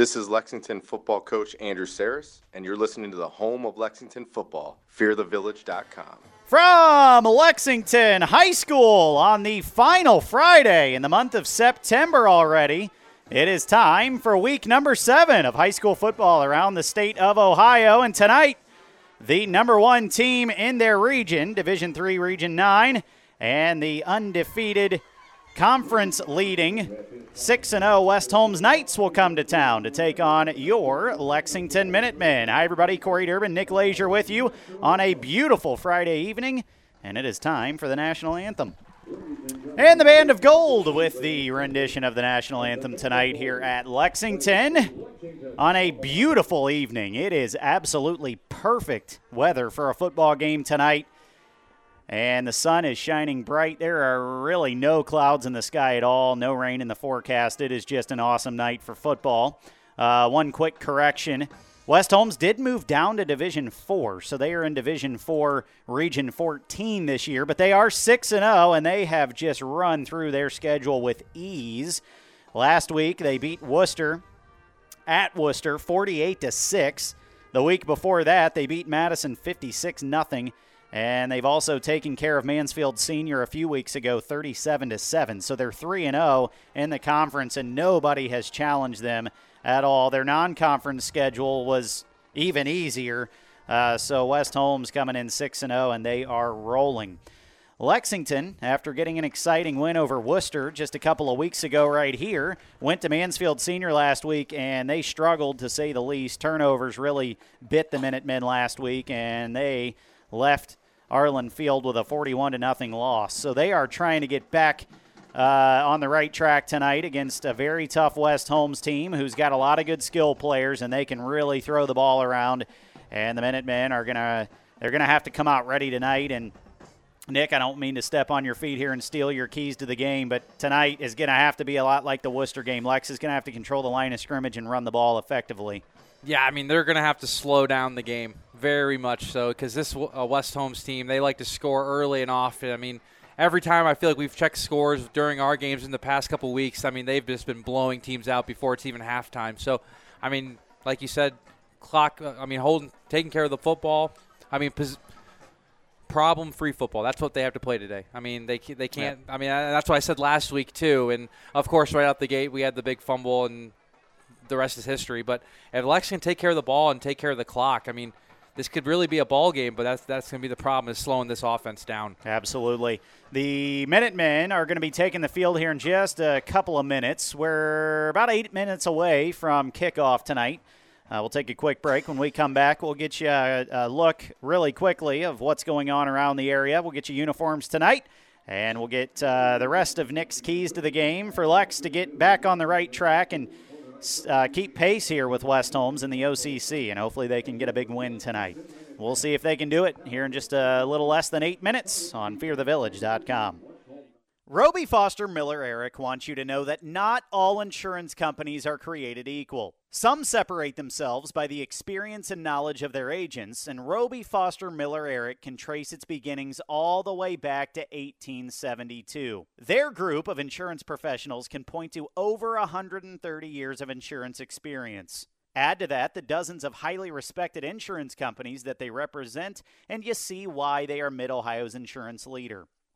This is Lexington football coach Andrew Saris, and you're listening to the home of Lexington football, fearthevillage.com. From Lexington High School on the final Friday in the month of September already, it is time for week number seven of high school football around the state of Ohio. And tonight, the number one team in their region, Division Three, Region 9, and the undefeated conference leading 6 0 West Holmes Knights will come to town to take on your Lexington Minutemen. Hi, everybody. Corey Durbin, Nick Leisure with you on a beautiful Friday evening, and it is time for the national anthem. And the Band of Gold with the rendition of the national anthem tonight here at Lexington on a beautiful evening. It is absolutely perfect weather for a football game tonight and the sun is shining bright. There are really no clouds in the sky at all, no rain in the forecast. It is just an awesome night for football. Uh, one quick correction. West Holmes did move down to Division 4, so they are in Division 4, Region 14 this year, but they are 6 and 0 and they have just run through their schedule with ease. Last week they beat Wooster at Wooster 48 to 6. The week before that they beat Madison 56 nothing. And they've also taken care of Mansfield Senior a few weeks ago, 37 to 7. So they're 3 and 0 in the conference, and nobody has challenged them at all. Their non conference schedule was even easier. Uh, so West Holmes coming in 6 and 0, and they are rolling. Lexington, after getting an exciting win over Wooster just a couple of weeks ago, right here, went to Mansfield Senior last week and they struggled to say the least. Turnovers really bit the Minutemen last week, and they left Arlin Field with a 41 to nothing loss. So they are trying to get back uh, on the right track tonight against a very tough West Holmes team who's got a lot of good skill players and they can really throw the ball around. And the Minutemen are gonna they're gonna have to come out ready tonight. And Nick, I don't mean to step on your feet here and steal your keys to the game, but tonight is gonna have to be a lot like the Wooster game. Lex is gonna have to control the line of scrimmage and run the ball effectively. Yeah, I mean they're to have to slow down the game very much so because this uh, West Holmes team they like to score early and often. I mean, every time I feel like we've checked scores during our games in the past couple weeks, I mean they've just been blowing teams out before it's even halftime. So, I mean, like you said, clock. Uh, I mean, holding, taking care of the football. I mean, pos- problem-free football. That's what they have to play today. I mean, they they can't. Yeah. I mean, that's what I said last week too. And of course, right out the gate, we had the big fumble and the rest is history. But if Lex can take care of the ball and take care of the clock, I mean, this could really be a ball game, but that's that's going to be the problem is slowing this offense down. Absolutely. The Minutemen are going to be taking the field here in just a couple of minutes. We're about eight minutes away from kickoff tonight. Uh, we'll take a quick break. When we come back, we'll get you a, a look really quickly of what's going on around the area. We'll get you uniforms tonight. And we'll get uh, the rest of Nick's keys to the game for Lex to get back on the right track and uh, keep pace here with West Holmes in the OCC, and hopefully they can get a big win tonight. We'll see if they can do it here in just a little less than eight minutes on fearthevillage.com. Roby Foster Miller Eric wants you to know that not all insurance companies are created equal. Some separate themselves by the experience and knowledge of their agents, and Roby Foster Miller Eric can trace its beginnings all the way back to 1872. Their group of insurance professionals can point to over 130 years of insurance experience. Add to that the dozens of highly respected insurance companies that they represent, and you see why they are Mid Ohio's insurance leader.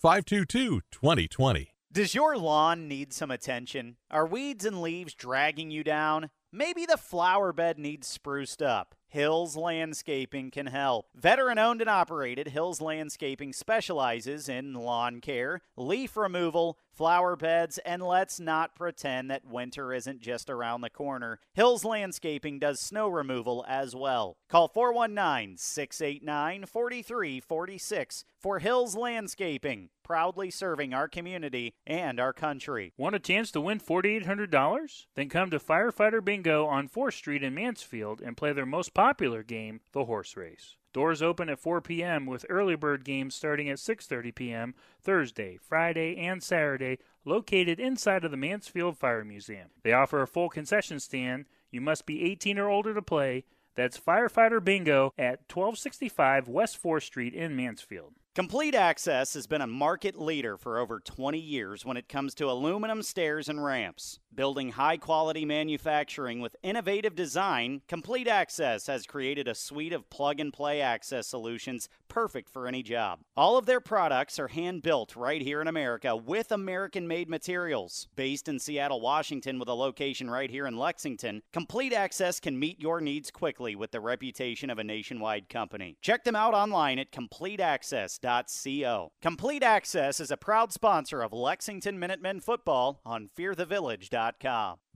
522 2020. Does your lawn need some attention? Are weeds and leaves dragging you down? Maybe the flower bed needs spruced up. Hills Landscaping can help. Veteran owned and operated, Hills Landscaping specializes in lawn care, leaf removal, flower beds, and let's not pretend that winter isn't just around the corner. Hills Landscaping does snow removal as well. Call 419 689 4346 for Hills Landscaping, proudly serving our community and our country. Want a chance to win $4,800? Then come to Firefighter Bingo on 4th Street in Mansfield and play their most popular game, the horse race. Doors open at 4 p.m. with early bird games starting at 6:30 p.m. Thursday, Friday, and Saturday, located inside of the Mansfield Fire Museum. They offer a full concession stand. You must be 18 or older to play. That's Firefighter Bingo at 1265 West 4th Street in Mansfield. Complete Access has been a market leader for over 20 years when it comes to aluminum stairs and ramps. Building high quality manufacturing with innovative design, Complete Access has created a suite of plug and play access solutions perfect for any job. All of their products are hand built right here in America with American made materials. Based in Seattle, Washington, with a location right here in Lexington, Complete Access can meet your needs quickly with the reputation of a nationwide company. Check them out online at CompleteAccess.co. Complete Access is a proud sponsor of Lexington Minutemen football on FearTheVillage.com. Inc.com.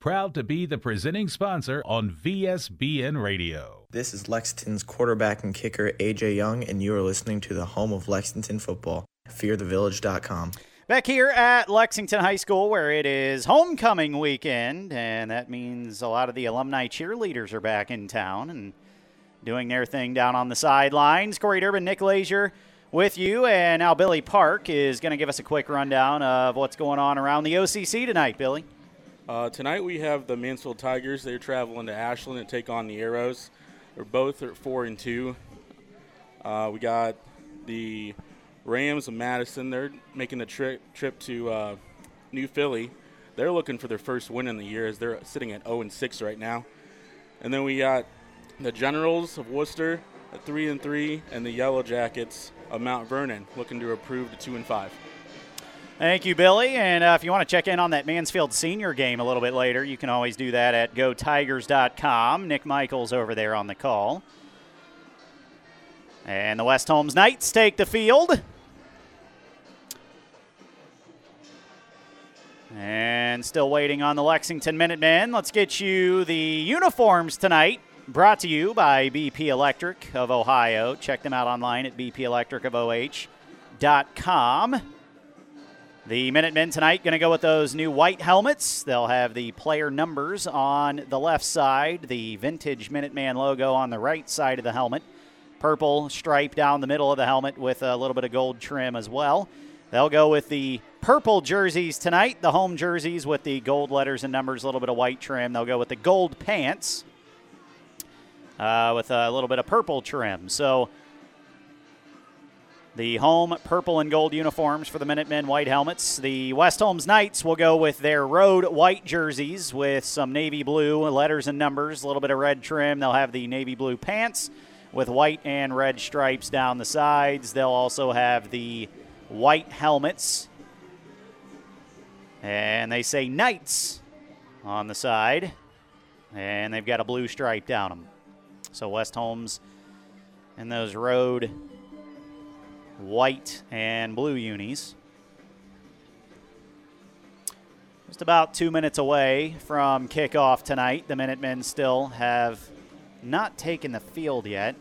Proud to be the presenting sponsor on VSBN Radio. This is Lexington's quarterback and kicker AJ Young, and you are listening to the home of Lexington football, fearthevillage.com. Back here at Lexington High School, where it is homecoming weekend, and that means a lot of the alumni cheerleaders are back in town and doing their thing down on the sidelines. Corey Durbin, Nick Lazier with you, and now Billy Park is going to give us a quick rundown of what's going on around the OCC tonight, Billy. Uh, tonight we have the Mansfield Tigers. They're traveling to Ashland to take on the Arrows. They're both at four and two. Uh, we got the Rams of Madison. They're making the trip trip to uh, New Philly. They're looking for their first win in the year as they're sitting at 0 and 6 right now. And then we got the Generals of Wooster at three and three, and the Yellow Jackets of Mount Vernon looking to improve to two and five. Thank you, Billy. And uh, if you want to check in on that Mansfield senior game a little bit later, you can always do that at gotigers.com. Nick Michaels over there on the call. And the West Holmes Knights take the field. And still waiting on the Lexington Minutemen. Let's get you the uniforms tonight. Brought to you by BP Electric of Ohio. Check them out online at bpelectricofoh.com. The Minutemen tonight going to go with those new white helmets. They'll have the player numbers on the left side, the vintage Minuteman logo on the right side of the helmet, purple stripe down the middle of the helmet with a little bit of gold trim as well. They'll go with the purple jerseys tonight, the home jerseys with the gold letters and numbers, a little bit of white trim. They'll go with the gold pants uh, with a little bit of purple trim. So the home purple and gold uniforms for the Minutemen white helmets. The West Holmes Knights will go with their road white jerseys with some navy blue letters and numbers, a little bit of red trim. They'll have the navy blue pants with white and red stripes down the sides. They'll also have the white helmets. And they say Knights on the side. And they've got a blue stripe down them. So West Holmes and those road white and blue unis. Just about two minutes away from kickoff tonight. The Minutemen still have not taken the field yet.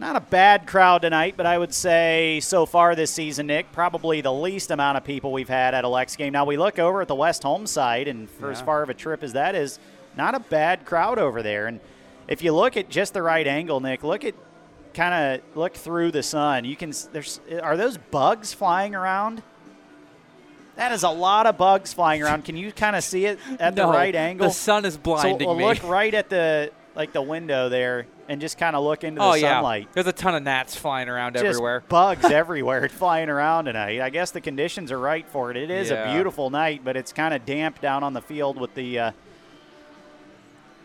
Not a bad crowd tonight, but I would say so far this season, Nick, probably the least amount of people we've had at a Lex game. Now we look over at the West Home side, and for as far of a trip as that is, not a bad crowd over there. And if you look at just the right angle, Nick, look at kind of look through the sun. You can there's are those bugs flying around? That is a lot of bugs flying around. Can you kind of see it at the right angle? The sun is blinding so, well, me. look right at the like the window there and just kind of look into the oh yeah, sunlight. there's a ton of gnats flying around Just everywhere. bugs everywhere flying around tonight. I guess the conditions are right for it. It is Yeah. a beautiful night, but it's kind of damp down on the field with the uh,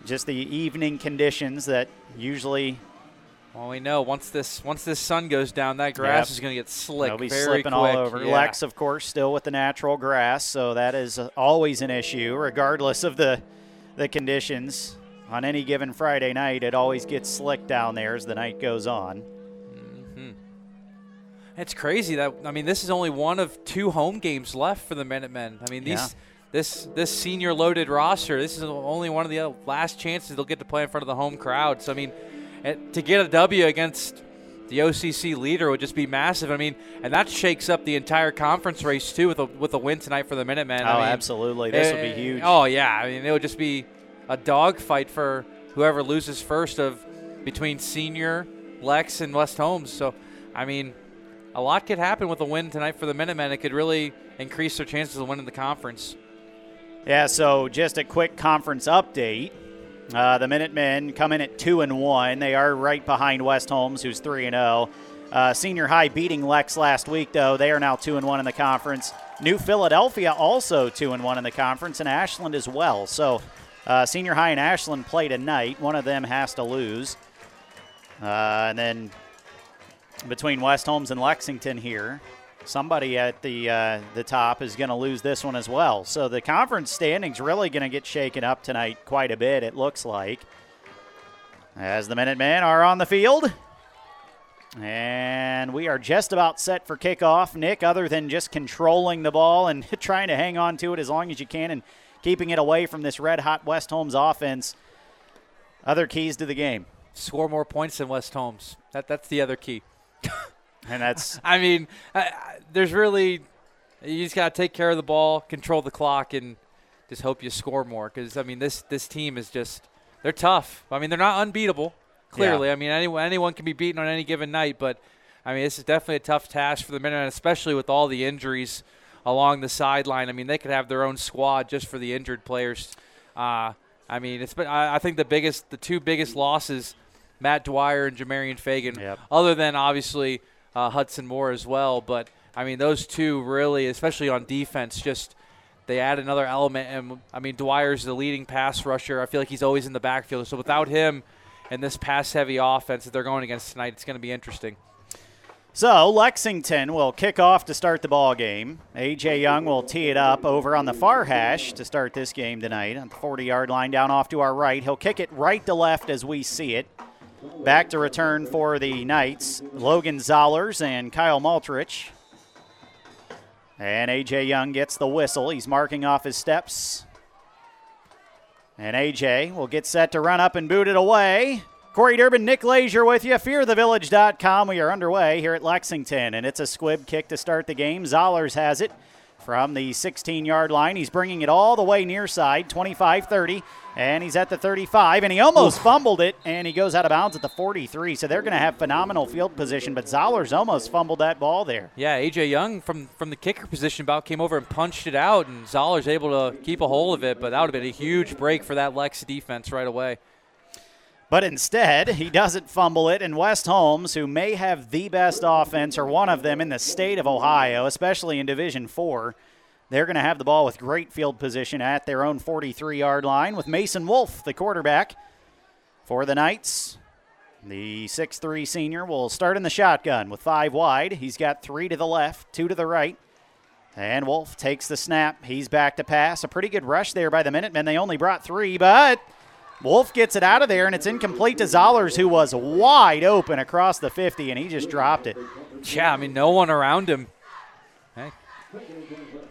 just the evening conditions that usually Well, we know once this once this sun goes down, that grass Yep. is going to get slick They'll be slipping quick. all over. Yeah. Lex, of course, still with the natural grass, so that is always an issue, regardless of the the conditions. On any given Friday night, it always gets slick down there as the night goes on. Mm-hmm. It's crazy that I mean this is only one of two home games left for the Minutemen. I mean these Yeah. this this senior loaded roster. This is only one of the last chances they'll get to play in front of the home crowd. So I mean, it, to get a W against the OCC leader would just be massive. I mean, and that shakes up the entire conference race too with a with a win tonight for the Minutemen. Oh, I mean, absolutely. This would be eh, huge. Oh yeah, I mean it would just be a dogfight for whoever loses first of between senior Lex and West Holmes. So I mean, a lot could happen with a win tonight for the Minutemen. It could really increase their chances of winning the conference. Yeah, so just a quick conference update. Uh, the Minutemen come in at two and one. They are right behind West Holmes, who's three and zero. Uh, Senior High beating Lex last week, though. They are now two and one in the conference. New Philadelphia also two and one in the conference, and Ashland as well. So, uh, Senior High and Ashland play tonight. One of them has to lose, uh, and then between West Holmes and Lexington here, somebody at the uh, the top is going to lose this one as well. So the conference standings really going to get shaken up tonight quite a bit. It looks like as the Minutemen are on the field. And we are just about set for kickoff, Nick, other than just controlling the ball and trying to hang on to it as long as you can and keeping it away from this red hot West Holmes offense. Other keys to the game. Score more points than West Holmes. That that's the other key. And that's I mean, I, there's really you just got to take care of the ball, control the clock, and just hope you score more. Because I mean, this this team is just they're tough. I mean, they're not unbeatable. Clearly, I mean, anyone anyone can be beaten on any given night, but I mean, this is definitely a tough task for the Minutemen, especially with all the injuries along the sideline. I mean, they could have their own squad just for the injured players. Uh, I mean, it's been, I, I think the biggest, the two biggest losses, Matt Dwyer and Jamarian Fagan. Yep. Other than obviously uh, Hudson Moore as well, but I mean, those two really, especially on defense, just they add another element. And I mean, Dwyer's the leading pass rusher. I feel like he's always in the backfield. So without him and this pass-heavy offense that they're going against tonight, it's going to be interesting. So Lexington will kick off to start the ball game. AJ Young will tee it up over on the far hash to start this game tonight on the 40-yard line down off to our right. He'll kick it right to left as we see it. Back to return for the Knights, Logan Zollers and Kyle Maltrich. And AJ Young gets the whistle. He's marking off his steps. And AJ will get set to run up and boot it away. Corey Durbin, Nick Lazier with you. FearTheVillage.com. We are underway here at Lexington, and it's a squib kick to start the game. Zollers has it from the 16 yard line. He's bringing it all the way near side, 25 30, and he's at the 35, and he almost fumbled it, and he goes out of bounds at the 43. So they're going to have phenomenal field position, but Zollers almost fumbled that ball there. Yeah, AJ Young from from the kicker position about came over and punched it out, and Zoller's able to keep a hold of it. But that would have been a huge break for that Lex defense right away. But instead, he doesn't fumble it, and West Holmes, who may have the best offense or one of them in the state of Ohio, especially in Division Four, they're going to have the ball with great field position at their own 43 yard line with Mason Wolf, the quarterback for the Knights. The 6'3 senior will start in the shotgun with five wide. He's got three to the left, two to the right. And Wolf takes the snap. He's back to pass. A pretty good rush there by the Minutemen. They only brought three, but Wolf gets it out of there, and it's incomplete to Zollers, who was wide open across the 50, and he just dropped it. Yeah, I mean no one around him. Hey,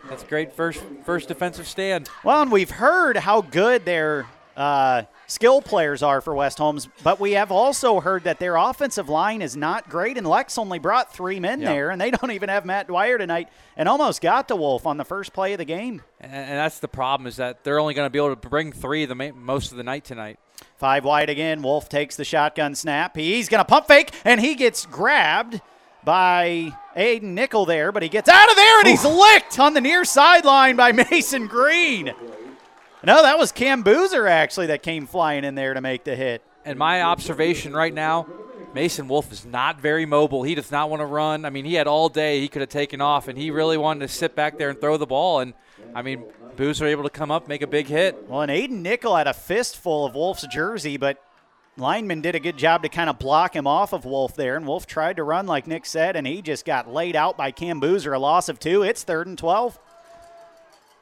that's great first first defensive stand. Well, and we've heard how good their uh, skill players are for West Holmes, but we have also heard that their offensive line is not great, and Lex only brought three men Yeah. there, and they don't even have Matt Dwyer tonight, and almost got the Wolf on the first play of the game. And, and that's the problem is that they're only going to be able to bring three the ma- most of the night tonight. Five wide again. Wolf takes the shotgun snap. He's going to pump fake, and he gets grabbed by Aiden Nickel there, but he gets out of there, and he's licked on the near sideline by Mason Green. No, that was Cam Boozer actually that came flying in there to make the hit. and my observation right now, Mason Wolf is not very mobile. He does not want to run. I mean, he had all day he could have taken off, and he really wanted to sit back there and throw the ball. And I mean, Boozer able to come up, make a big hit. Well, and Aiden Nickel had a fistful of Wolf's jersey, but lineman did a good job to kind of block him off of Wolf there. And Wolf tried to run, like Nick said, and he just got laid out by Cam Boozer. A loss of two. It's third and 12.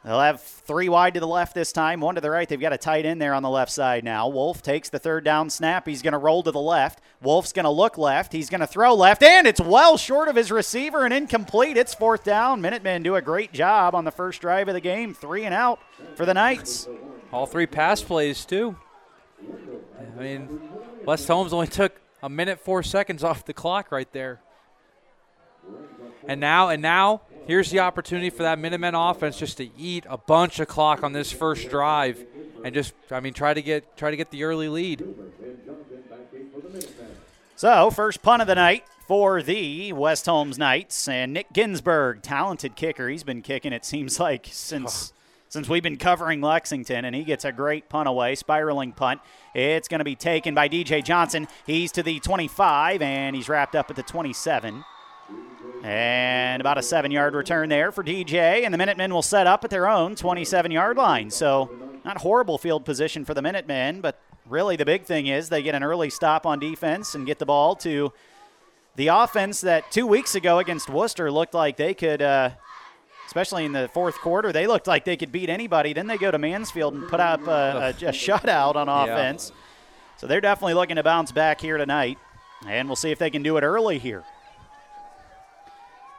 They'll have three wide to the left this time, one to the right. They've got a tight end there on the left side now. Wolf takes the third down snap. He's going to roll to the left. Wolf's going to look left. He's going to throw left, and it's well short of his receiver and incomplete. It's fourth down. Minutemen do a great job on the first drive of the game. Three and out for the Knights. All three pass plays, too. I mean, West Holmes only took a minute, four seconds off the clock right there. And now, and now, here's the opportunity for that Minutemen offense just to eat a bunch of clock on this first drive, and just, I mean, try to get try to get the early lead. So, first punt of the night for the West Holmes Knights, and Nick Ginsburg, talented kicker. He's been kicking. It seems like since. Since we've been covering Lexington, and he gets a great punt away, spiraling punt. It's going to be taken by DJ Johnson. He's to the 25, and he's wrapped up at the 27. And about a seven yard return there for DJ, and the Minutemen will set up at their own 27 yard line. So, not horrible field position for the Minutemen, but really the big thing is they get an early stop on defense and get the ball to the offense that two weeks ago against Wooster looked like they could, uh, especially in the fourth quarter, they looked like they could beat anybody. Then they go to Mansfield and put up a, a, a shutout on offense. So they're definitely looking to bounce back here tonight, and we'll see if they can do it early here.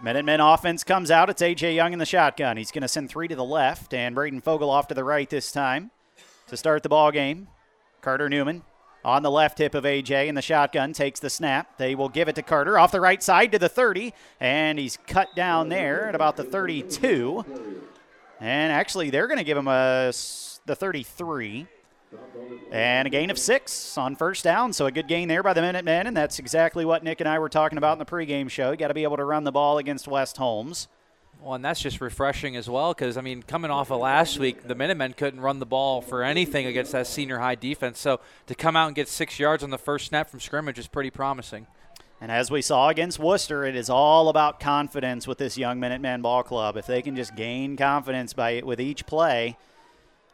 Minutemen offense comes out. It's A.J. Young in the shotgun. He's going to send three to the left, and Braden Fogel off to the right this time to start the ball game. Carter Newman on the left hip of A.J. in the shotgun takes the snap. They will give it to Carter off the right side to the 30, and he's cut down there at about the 32. And actually, they're going to give him a the 33. And a gain of six on first down. So a good gain there by the Minutemen, and that's exactly what Nick and I were talking about in the pregame show. You got to be able to run the ball against West Holmes. Well, and that's just refreshing as well because, I mean, coming off of last week, the Minutemen couldn't run the ball for anything against that senior high defense. So to come out and get six yards on the first snap from scrimmage is pretty promising. And as we saw against Wooster, it is all about confidence with this young Minutemen ball club. If they can just gain confidence by with each play,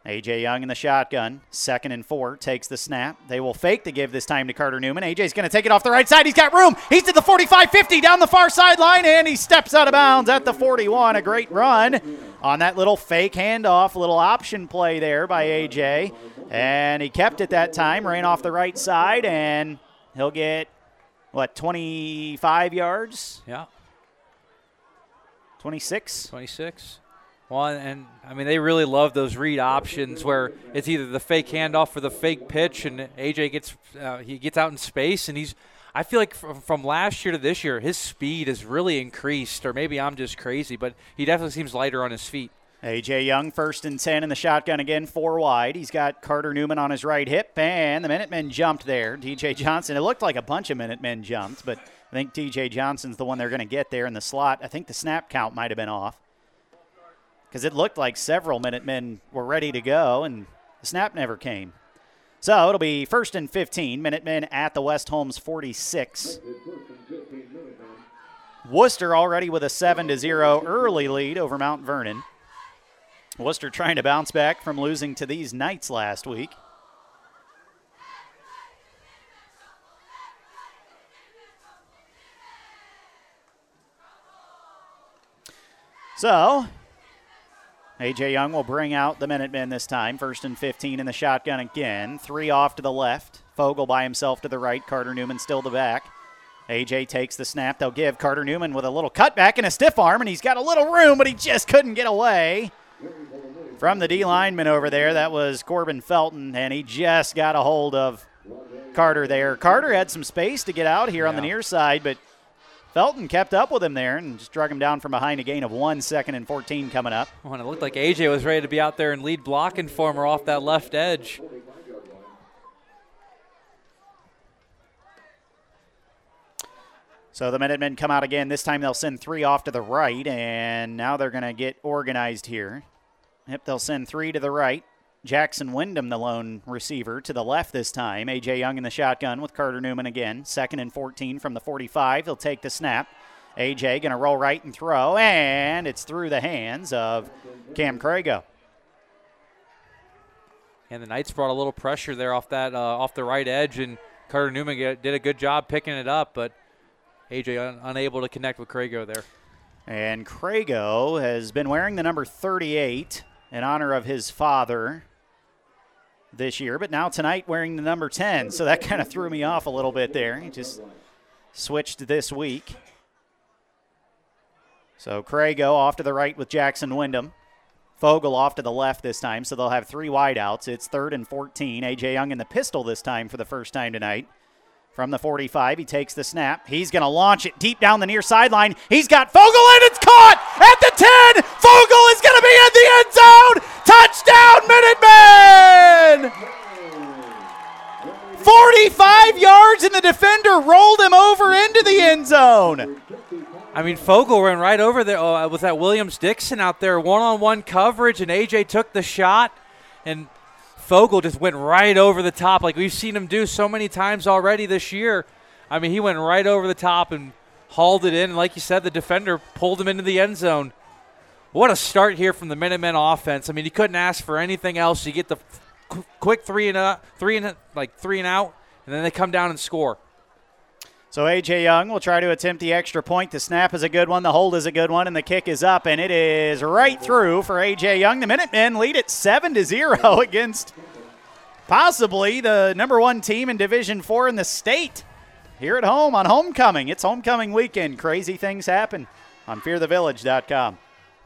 AJ Young in the shotgun, second and four, takes the snap. They will fake to give this time to Carter Newman. AJ's going to take it off the right side. He's got room. He's to the 45 50 down the far sideline, and he steps out of bounds at the 41. A great run on that little fake handoff, little option play there by AJ. And he kept it that time, ran off the right side, and he'll get, what, 25 yards? Yeah. 26? 26. Well, and I mean, they really love those read options where it's either the fake handoff or the fake pitch, and AJ gets uh, he gets out in space, and he's. I feel like from, last year to this year, his speed has really increased, or maybe I'm just crazy, but he definitely seems lighter on his feet. AJ Young, first and 10 in the shotgun again, four wide. He's got Carter Newman on his right hip, and the Minutemen jumped there. DJ Johnson, it looked like a bunch of Minutemen jumped, but I think DJ Johnson's the one they're going to get there in the slot. I think the snap count might have been off because it looked like several Minutemen were ready to go, and the snap never came. So it'll be first and 15, Minutemen at the West Holmes 46. Wooster already with a 7 to 0 early lead over Mount Vernon. Wooster trying to bounce back from losing to these Knights last week. So, A.J. Young will bring out the Minutemen this time. First and 15 in the shotgun again. Three off to the left. Fogel by himself to the right. Carter Newman still the back. AJ takes the snap. They'll give Carter Newman with a little cutback and a stiff arm, and he's got a little room, but he just couldn't get away from the D lineman over there. That was Corbin Felton, and he just got a hold of Carter there. Carter had some space to get out here on the near side, but Felton kept up with him there and just drug him down from behind a gain of one second and 14 coming up. Oh, when it looked like AJ was ready to be out there and lead blocking for him off that left edge. So the Minutemen come out again. This time they'll send three off to the right, and now they're going to get organized here. Yep, they'll send three to the right. Jackson Wyndham, the lone receiver, to the left this time. A.J. Young in the shotgun with Carter Newman again. Second and 14 from the 45. He'll take the snap. A.J. going to roll right and throw, and it's through the hands of Cam Crago. And the Knights brought a little pressure there off that uh, off the right edge, and Carter Newman get, did a good job picking it up, but AJ un- unable to connect with Crago there. And Crago has been wearing the number 38 in honor of his father this year, but now tonight wearing the number 10. So that kind of threw me off a little bit there. He just switched this week. So Crago off to the right with Jackson Wyndham. Fogel off to the left this time, so they'll have three wideouts. It's third and 14. A.J. Young in the pistol this time for the first time tonight. From the 45, he takes the snap. He's going to launch it deep down the near sideline. He's got Fogel and it's caught at the 10. Fogel is going to be in the end zone. Touchdown, Minutemen! 45 yards, and the defender rolled him over into the end zone. I mean, Fogel ran right over there uh, with that Williams Dixon out there, one on one coverage, and AJ took the shot, and Fogel just went right over the top, like we've seen him do so many times already this year. I mean, he went right over the top and hauled it in. Like you said, the defender pulled him into the end zone. What a start here from the Minutemen offense. I mean, you couldn't ask for anything else. You get the quick three and out, three and like three and out, and then they come down and score. So A.J. Young will try to attempt the extra point. The snap is a good one, the hold is a good one, and the kick is up, and it is right through for A.J. Young. The Minutemen lead it seven to zero against possibly the number one team in Division Four in the state. Here at home on homecoming. It's homecoming weekend. Crazy things happen on FearTheVillage.com.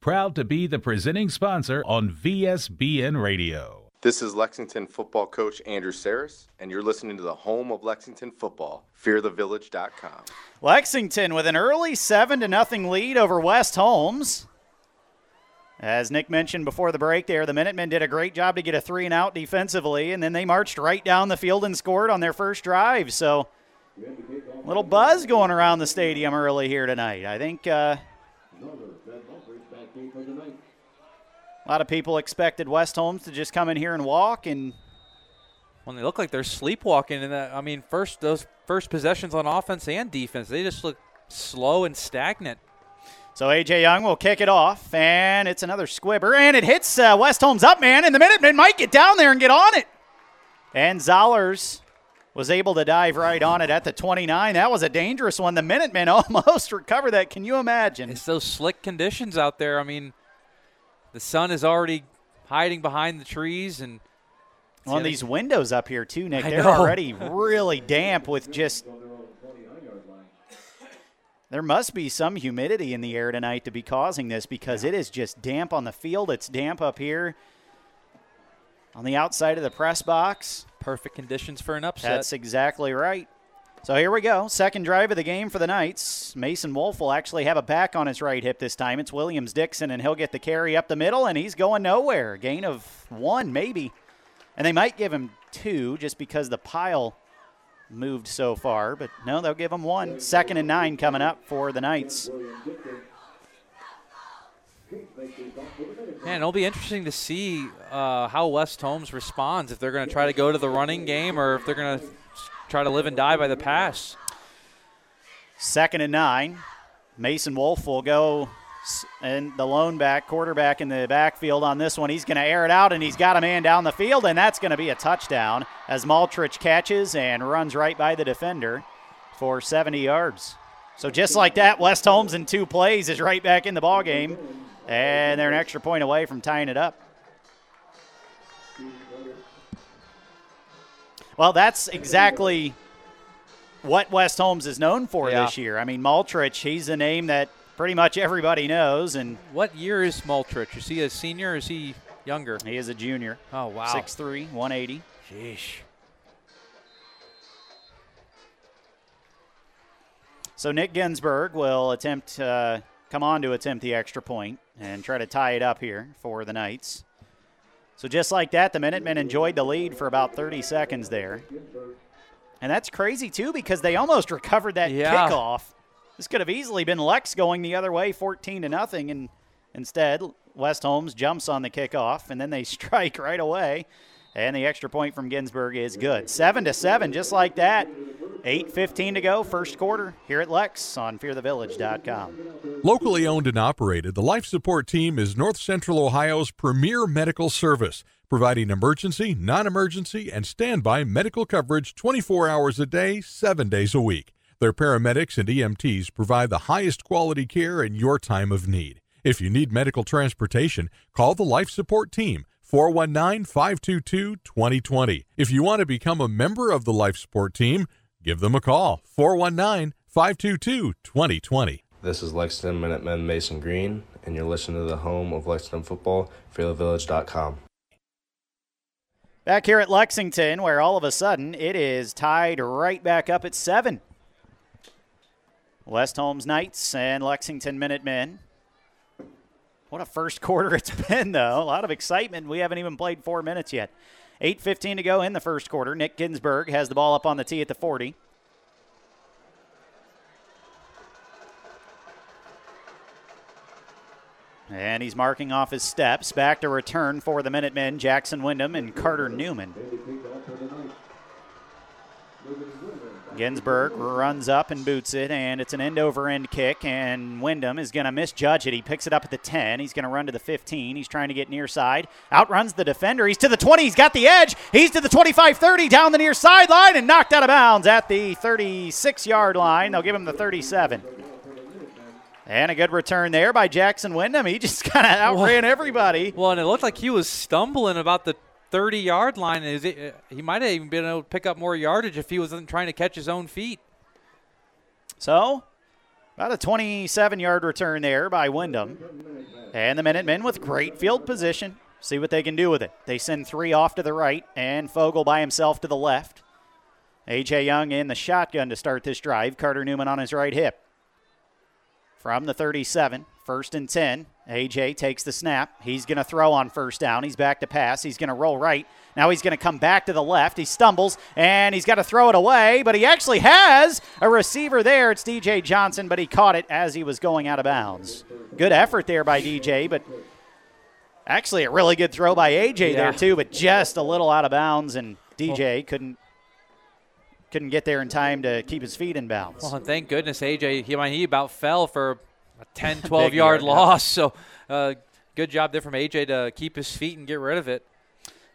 Proud to be the presenting sponsor on VSBN Radio. This is Lexington football coach Andrew Saris, and you're listening to the home of Lexington football, fearthevillage.com. Lexington with an early 7 to nothing lead over West Holmes. As Nick mentioned before the break there, the Minutemen did a great job to get a three and out defensively, and then they marched right down the field and scored on their first drive. So, a little buzz going around the stadium early here tonight. I think uh, a lot of people expected West Holmes to just come in here and walk, and When they look like they're sleepwalking And I mean, first those first possessions on offense and defense, they just look slow and stagnant. So A.J. Young will kick it off, and it's another squibber, and it hits uh, West Holmes up, man, and the minute, Minutemen might get down there and get on it. And Zollers was able to dive right on it at the 29. That was a dangerous one. The Minutemen almost recovered that. Can you imagine? It's those slick conditions out there. I mean, the sun is already hiding behind the trees, and On these windows up here, too, Nick, I they're know. already really damp with just. There must be some humidity in the air tonight to be causing this because it is just damp on the field. It's damp up here on the outside of the press box. Perfect conditions for an upset. That's exactly right. So here we go. Second drive of the game for the Knights. Mason Wolf will actually have a back on his right hip this time. It's Williams Dixon, and he'll get the carry up the middle, and he's going nowhere. Gain of one, maybe. And they might give him two just because the pile moved so far, but no, they'll give him one. Second and nine coming up for the Knights. Man, it'll be interesting to see uh, how West Holmes responds if they're going to try to go to the running game or if they're going to try to live and die by the pass. Second and nine. Mason Wolf will go and the lone back quarterback in the backfield on this one. He's going to air it out, and he's got a man down the field, and that's going to be a touchdown as Maltrich catches and runs right by the defender for 70 yards. So just like that, West Holmes in two plays is right back in the ball game, and they're an extra point away from tying it up. Well, that's exactly what West Holmes is known for Yeah. this year. I mean, Maltrich, he's a name that pretty much everybody knows, and What year is Maltrich? Is he a senior? Is he Younger. He is a junior. Oh wow. 6'3", 180. Sheesh. So Nick Ginsburg will attempt, uh, come on to attempt the extra point and try to tie it up here for the Knights. So just like that, the Minutemen enjoyed the lead for about 30 seconds there. And that's crazy too because they almost recovered that Yeah. kickoff. This could have easily been Lex going the other way, 14 to nothing, and instead West Holmes jumps on the kickoff and then they strike right away. And the extra point from Ginsburg is good. Seven to seven, just like that. 8.15 to go, first quarter, here at Lex on fearthevillage.com. Locally owned and operated, the Life Support Team is North Central Ohio's premier medical service, providing emergency, non emergency, and standby medical coverage 24 hours a day, 7 days a week. Their paramedics and EMTs provide the highest quality care in your time of need. If you need medical transportation, call the Life Support Team. 419 522 2020. If you want to become a member of the Life Support Team, give them a call. 419 522 2020. This is Lexington Minutemen Mason Green, and you're listening to the home of Lexington football, fearthevillage.com. Back here at Lexington, where all of a sudden it is tied right back up at seven. West Holmes Knights and Lexington Minutemen. What a first quarter it's been, though. A lot of excitement. We haven't even played four minutes yet. 8.15 to go in the first quarter. Nick Ginsburg has the ball up on the tee at the 40. And he's marking off his steps. Back to return for the Minutemen, Jackson Wyndham and Carter Newman. Ginsburg runs up and boots it, and it's an end over end kick, and Wyndham is going to misjudge it. He picks it up at the 10. He's going to run to the 15. He's trying to get near side. Outruns the defender. He's to the 20. He's got the edge. He's to the 25 30 down the near sideline and knocked out of bounds at the 36 yard line. They'll give him the 37. And a good return there by Jackson Wyndham. He just kind of outran everybody. Well, and it looked like he was stumbling about the 30 yard line. Is it, uh, he might have even been able to pick up more yardage if he wasn't trying to catch his own feet. So, about a 27 yard return there by Wyndham. And the Minutemen with great field position. See what they can do with it. They send three off to the right, and Fogel by himself to the left. A.J. Young in the shotgun to start this drive. Carter Newman on his right hip. From the 37, first and 10. AJ takes the snap. He's going to throw on first down. He's back to pass. He's going to roll right. Now he's going to come back to the left. He stumbles and he's got to throw it away, but he actually has a receiver there. It's DJ Johnson, but he caught it as he was going out of bounds. Good effort there by DJ, but actually a really good throw by AJ Yeah. there too, but just a little out of bounds and DJ couldn't couldn't get there in time to keep his feet in bounds. Well, thank goodness AJ, he, I mean, he about fell for a 10, 12 Big yard yard, yeah. loss. So uh, good job there from AJ to keep his feet and get rid of it.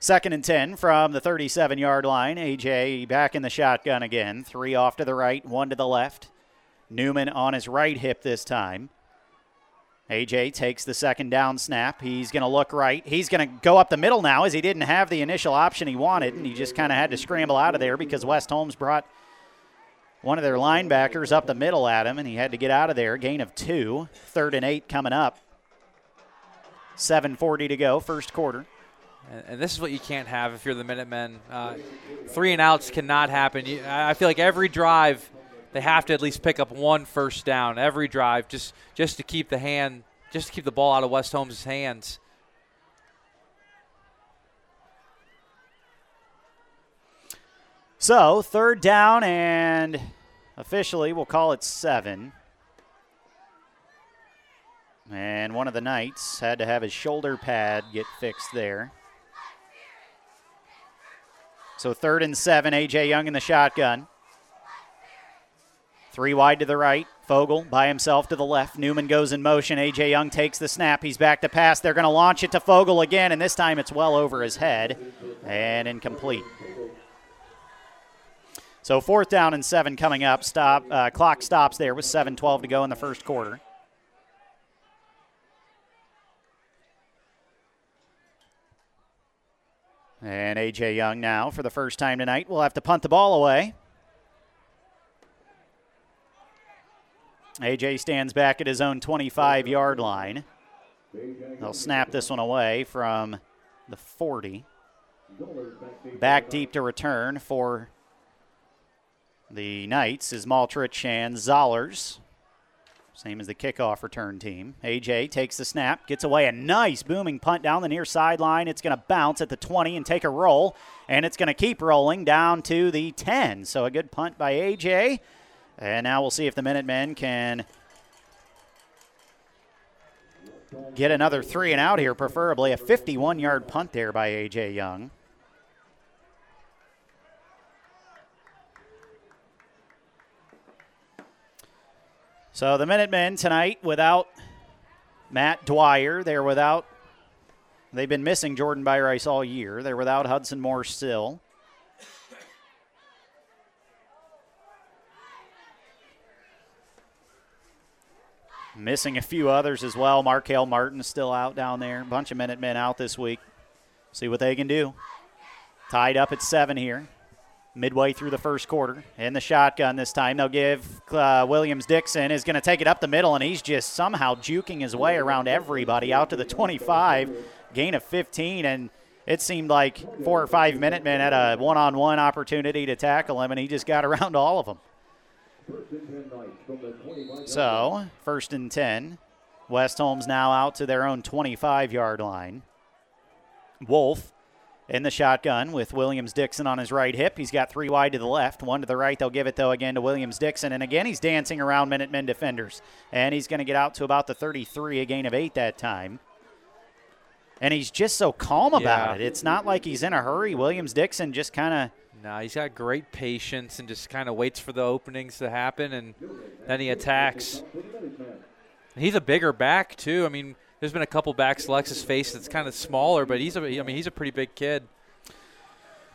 Second and 10 from the 37 yard line. AJ back in the shotgun again. Three off to the right, one to the left. Newman on his right hip this time. AJ takes the second down snap. He's going to look right. He's going to go up the middle now as he didn't have the initial option he wanted, and he just kind of had to scramble out of there because West Holmes brought one of their linebackers up the middle at him, and he had to get out of there. Gain of two. Third and eight coming up. 7.40 to go, first quarter. And, this is what you can't have if you're the Minutemen. Uh, three and outs cannot happen. You, I I feel like every drive they have to at least pick up one first down. Every drive, just just to keep the hand, just to keep the ball out of West Holmes' hands. So, third down, and officially we'll call it seven. And one of the Knights had to have his shoulder pad get fixed there. So, third and seven, A.J. Young in the shotgun. Three wide to the right. Fogel by himself to the left. Newman goes in motion. A.J. Young takes the snap. He's back to pass. They're going to launch it to Fogel again, and this time it's well over his head and incomplete. So fourth down and seven coming up. Stop. Uh, clock stops there with 7:12 to go in the first quarter. And AJ Young now for the first time tonight will have to punt the ball away. AJ stands back at his own 25 yard line. They'll snap this one away from the 40. Back deep to return for the Knights is Maltrich and Zollers. Same as the kickoff return team. AJ takes the snap, gets away a nice booming punt down the near sideline. It's going to bounce at the 20 and take a roll, and it's going to keep rolling down to the 10. So a good punt by AJ. And now we'll see if the Minutemen can get another three and out here, preferably a 51 yard punt there by AJ Young. So the Minutemen tonight without Matt Dwyer. They're without, they've been missing Jordan Byrice all year. They're without Hudson Moore still. Missing a few others as well. Markel Martin is still out down there. Bunch of Minutemen out this week. See what they can do. Tied up at seven here midway through the first quarter. In the shotgun this time, they'll give uh, Williams Dixon is going to take it up the middle, and he's just somehow juking his way around everybody out to the 25, gain of 15, and it seemed like four or five minute men had a one-on-one opportunity to tackle him, and he just got around all of them. So first and 10. West Holmes now out to their own 25 yard line. Wolf in the shotgun with Williams Dixon on his right hip. He's got three wide to the left, one to the right. They'll give it, though, again to Williams Dixon. And again, he's dancing around Minutemen defenders. And he's going to get out to about the 33, a gain of eight that time. And he's just so calm about Yeah. it. It's not like he's in a hurry. Williams Dixon just kind of. No, he's got great patience and just kind of waits for the openings to happen, and then he attacks. He's a bigger back too. I mean, there's been a couple backs Lexus faced that's kind of smaller, but he's a. I mean, he's a pretty big kid.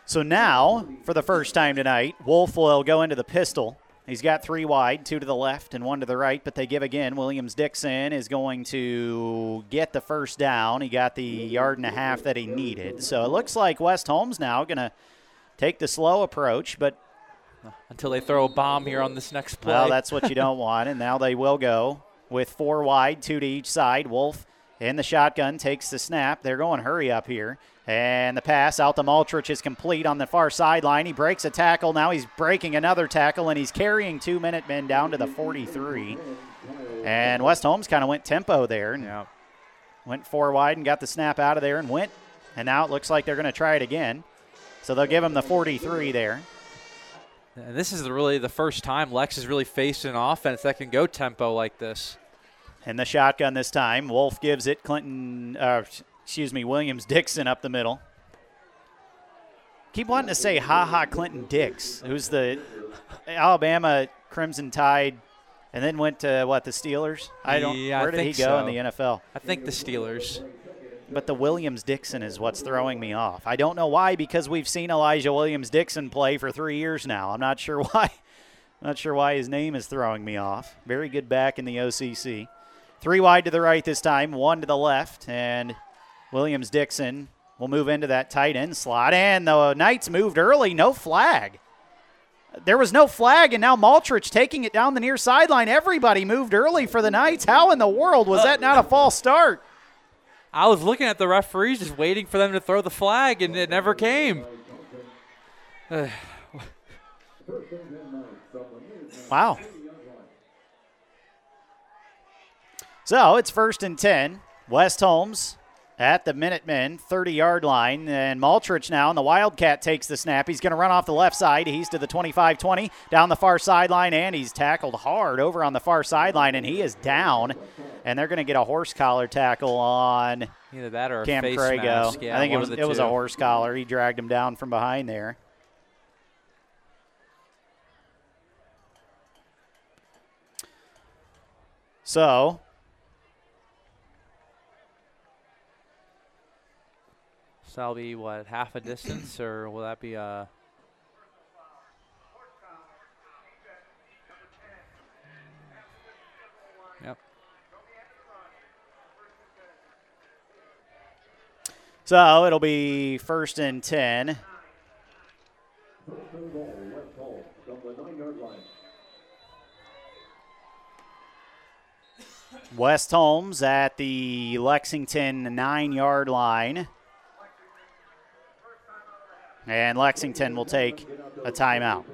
So now, for the first time tonight, Wolf will go into the pistol. He's got three wide, two to the left and one to the right, but they give again. Williams Dixon is going to get the first down. He got the yard and a half that he needed. So it looks like West Holmes now going to take the slow approach, but Until they throw a bomb here on this next play. well, that's what you don't want. And now they will go with four wide, two to each side. Wolf in the shotgun takes the snap. They're going hurry up here. And the pass out to Maltrich is complete on the far sideline. He breaks a tackle. Now he's breaking another tackle, and he's carrying two minute men down to the 43. And West Holmes kind of went tempo there yeah. went four wide and got the snap out of there and went. And now it looks like they're going to try it again. So they'll give him the 43 there. And this is really the first time Lex has really faced an offense that can go tempo like this. In the shotgun this time, Wolf gives it Clinton, uh, excuse me, Williams Dixon up the middle. Keep wanting to say ha ha Clinton Dix, who's the Alabama Crimson Tide, and then went to what the Steelers. I don't. Yeah, I where did he go in the NFL? I think the Steelers. But the Williams Dixon is what's throwing me off. I don't know why, because we've seen Elijah Williams Dixon play for three years now. I'm not sure why. Not sure why his name is throwing me off. Very good back in the OCC. Three wide to the right this time, one to the left, and Williams Dixon will move into that tight end slot. And the Knights moved early, no flag. There was no flag, and now Maltrich taking it down the near sideline. Everybody moved early for the Knights. How in the world was that not a false start? I was looking at the referees, just waiting for them to throw the flag, and it never came. Wow. So it's first and 10. West Holmes at the Minutemen 30 yard line. And Maltrich now, and the Wildcat takes the snap. He's going to run off the left side. He's to the 25 20 down the far sideline, and he's tackled hard over on the far sideline, and he is down. And they're going to get a horse collar tackle on either that or Cam face Crago. mask. Yeah, I think it was it was a horse collar. He dragged him down from behind there. So So that'll be what half a distance, or will that be uh Yep. So it'll be first and 10. West Holmes at the Lexington nine yard line. And Lexington will take a timeout.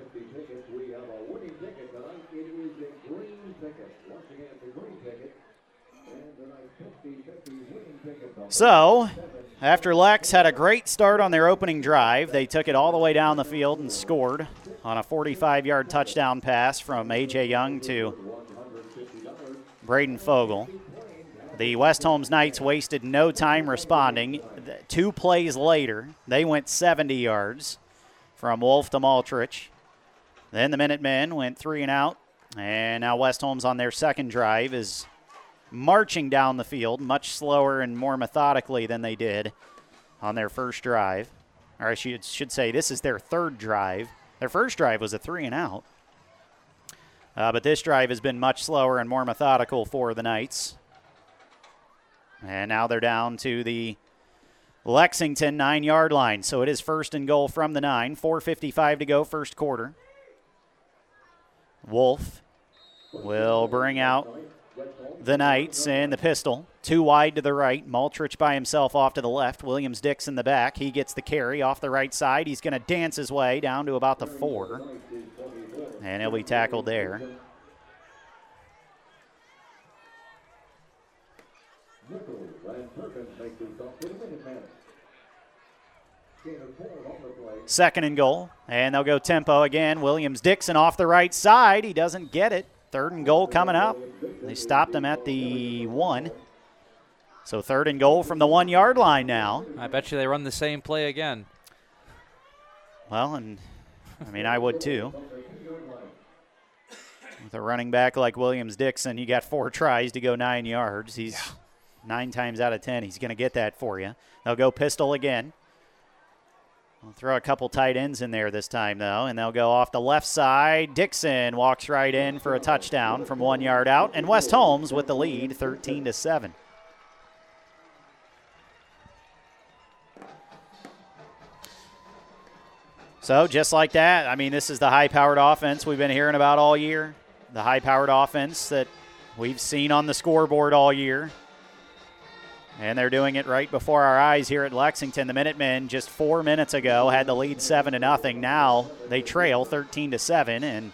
So, after Lex had a great start on their opening drive, they took it all the way down the field and scored on a 45 yard touchdown pass from A.J. Young to Braden Fogel. The West Holmes Knights wasted no time responding. Two plays later, they went 70 yards from Wolf to Maltrich. Then the Minutemen went three and out, and now West Holmes on their second drive is marching down the field much slower and more methodically than they did on their first drive. Or I should, should say, this is their third drive. Their first drive was a three and out. Uh, but this drive has been much slower and more methodical for the Knights. And now they're down to the Lexington nine yard line. So it is first and goal from the nine. 4.55 to go, first quarter. Wolf will bring out the Knights and the pistol. Two wide to the right. Maltrich by himself off to the left. Williams Dix in the back. He gets the carry off the right side. He's going to dance his way down to about the four. And he'll be tackled there. Second and goal. And they'll go tempo again. Williams Dixon off the right side. He doesn't get it. Third and goal coming up. They stopped him at the one. So third and goal from the one yard line now. I bet you they run the same play again. Well, and I mean, I would too. With a running back like Williams Dixon, you got four tries to go nine yards. He's yeah. Nine times out of ten, he's going to get that for you. They'll go pistol again. We'll throw a couple tight ends in there this time, though, and they'll go off the left side. Dixon walks right in for a touchdown from one yard out, and West Holmes with the lead, 13 to seven. So just like that, I mean, this is the high-powered offense we've been hearing about all year. The high-powered offense that we've seen on the scoreboard all year. And they're doing it right before our eyes here at Lexington. The Minutemen just four minutes ago had the lead seven to nothing. Now they trail 13 to seven, and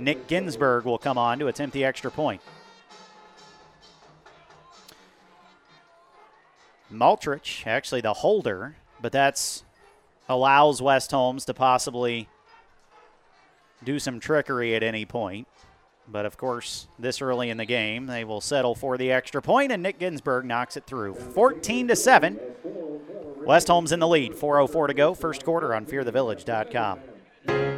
Nick Ginsburg will come on to attempt the extra point. Maltrich, actually the holder, but that's allows West Holmes to possibly do some trickery at any point. But of course, this early in the game, they will settle for the extra point, and Nick Ginsburg knocks it through. 14 to 7. West Holmes in the lead. 4.04 to go. First quarter on fearthevillage.com.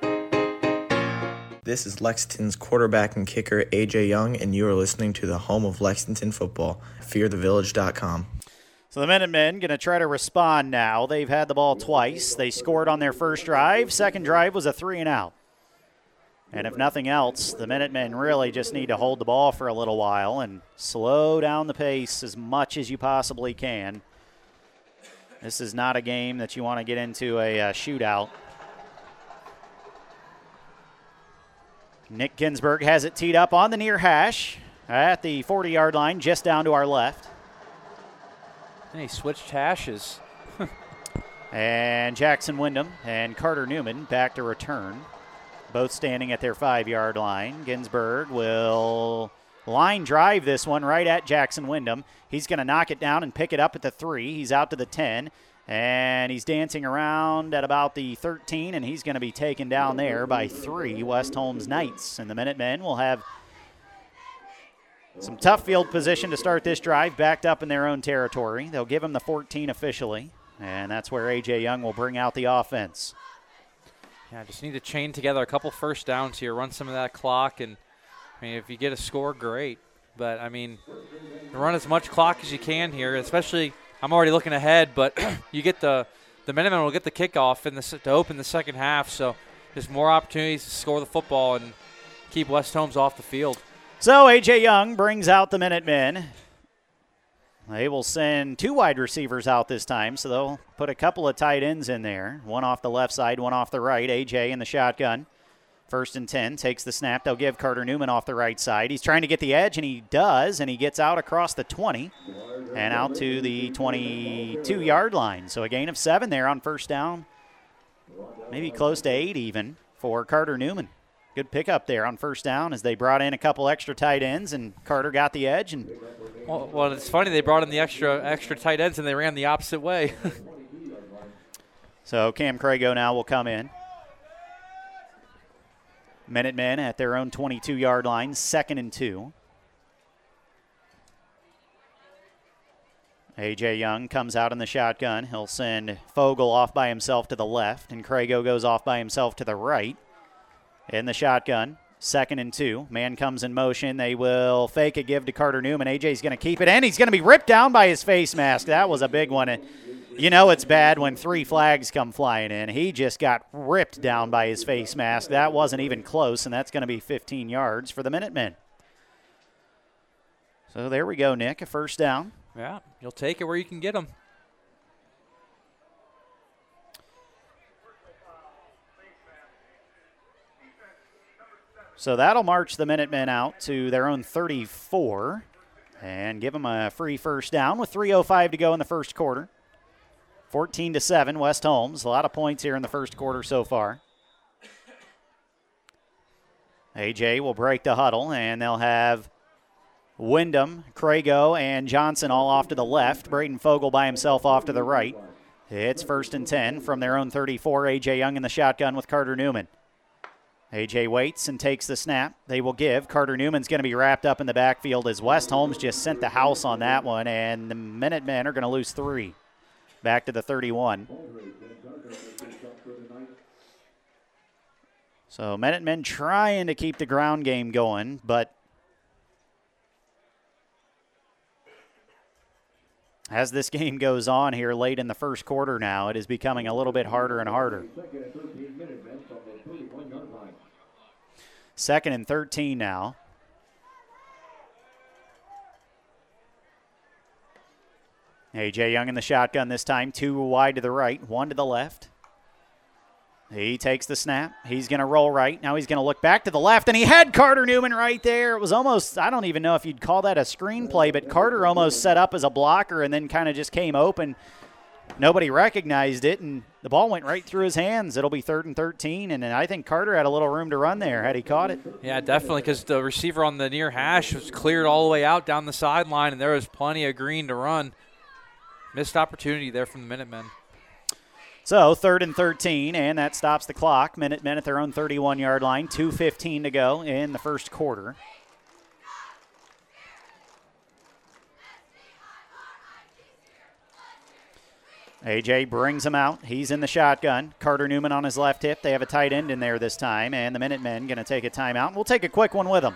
This is Lexington's quarterback and kicker, AJ Young, and you are listening to the home of Lexington football, fearthevillage.com. So the Minutemen going to try to respond now. They've had the ball twice. They scored on their first drive. Second drive was a three and out. And if nothing else, the Minutemen really just need to hold the ball for a little while and slow down the pace as much as you possibly can. This is not a game that you want to get into a, a shootout. Nick Ginsburg has it teed up on the near hash at the 40 yard line, just down to our left. And he switched hashes. and Jackson Wyndham and Carter Newman back to return, both standing at their five yard line. Ginsburg will line drive this one right at Jackson Wyndham. He's going to knock it down and pick it up at the three. He's out to the 10. And he's dancing around at about the 13, and he's going to be taken down there by three West Holmes Knights. And the Minutemen will have some tough field position to start this drive, backed up in their own territory. They'll give him the 14 officially, and that's where A.J. Young will bring out the offense. Yeah, just need to chain together a couple first downs here, run some of that clock, and I mean, if you get a score, great. But I mean, run as much clock as you can here, especially I'm already looking ahead, but you get the the Minutemen will get the kickoff in the to open the second half. So just more opportunities to score the football and keep West Holmes off the field. So A.J. Young brings out the Minutemen. They will send two wide receivers out this time, so they'll put a couple of tight ends in there. One off the left side, one off the right. A.J. in the shotgun. First and 10, takes the snap. They'll give Carter Newman off the right side. He's trying to get the edge, and he does, and he gets out across the 20 and out to the 22 yard line. So a gain of seven there on first down, maybe close to eight even for Carter Newman. Good pickup there on first down as they brought in a couple extra tight ends, and Carter got the edge. And well, well it's funny they brought in the extra extra tight ends and they ran the opposite way. so Cam Crago now will come in. Minutemen at their own 22 yard line, second and two. A.J. Young comes out in the shotgun. He'll send Fogel off by himself to the left, and Crago goes off by himself to the right. In the shotgun, second and two. Man comes in motion. They will fake a give to Carter Newman. A.J.'s going to keep it, and he's going to be ripped down by his face mask. That was a big one. You know it's bad when three flags come flying in. He just got ripped down by his face mask. That wasn't even close, and that's going to be 15 yards for the Minutemen. So there we go, Nick. A first down. Yeah, you'll take it where you can get them. So that'll march the Minutemen out to their own 34 and give them a free first down with 3.05 to go in the first quarter. 14 to 7, West Holmes. A lot of points here in the first quarter so far. AJ will break the huddle, and they'll have Wyndham, Crago, and Johnson all off to the left. Braden Fogel by himself off to the right. It's first and 10 from their own 34. AJ Young in the shotgun with Carter Newman. AJ waits and takes the snap. They will give. Carter Newman's going to be wrapped up in the backfield as West Holmes just sent the house on that one, and the Minutemen are going to lose three back to the 31. So Minutemen trying to keep the ground game going, but as this game goes on here late in the first quarter now, it is becoming a little bit harder and harder. Second and 13 now. A.J. Young in the shotgun this time, two wide to the right, one to the left. He takes the snap. He's going to roll right. Now he's going to look back to the left, and he had Carter Newman right there. It was almost, I don't even know if you'd call that a screenplay, but Carter almost set up as a blocker and then kind of just came open. Nobody recognized it, and the ball went right through his hands. It'll be third and 13, and I think Carter had a little room to run there had he caught it. Yeah, definitely, because the receiver on the near hash was cleared all the way out down the sideline, and there was plenty of green to run. Missed opportunity there from the Minutemen. So third and 13, and that stops the clock. Minutemen at their own 31 yard line. 2.15 to go in the first quarter. AJ brings him out. He's in the shotgun. Carter Newman on his left hip. They have a tight end in there this time, and the Minutemen going to take a timeout. We'll take a quick one with them.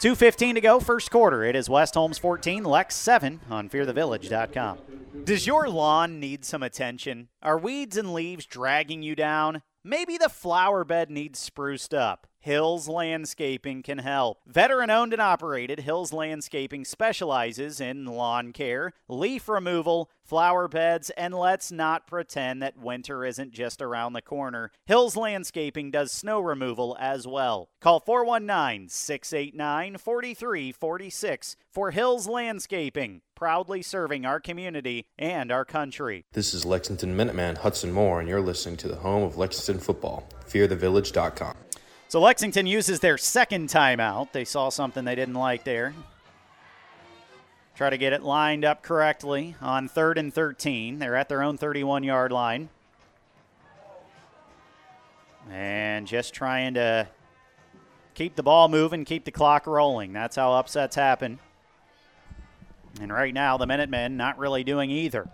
2.15 to go, first quarter. It is West Holmes 14, Lex 7 on fearthevillage.com. Does your lawn need some attention? Are weeds and leaves dragging you down? Maybe the flower bed needs spruced up. Hills Landscaping can help. Veteran owned and operated, Hills Landscaping specializes in lawn care, leaf removal, flower beds, and let's not pretend that winter isn't just around the corner. Hills Landscaping does snow removal as well. Call 419 689 4346 for Hills Landscaping, proudly serving our community and our country. This is Lexington Minuteman Hudson Moore, and you're listening to the home of Lexington football, fearthevillage.com. So Lexington uses their second timeout. They saw something they didn't like there. Try to get it lined up correctly on third and 13. They're at their own 31 yard line. And just trying to keep the ball moving, keep the clock rolling. That's how upsets happen. And right now, the Minutemen not really doing either.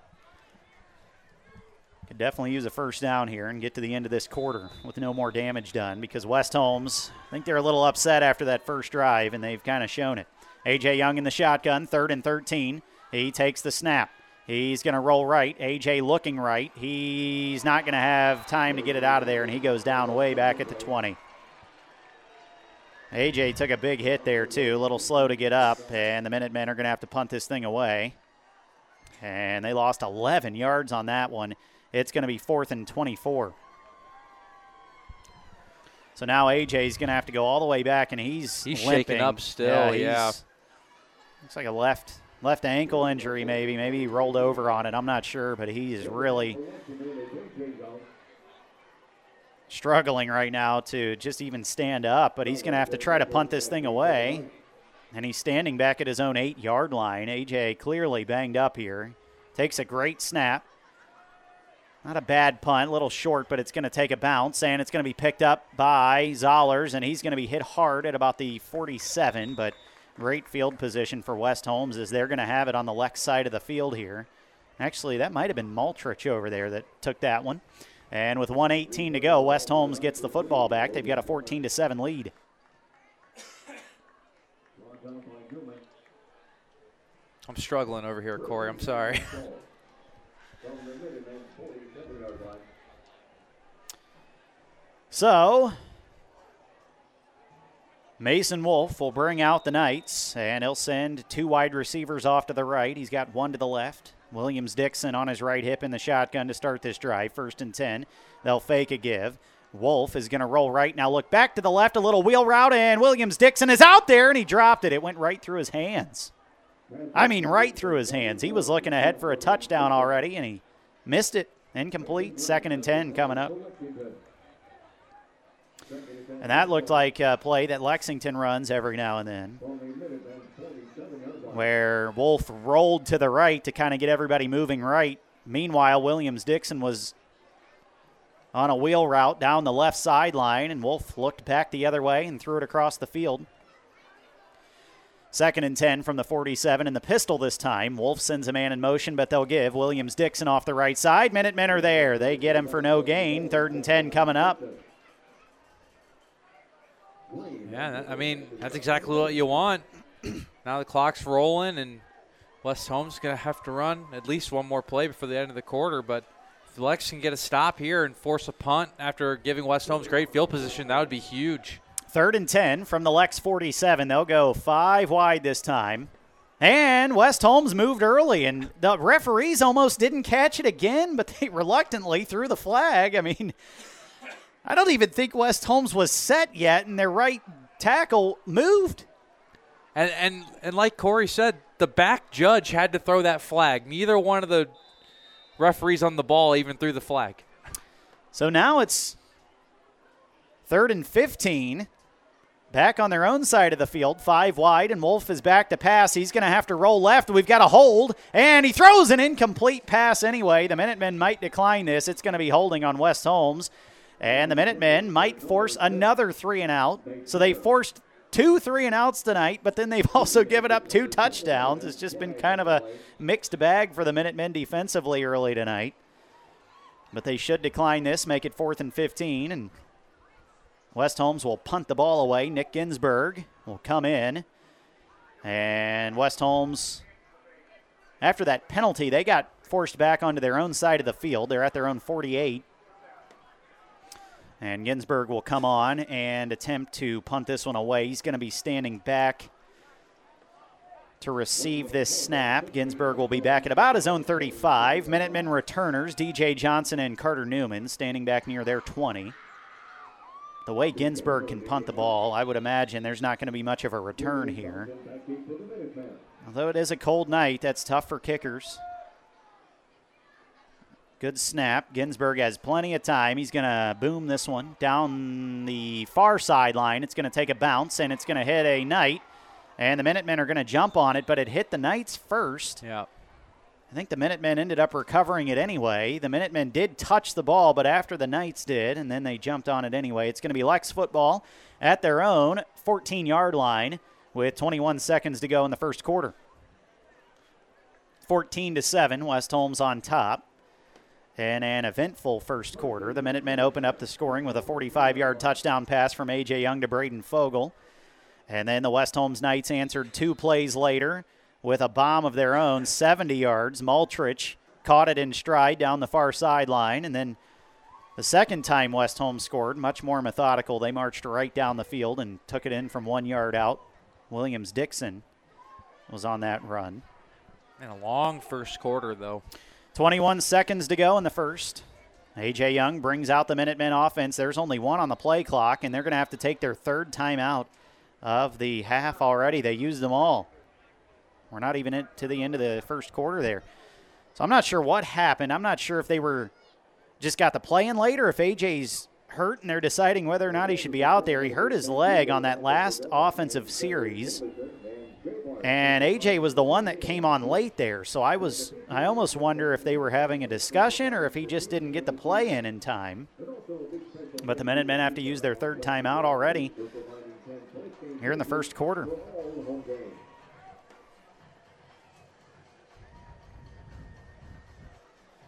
Could definitely use a first down here and get to the end of this quarter with no more damage done because West Holmes, I think they're a little upset after that first drive, and they've kind of shown it. A.J. Young in the shotgun, third and 13. He takes the snap. He's going to roll right. AJ looking right. He's not going to have time to get it out of there, and he goes down way back at the 20. AJ took a big hit there, too. A little slow to get up, and the Minutemen are going to have to punt this thing away. And they lost 11 yards on that one. It's going to be fourth and 24. So now AJ's going to have to go all the way back, and he's He's limping. shaking up still, yeah. he's- Looks like a left left ankle injury, maybe. Maybe he rolled over on it. I'm not sure, but he is really struggling right now to just even stand up. But he's going to have to try to punt this thing away. And he's standing back at his own eight yard line. AJ clearly banged up here. Takes a great snap. Not a bad punt, a little short, but it's going to take a bounce, and it's going to be picked up by Zollers, and he's going to be hit hard at about the 47. But great field position for West Holmes as they're going to have it on the left side of the field here. Actually, that might have been Maltrich over there that took that one. And with 118 to go, West Holmes gets the football back. They've got a 14 to 7 lead. I'm struggling over here, Corey. I'm sorry. So, Mason Wolf will bring out the Knights, and he'll send two wide receivers off to the right. He's got one to the left. Williams Dixon on his right hip in the shotgun to start this drive. First and 10. They'll fake a give. Wolf is going to roll right now. Look back to the left, a little wheel route, and Williams Dixon is out there, and he dropped it. It went right through his hands. I mean, right through his hands. He was looking ahead for a touchdown already, and he missed it. Incomplete. Second and 10 coming up. And that looked like a play that Lexington runs every now and then, where Wolf rolled to the right to kind of get everybody moving right. Meanwhile, Williams Dixon was on a wheel route down the left sideline, and Wolf looked back the other way and threw it across the field. Second and 10 from the 47 in the pistol this time. Wolf sends a man in motion, but they'll give Williams Dixon off the right side. Minutemen are there. They get him for no gain. Third and 10 coming up. Yeah, that- I mean that's exactly what you want. now the clock's rolling, and West Holmes gonna have to run at least one more play before the end of the quarter. But if Lex can get a stop here and force a punt after giving West Holmes great field position, that would be huge. Third and 10 from the Lex 47. They'll go five wide this time. And West Holmes moved early, and the referees almost didn't catch it again, but they reluctantly threw the flag. I mean, I don't even think West Holmes was set yet, and their right tackle moved. And and and like Corey said, the back judge had to throw that flag. Neither one of the referees on the ball even threw the flag. So now it's third and 15. Back on their own side of the field, five wide, and Wolf is back to pass. He's going to have to roll left. We've got a hold, and he throws an incomplete pass anyway. The Minutemen might decline this. It's going to be holding on West Holmes, and the Minutemen might force another three and out. So they forced two three and outs tonight, but then they've also given up two touchdowns. It's just been kind of a mixed bag for the Minutemen defensively early tonight. But they should decline this, make it fourth and 15, and West Holmes will punt the ball away. Nick Ginsburg will come in. And West Holmes, after that penalty, they got forced back onto their own side of the field. They're at their own 48. And Ginsburg will come on and attempt to punt this one away. He's going to be standing back to receive this snap. Ginsburg will be back at about his own 35. Minutemen returners, DJ Johnson and Carter Newman, standing back near their 20 the way Ginsburg can punt the ball, I would imagine there's not going to be much of a return here. Although it is a cold night, that's tough for kickers. Good snap. Ginsburg has plenty of time. He's going to boom this one down the far sideline. It's going to take a bounce and it's going to hit a Knight. And the Minutemen are going to jump on it, but it hit the Knights first. Yeah. I think the Minutemen ended up recovering it anyway. The Minutemen did touch the ball, but after the Knights did, and then they jumped on it anyway. It's going to be Lex football at their own 14 yard line with 21 seconds to go in the first quarter. 14 to 7, West Holmes on top. In an eventful first quarter, the Minutemen opened up the scoring with a 45 yard touchdown pass from A.J. Young to Braden Fogel. And then the West Holmes Knights answered two plays later with a bomb of their own, 70 yards. Maltrich caught it in stride down the far sideline, and then the second time West Holmes scored, much more methodical. They marched right down the field and took it in from one yard out. Williams Dixon was on that run. And a long first quarter, though. 21 seconds to go in the first. A.J. Young brings out the Minutemen offense. There's only one on the play clock, and they're going to have to take their third timeout of the half already. They used them all. We're not even to the end of the first quarter there. So I'm not sure what happened. I'm not sure if they were just got the play in late or if AJ's hurt and they're deciding whether or not he should be out there. He hurt his leg on that last offensive series. And AJ was the one that came on late there. So I was I almost wonder if they were having a discussion or if he just didn't get the play in in time. But the Minutemen have to use their third timeout already here in the first quarter.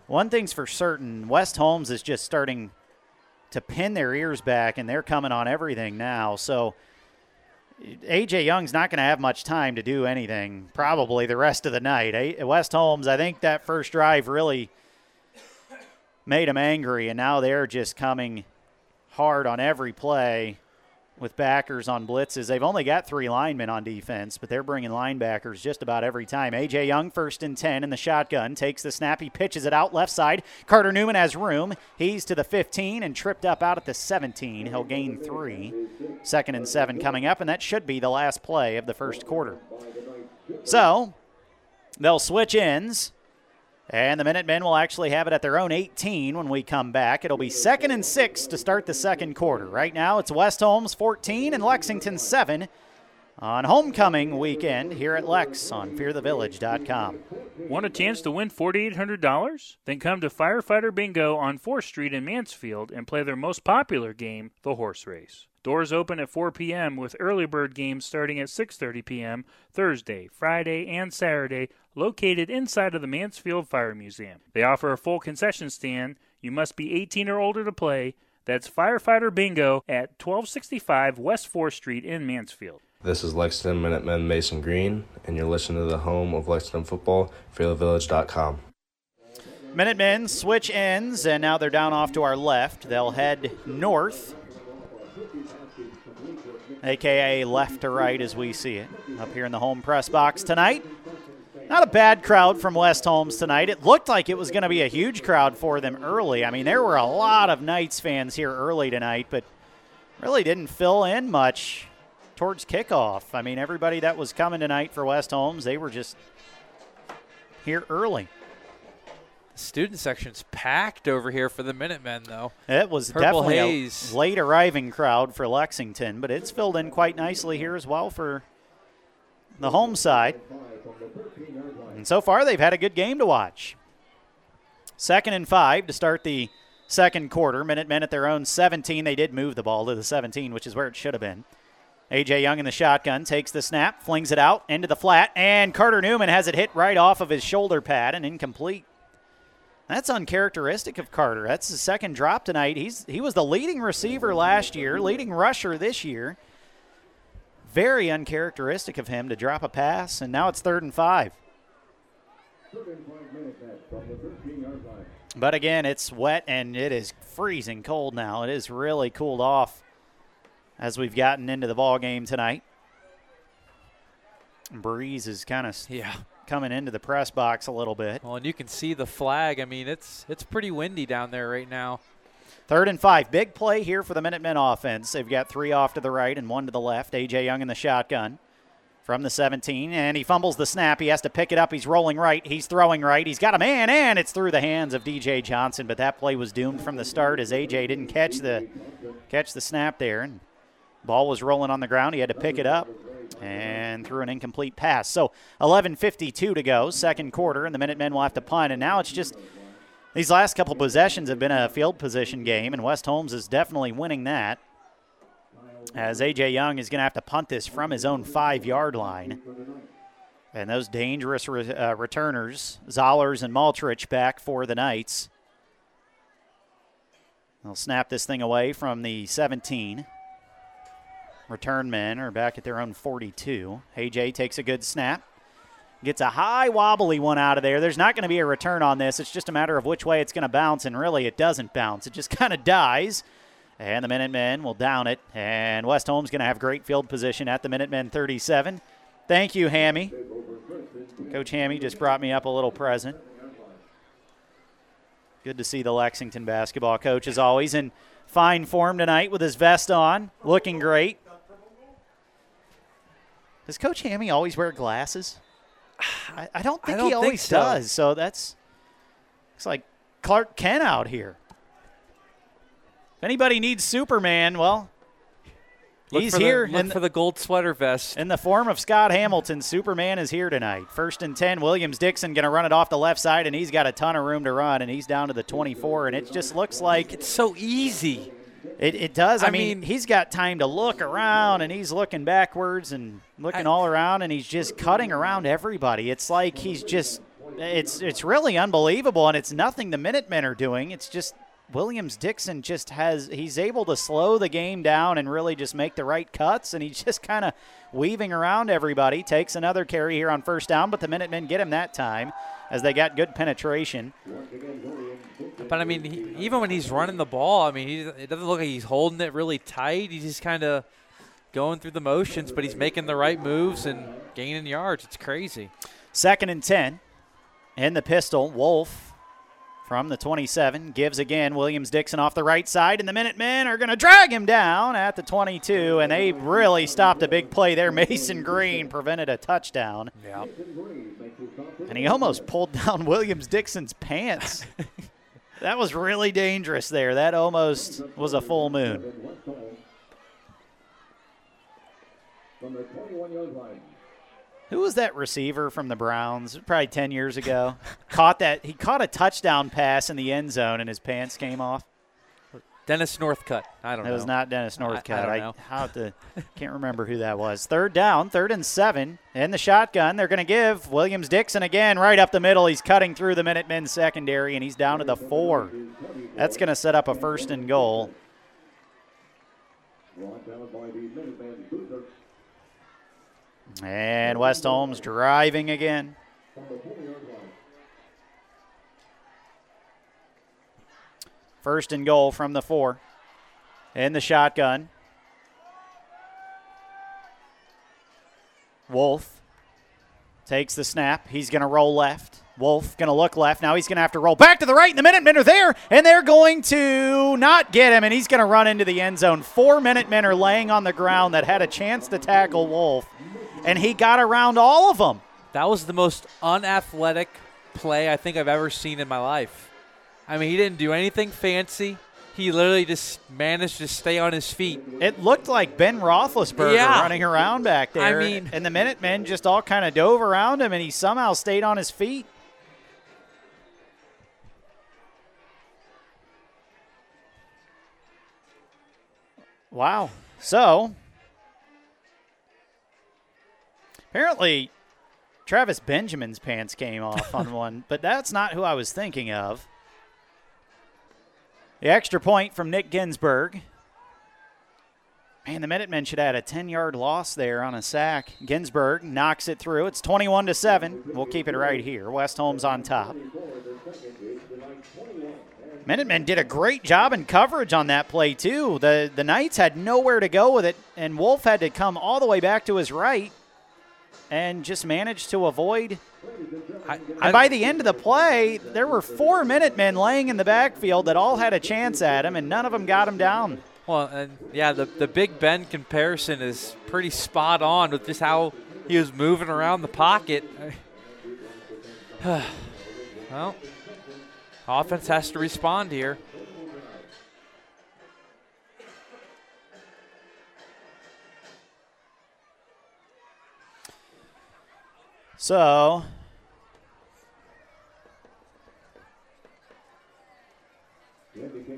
One thing's for certain West Holmes is just starting to pin their ears back, and they're coming on everything now. So AJ Young's not going to have much time to do anything, probably the rest of the night. West Holmes, I think that first drive really made him angry, and now they're just coming hard on every play with backers on blitzes. They've only got three linemen on defense, but they're bringing linebackers just about every time. A.J. Young, first and 10 in the shotgun, takes the snap. He pitches it out left side. Carter Newman has room. He's to the 15 and tripped up out at the 17. He'll gain three. Second and seven coming up, and that should be the last play of the first quarter. So they'll switch ends. And the Minutemen will actually have it at their own 18 when we come back. It'll be second and six to start the second quarter. Right now, it's West Holmes 14 and Lexington 7 on homecoming weekend here at Lex on fearthevillage.com. Want a chance to win $4,800? Then come to Firefighter Bingo on 4th Street in Mansfield and play their most popular game, the horse race. Doors open at 4 p.m. with early bird games starting at 6:30 p.m. Thursday, Friday, and Saturday, located inside of the Mansfield Fire Museum. They offer a full concession stand. You must be 18 or older to play. That's Firefighter Bingo at 1265 West 4th Street in Mansfield. This is Lexington Minutemen Mason Green, and you're listening to the home of Lexington football, FearTheVillage.com. Minutemen switch ends, and now they're down off to our left. They'll head north aka left to right as we see it. Up here in the home press box tonight. Not a bad crowd from West Holmes tonight. It looked like it was going to be a huge crowd for them early. I mean, there were a lot of Knights fans here early tonight, but really didn't fill in much towards kickoff. I mean, everybody that was coming tonight for West Holmes, they were just here early. Student section's packed over here for the Minutemen, though. It was Purple definitely haze. a late arriving crowd for Lexington, but it's filled in quite nicely here as well for the home side. And so far, they've had a good game to watch. Second and five to start the second quarter. Minutemen at their own 17. They did move the ball to the 17, which is where it should have been. A.J. Young in the shotgun takes the snap, flings it out into the flat, and Carter Newman has it hit right off of his shoulder pad and incomplete. That's uncharacteristic of Carter. That's his second drop tonight. He's he was the leading receiver last year, leading rusher this year. Very uncharacteristic of him to drop a pass, and now it's third and five. But again, it's wet and it is freezing cold now. It is really cooled off as we've gotten into the ball game tonight. Breeze is kind of Yeah. Coming into the press box a little bit. Well, and you can see the flag. I mean, it's it's pretty windy down there right now. Third and five. Big play here for the Minutemen offense. They've got three off to the right and one to the left. A.J. Young in the shotgun from the 17, and he fumbles the snap. He has to pick it up. He's rolling right. He's throwing right. He's got a man, and it's through the hands of D.J. Johnson. But that play was doomed from the start as A.J. didn't catch the catch the snap there, and ball was rolling on the ground. He had to pick it up and threw an incomplete pass. So 11:52 to go, second quarter, and the Minutemen will have to punt. And now it's just these last couple possessions have been a field position game, and West Holmes is definitely winning that. As A.J. Young is going to have to punt this from his own five yard line. And those dangerous re- uh, returners, Zollers and Maltrich, back for the Knights. They'll snap this thing away from the 17. Return men are back at their own 42. AJ takes a good snap. Gets a high wobbly one out of there. There's not going to be a return on this. It's just a matter of which way it's going to bounce, and really it doesn't bounce. It just kind of dies. And the Minutemen will down it. And West Holmes going to have great field position at the Minutemen 37. Thank you, Hammy. Coach Hammy just brought me up a little present. Good to see the Lexington basketball coach, as always, in fine form tonight with his vest on, looking great. Does Coach Hammy always wear glasses? I, I don't think I don't he think always so. does. So that's it's like Clark Kent out here. If anybody needs Superman, well, Look he's for the- here look in the, for the gold sweater vest. in the form of Scott Hamilton. Superman is here tonight. First and 10. Williams Dixon going to run it off the left side, and he's got a ton of room to run, and he's down to the 24. And it just looks like It's so easy. It, it does. I, I mean, mean- he's got time to look around, and he's looking backwards and looking I- all around, and he's just cutting around everybody. It's like he's just. It's it's really unbelievable, and it's nothing the Minutemen are doing. It's just Williams Dixon just has he's able to slow the game down and really just make the right cuts, and he's just kind of weaving around everybody. Takes another carry here on first down, but the Minutemen get him that time as they got good penetration. But I mean, he, even when he's running the ball, I mean, he, it doesn't look like he's holding it really tight. He's just kind of going through the motions, but he's making the right moves and gaining yards. It's crazy. Second and 10. In the pistol, Wolf from the 27 gives again. Williams Dixon off the right side, and the Minutemen are going to drag him down at the 22, and they really stopped a big play there. Mason Green prevented a touchdown, Yeah. And he almost pulled down Williams Dixon's pants. that was really dangerous there. That almost was a full moon. Who was that receiver from the Browns? Probably 10 years ago. caught that he caught a touchdown pass in the end zone and his pants came off. Dennis Northcutt. I don't It know. It was not Dennis I- I Northcutt. know. I, have to, can't remember who that was. Third down, third and seven. In the shotgun, they're going to give Williams Dixon again right up the middle. He's cutting through the Minutemen secondary, and he's down to the four. That's going to set up a first and goal. And West Holmes driving again. First and goal from the four. In the shotgun. Wolf takes the snap. He's going to roll left. Wolf going to look left. Now he's going to have to roll back to the right. And the Minutemen are there, and they're going to not get him, and he's going to run into the end zone. Four Minutemen are laying on the ground that had a chance to tackle Wolf, and he got around all of them. That was the most unathletic play I think I've ever seen in my life. I mean, he didn't do anything fancy. He literally just managed to stay on his feet. It looked like Ben Roethlisberger Yeah. running around back there. I mean- and the Minutemen just all kind of dove around him, and he somehow stayed on his feet. Wow. So, apparently, Travis Benjamin's pants came off on one, but that's not who I was thinking of. The extra point from Nick Ginsburg. Man, the Minutemen should add a 10 yard loss there on a sack. Ginsburg knocks it through. It's 21 to 7. We'll keep it right here. West Holmes on top. Minutemen did a great job in coverage on that play, too. The, the Knights had nowhere to go with it, and Wolf had to come all the way back to his right and just managed to avoid and by the end of the play, there were four Minutemen laying in the backfield that all had a chance at him, and none of them got him down. Well, and yeah, the the Big Ben comparison is pretty spot on with just how he was moving around the pocket. well, offense has to respond here. So,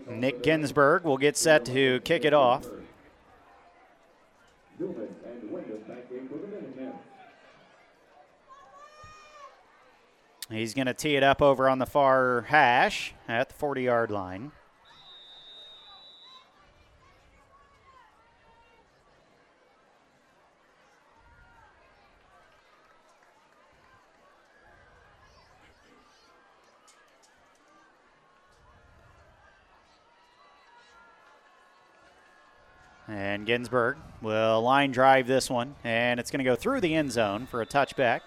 Nick Ginsburg will get set to kick it off. He's going to tee it up over on the far hash at the 40 yard line. And Ginsburg will line drive this one, and it's going to go through the end zone for a touchback.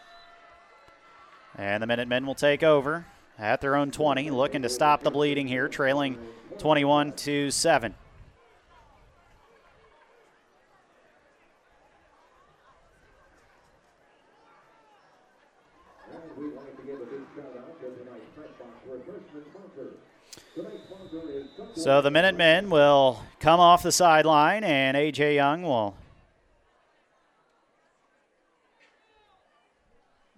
And the Minutemen will take over at their own 20, looking to stop the bleeding here, trailing 21 to 7. So the Minutemen will come off the sideline, and A.J. Young will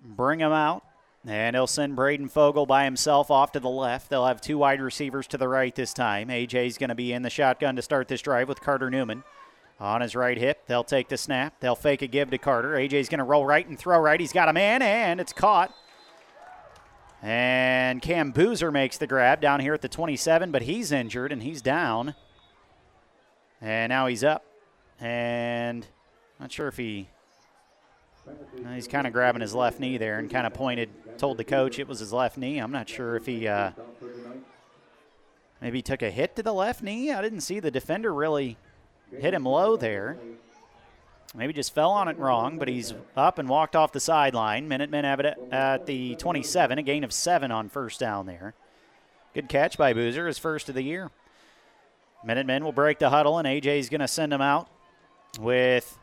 bring him out. And he'll send Braden Fogel by himself off to the left. They'll have two wide receivers to the right this time. AJ's going to be in the shotgun to start this drive with Carter Newman on his right hip. They'll take the snap. They'll fake a give to Carter. AJ's going to roll right and throw right. He's got a man, and it's caught. And Cam Boozer makes the grab down here at the 27, but he's injured and he's down. And now he's up. And not sure if he. He's kind of grabbing his left knee there and kind of pointed, told the coach it was his left knee. I'm not sure if he uh, maybe took a hit to the left knee. I didn't see the defender really hit him low there. Maybe just fell on it wrong, but he's up and walked off the sideline. Minutemen have it at the 27, a gain of seven on first down there. Good catch by Boozer, his first of the year. Minutemen will break the huddle, and AJ's going to send them out with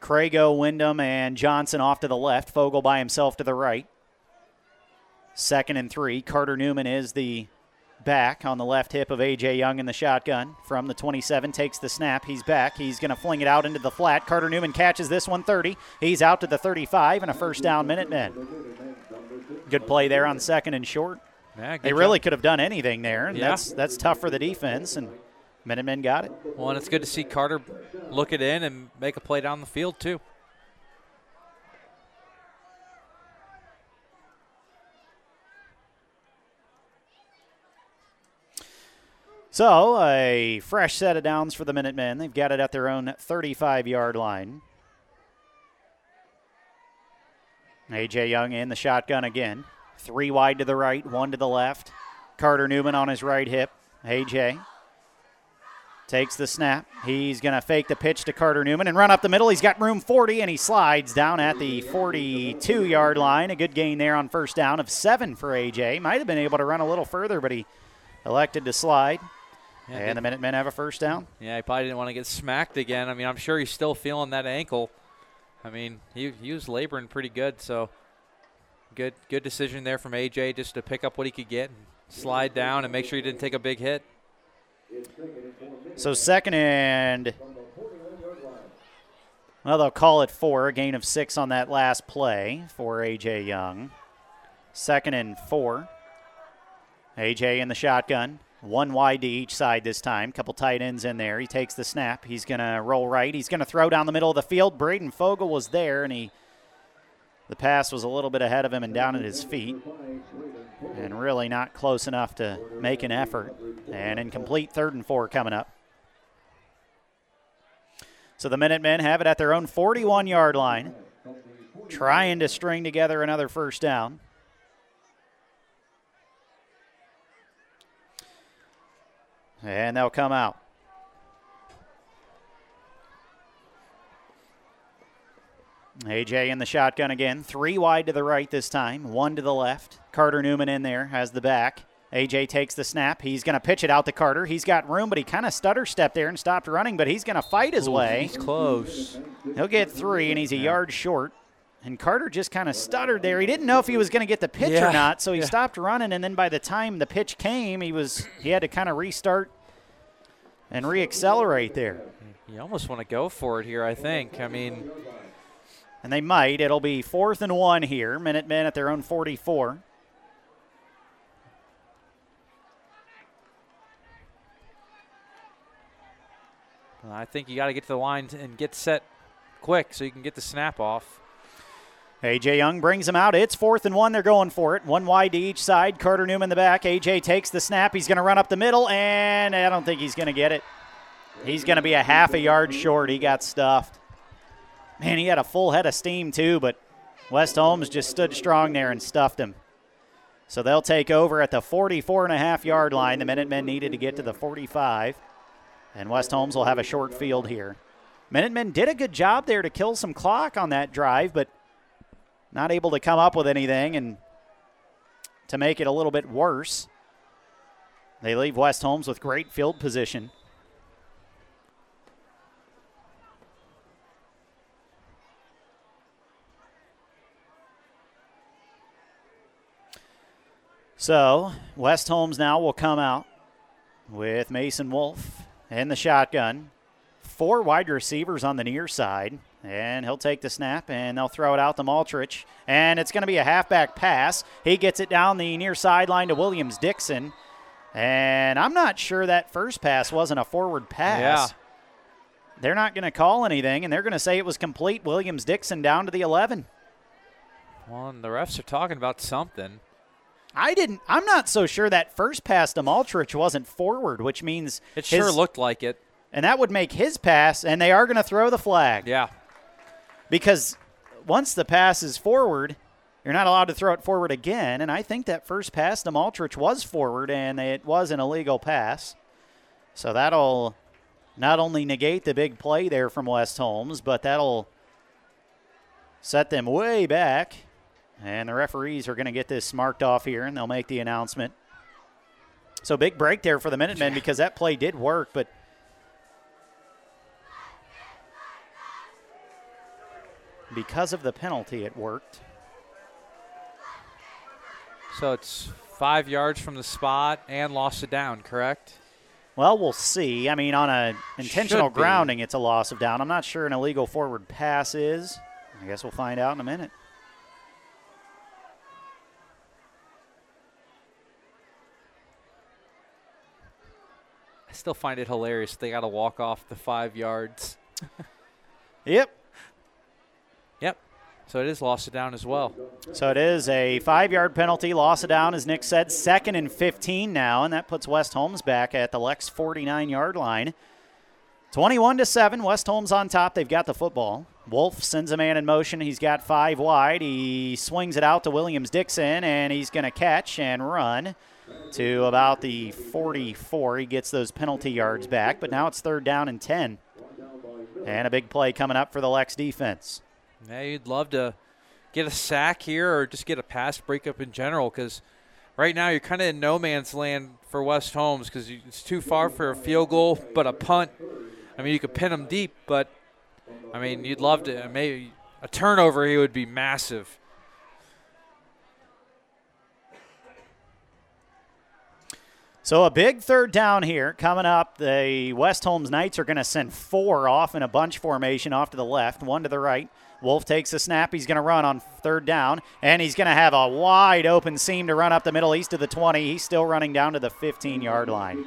Crago, Wyndham, and Johnson off to the left. Fogel by himself to the right. Second and three. Carter Newman is the back on the left hip of A.J. Young in the shotgun from the 27. Takes the snap. He's back. He's going to fling it out into the flat. Carter Newman catches this one 30. He's out to the 35 and a first down Minutemen. Good play there on second and short. Yeah, they really could have done anything there. And yeah. That's that's tough for the defense and Minutemen got it. Well, and it's good to see Carter look it in and make a play down the field too. So, a fresh set of downs for the Minutemen. They've got it at their own 35 yard line. A.J. Young in the shotgun again. Three wide to the right, one to the left. Carter Newman on his right hip. A.J. takes the snap. He's going to fake the pitch to Carter Newman and run up the middle. He's got room 40, and he slides down at the 42 yard line. A good gain there on first down of seven for A.J. Might have been able to run a little further, but he elected to slide. Yeah, and the Minutemen have a first down. Yeah, he probably didn't want to get smacked again. I mean, I'm sure he's still feeling that ankle. I mean, he, he was laboring pretty good, so good good decision there from AJ just to pick up what he could get and slide down and make sure he didn't take a big hit. So second and well, they'll call it four, a gain of six on that last play for AJ Young. Second and four. AJ in the shotgun. One wide to each side this time. Couple tight ends in there. He takes the snap. He's going to roll right. He's going to throw down the middle of the field. Braden Fogel was there, and he the pass was a little bit ahead of him and down at his feet, and really not close enough to make an effort. And incomplete third and four coming up. So the Minutemen have it at their own 41 yard line, trying to string together another first down. And they'll come out. AJ in the shotgun again. Three wide to the right this time, one to the left. Carter Newman in there has the back. AJ takes the snap. He's going to pitch it out to Carter. He's got room, but he kind of stutter stepped there and stopped running, but he's going to fight his Ooh, way. He's close. He'll get three, and he's a yard short. And Carter just kind of stuttered there. He didn't know if he was going to get the pitch yeah. or not, so he yeah. stopped running. And then by the time the pitch came, he was he had to kind of restart and reaccelerate there. You almost want to go for it here, I think. I mean, and they might. It'll be fourth and one here. Minutemen at their own 44. I think you got to get to the line and get set quick so you can get the snap off. AJ Young brings him out. It's fourth and one. They're going for it. One wide to each side. Carter Newman in the back. AJ takes the snap. He's going to run up the middle, and I don't think he's going to get it. He's going to be a half a yard short. He got stuffed. Man, he had a full head of steam, too, but West Holmes just stood strong there and stuffed him. So they'll take over at the 44 and a half yard line. The Minutemen needed to get to the 45. And West Holmes will have a short field here. Minutemen did a good job there to kill some clock on that drive, but not able to come up with anything and to make it a little bit worse. They leave West Holmes with great field position. So, West Holmes now will come out with Mason Wolf in the shotgun. Four wide receivers on the near side. And he'll take the snap and they'll throw it out to Maltrich. And it's going to be a halfback pass. He gets it down the near sideline to Williams Dixon. And I'm not sure that first pass wasn't a forward pass. Yeah. They're not going to call anything, and they're going to say it was complete. Williams Dixon down to the 11. Well, and the refs are talking about something. I didn't. I'm not so sure that first pass to Maltrich wasn't forward, which means It sure his- looked like it. and that would make his pass, and they are going to throw the flag. Yeah. Because once the pass is forward, you're not allowed to throw it forward again. And I think that first pass to Maltrich was forward, and it was an illegal pass. So that'll not only negate the big play there from West Holmes, but that'll set them way back. And the referees are going to get this marked off here, and they'll make the announcement. So big break there for the Minutemen because that play did work, but because of the penalty, it worked. So it's five yards from the spot and lost it down, correct? Well, we'll see. I mean, on an intentional grounding, it's a loss of down. I'm not sure an illegal forward pass is. I guess we'll find out in a minute. I still find it hilarious. They got to walk off the five yards. Yep. So it is lost it down as well. So it is a five yard penalty, loss of down, as Nick said, second and 15 now, and that puts West Holmes back at the Lex 49 yard line. 21 to 7, West Holmes on top. They've got the football. Wolf sends a man in motion. He's got five wide. He swings it out to Williams Dixon, and he's going to catch and run to about the 44. He gets those penalty yards back, but now it's third down and 10. And a big play coming up for the Lex defense. Yeah, you'd love to get a sack here or just get a pass breakup in general because right now you're kind of in no man's land for West Holmes because it's too far for a field goal, but a punt. I mean, you could pin them deep, but I mean, you'd love to maybe a turnover here would be massive. So a big third down here coming up. The West Holmes Knights are going to send four off in a bunch formation off to the left, one to the right. Wolf takes a snap. He's going to run on third down, and he's going to have a wide open seam to run up the middle east of the 20. He's still running down to the 15 yard line.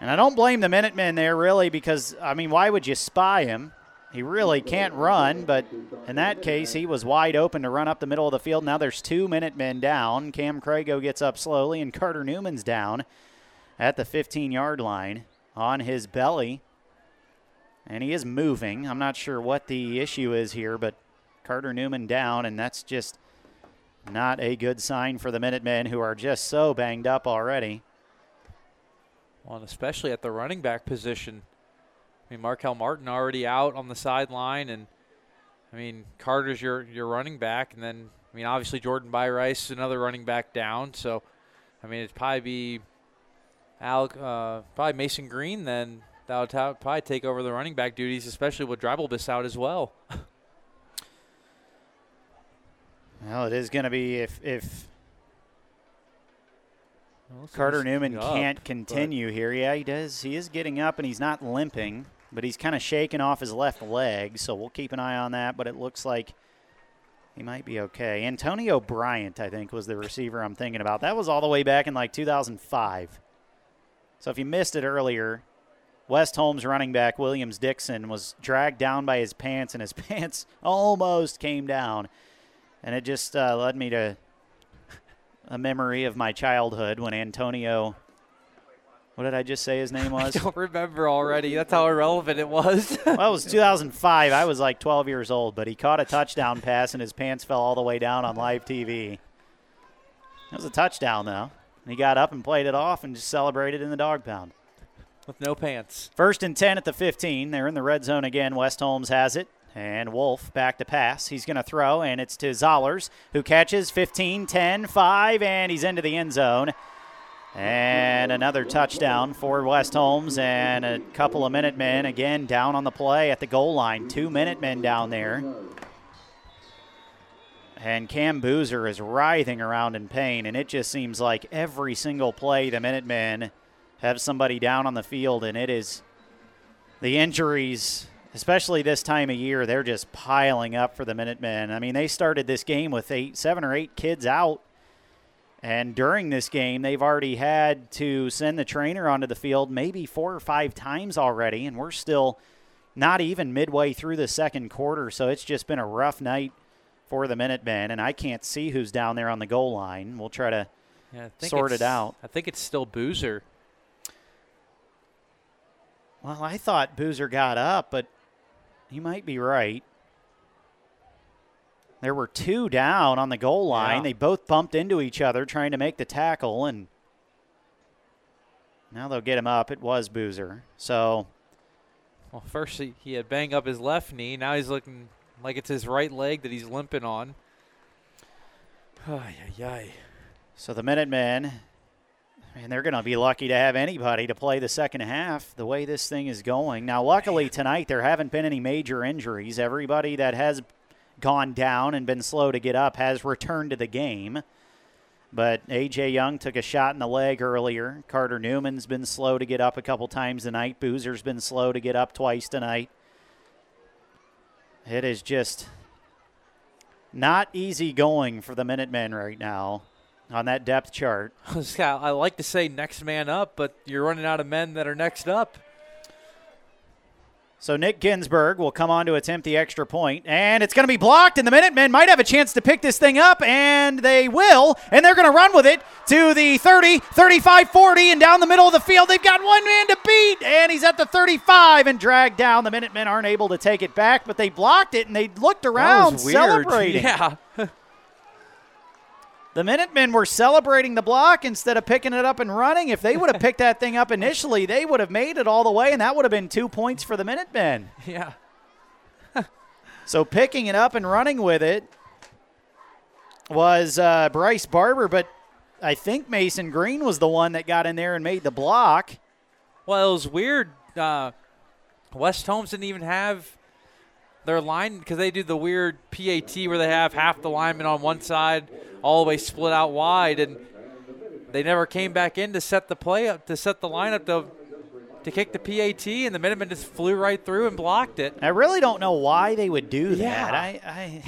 And I don't blame the Minutemen there, really, because, I mean, why would you spy him? He really can't run, but in that case, he was wide open to run up the middle of the field. Now there's two Minutemen down. Cam Crago gets up slowly, and Carter Newman's down at the 15 yard line on his belly. And he is moving. I'm not sure what the issue is here, but Carter Newman down, and that's just not a good sign for the Minutemen, who are just so banged up already. Well, and especially at the running back position. I mean, Markel Martin already out on the sideline, and I mean Carter's your your running back, and then I mean obviously Jordan Byrice is another running back down. So, I mean it'd probably be Al, uh, probably Mason Green then that would ta- probably take over the running back duties, especially with Dreibelbis out as well. Well, it is going to be if if Well, Carter Newman up, can't continue here. Yeah, he does. He is getting up and he's not limping, but he's kind of shaking off his left leg. So we'll keep an eye on that. But it looks like he might be okay. Antonio Bryant, I think, was the receiver I'm thinking about. That was all the way back in like 2005. So if you missed it earlier, West Holmes running back Williams Dixon was dragged down by his pants, and his pants almost came down. And it just uh, led me to a memory of my childhood when Antonio. What did I just say his name was? I don't remember already. That's how irrelevant it was. well, it was 2005. I was like 12 years old, but he caught a touchdown pass and his pants fell all the way down on live TV. It was a touchdown, though. And he got up and played it off and just celebrated in the dog pound. With no pants. First and 10 at the 15. They're in the red zone again. West Holmes has it. And Wolf back to pass. He's going to throw, and it's to Zollers, who catches 15, 10, 5, and he's into the end zone. And another touchdown for West Holmes, and a couple of Minutemen again down on the play at the goal line. Two Minutemen down there. And Cam Boozer is writhing around in pain, and it just seems like every single play the Minutemen have somebody down on the field, and it is the injuries, especially this time of year, they're just piling up for the Minutemen. I mean, they started this game with eight, seven or eight kids out, and during this game, they've already had to send the trainer onto the field maybe four or five times already, and we're still not even midway through the second quarter, so it's just been a rough night for the Minutemen, and I can't see who's down there on the goal line. We'll try to Yeah, sort it out. I think it's still Boozer. Well, I thought Boozer got up, but you might be right. There were two down on the goal line. Yeah. They both bumped into each other trying to make the tackle, and now they'll get him up. It was Boozer. So Well, first he, he had banged up his left knee. Now he's looking like it's his right leg that he's limping on. Ay, ay, ay. So the Minutemen, and they're going to be lucky to have anybody to play the second half the way this thing is going. Now, luckily tonight, there haven't been any major injuries. Everybody that has gone down and been slow to get up has returned to the game. But A.J. Young took a shot in the leg earlier. Carter Newman's been slow to get up a couple times tonight. Boozer's been slow to get up twice tonight. It is just not easy going for the Minutemen right now on that depth chart. I like to say next man up, but you're running out of men that are next up. So Nick Ginsburg will come on to attempt the extra point, and it's going to be blocked, and the Minutemen might have a chance to pick this thing up, and they will, and they're going to run with it to the 30, 35, 40, and down the middle of the field. They've got one man to beat, and he's at the 35 and dragged down. The Minutemen aren't able to take it back, but they blocked it, and they looked around that was weird. celebrating. Yeah. The Minutemen were celebrating the block instead of picking it up and running. If they would have picked that thing up initially, they would have made it all the way, and that would have been two points for the Minutemen. yeah. So picking it up and running with it was uh, Bryce Barber, but I think Mason Green was the one that got in there and made the block. Well, it was weird. Uh, West Holmes didn't even have their line because they do the weird PAT where they have half the linemen on one side, all the way split out wide, and they never came back in to set the play up to set the lineup to to kick the PAT, and the Minutemen just flew right through and blocked it. I really don't know why they would do that. Yeah. I, I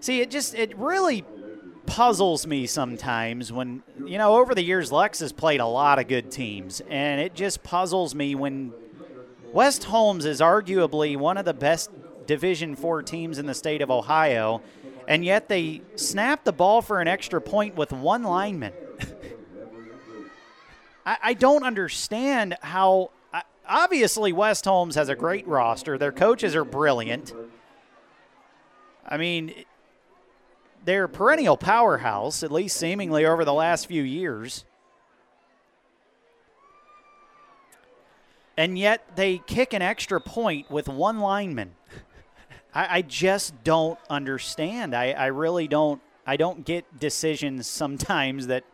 see it just it really puzzles me sometimes when you know over the years Lex has played a lot of good teams and it just puzzles me when West Holmes is arguably one of the best Division 4 teams in the state of Ohio and yet they snap the ball for an extra point with one lineman. I, I don't understand how. Obviously, West Holmes has a great roster. Their coaches are brilliant. I mean, they're a perennial powerhouse, at least seemingly over the last few years. And yet they kick an extra point with one lineman. I, I just don't understand. I, I really don't. I don't get decisions sometimes that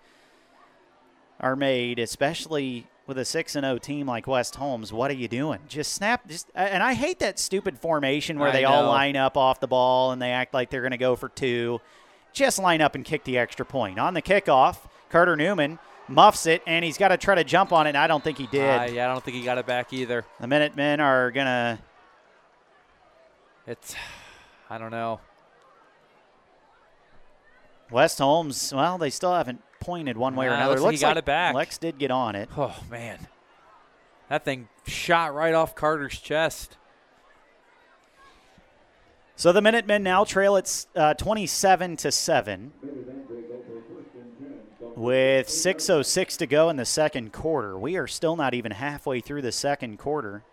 are made, especially with a six and zero team like West Holmes. What are you doing? Just snap. Just and I hate that stupid formation where I they all line up off the ball and they act like they're going to go for two. Just line up and kick the extra point on the kickoff. Carter Newman muffs it and he's got to try to jump on it. And I don't think he did. Uh, yeah, I don't think he got it back either. The Minutemen are gonna. It's, I don't know. West Holmes. Well, they still haven't pointed one way or another. looks like he got like it back. Lex did get on it. Oh man, that thing shot right off Carter's chest. So the Minutemen now trail at uh, 27 to 7 with 6.06 to go in the second quarter. We are still not even halfway through the second quarter.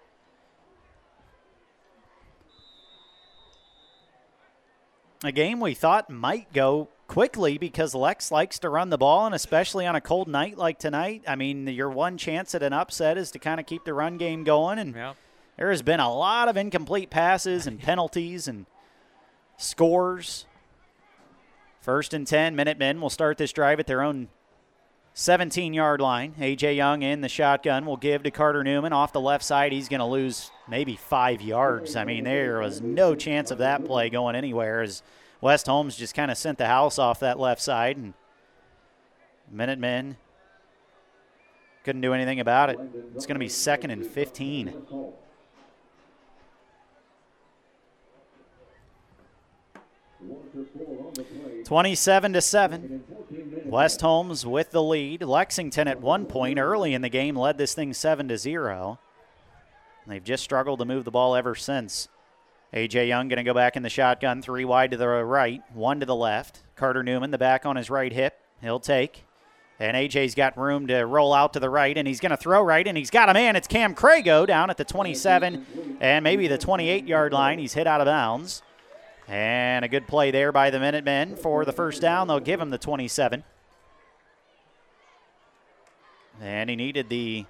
A game we thought might go quickly because Lex likes to run the ball, and especially on a cold night like tonight. I mean, your one chance at an upset is to kind of keep the run game going, and Yeah. there has been a lot of incomplete passes and penalties and scores. First and 10, Minutemen will start this drive at their own 17 yard line. A.J. Young in the shotgun will give to Carter Newman off the left side. He's going to lose maybe five yards. I mean, there was no chance of that play going anywhere as West Holmes just kind of sent the house off that left side. And Minutemen couldn't do anything about it. It's going to be second and 15. 27 to 7. West Holmes with the lead. Lexington at one point early in the game led this thing 7 to 0. They've just struggled to move the ball ever since. AJ Young going to go back in the shotgun, three wide to the right, one to the left. Carter Newman, the back on his right hip, he'll take. And AJ's got room to roll out to the right, and he's going to throw right, and he's got a man. It's Cam Crago down at the 27 and maybe the 28 yard line. He's hit out of bounds. And a good play there by the Minutemen for the first down. They'll give him the 27. And he needed the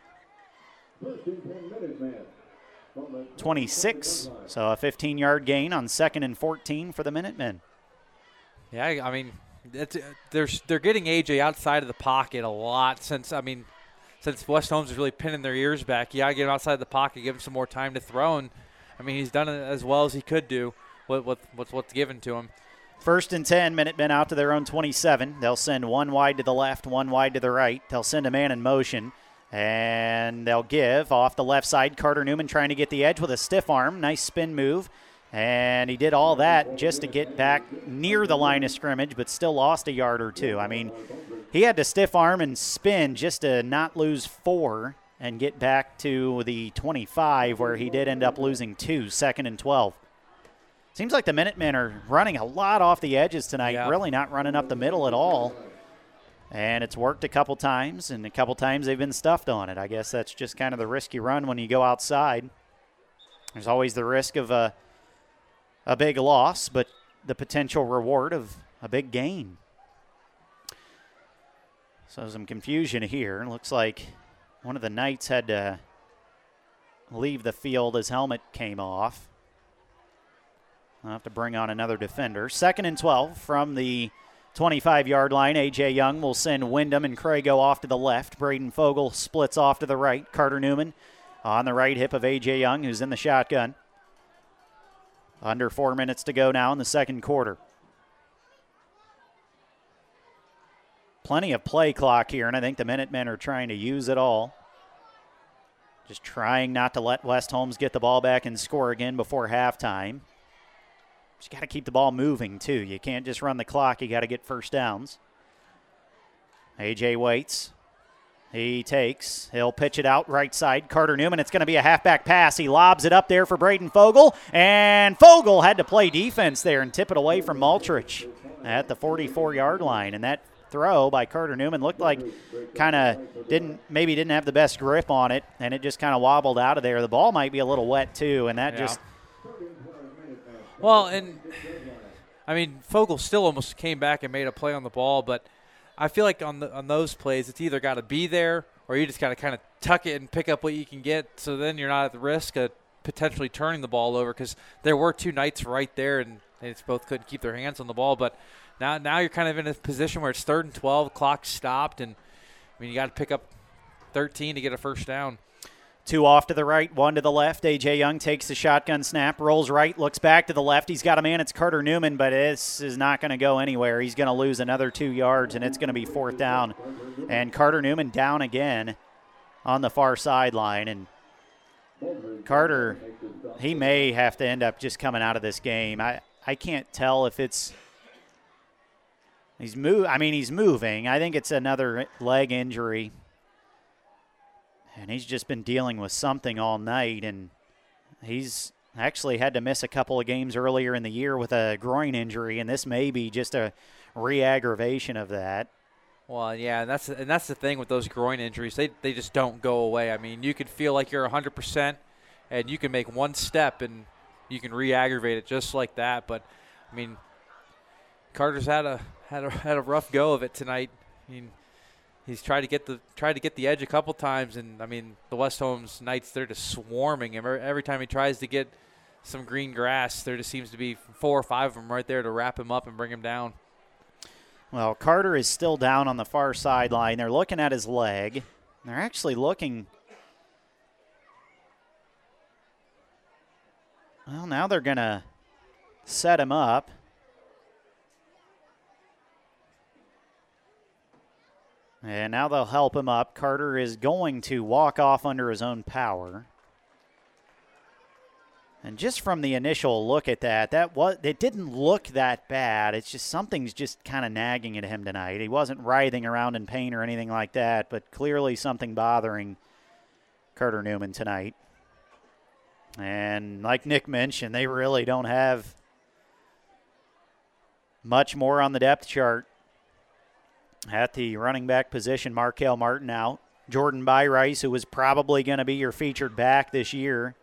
26, so a 15 yard gain on second and 14 for the Minutemen. Yeah, I mean, it's, uh, they're they're getting AJ outside of the pocket a lot since I mean, since West Holmes is really pinning their ears back. Yeah, get him outside of the pocket, give him some more time to throw, and I mean he's done it as well as he could do with, with what's what's given to him. First and 10, Minutemen out to their own 27. They'll send one wide to the left, one wide to the right. They'll send a man in motion. And they'll give off the left side. Carter Newman trying to get the edge with a stiff arm. Nice spin move. And he did all that just to get back near the line of scrimmage, but still lost a yard or two. I mean, he had to stiff arm and spin just to not lose four and get back to the 25, where he did end up losing two, second and 12. Seems like the Minutemen are running a lot off the edges tonight, Yeah. really not running up the middle at all. And it's worked a couple times, and a couple times they've been stuffed on it. I guess that's just kind of the risky run when you go outside. There's always the risk of a, a big loss, but the potential reward of a big gain. So some confusion here. Looks like one of the Knights had to leave the field. His helmet came off. I'll have to bring on another defender. Second and 12 from the 25 yard line. A.J. Young will send Wyndham and Crago off to the left. Braden Fogel splits off to the right. Carter Newman on the right hip of A.J. Young, who's in the shotgun. Under four minutes to go now in the second quarter. Plenty of play clock here, and I think the Minutemen are trying to use it all. Just trying not to let West Holmes get the ball back and score again before halftime. Just got to keep the ball moving, too. You can't just run the clock, you got to get first downs. AJ waits. He takes. He'll pitch it out right side. Carter Newman. It's going to be a halfback pass. He lobs it up there for Braden Fogel. And Fogel had to play defense there and tip it away from Maltrich at the 44 yard line. And that throw by Carter Newman looked like kind of didn't maybe didn't have the best grip on it and it just kind of wobbled out of there. The ball might be a little wet too and that Yeah. just Well, and I mean, Fogel still almost came back and made a play on the ball, but I feel like on the on those plays, it's either got to be there or you just got to kind of tuck it and pick up what you can get. So then you're not at the risk of potentially turning the ball over because there were two knights right there, and they both couldn't keep their hands on the ball. But now now you're kind of in a position where it's third and twelve, clock stopped, and I mean you got to pick up 13 to get a first down. Two off to the right, one to the left. AJ Young takes the shotgun snap, rolls right, looks back to the left. He's got a man. It's Carter Newman, but this is not going to go anywhere. He's going to lose another two yards, and it's going to be fourth down. And Carter Newman down again on the far sideline. And Carter, he may have to end up just coming out of this game. I, I can't tell if it's. He's move. I mean, he's moving. I think it's another leg injury and he's just been dealing with something all night and he's actually had to miss a couple of games earlier in the year with a groin injury and this may be just a re-aggravation of that Well, yeah, and that's and that's the thing with those groin injuries. They they just don't go away. I mean, you could feel like you're 100% and you can make one step and you can re-aggravate it just like that, but I mean, Carter's had a had a, had a rough go of it tonight. I mean, he's tried to get the tried to get the edge a couple times, and I mean the West Holmes Knights they're just swarming him every time he tries to get some green grass. There just seems to be four or five of them right there to wrap him up and bring him down. Well, Carter is still down on the far sideline. They're looking at his leg. They're actually looking. Well, now they're going to set him up. And now they'll help him up. Carter is going to walk off under his own power. And just from the initial look at that, that was it didn't look that bad. It's just something's just kind of nagging at him tonight. He wasn't writhing around in pain or anything like that, but clearly something bothering Carter Newman tonight. And like Nick mentioned, they really don't have much more on the depth chart. At the running back position, Markel Martin out. Jordan Byrice, who was probably going to be your featured back this year,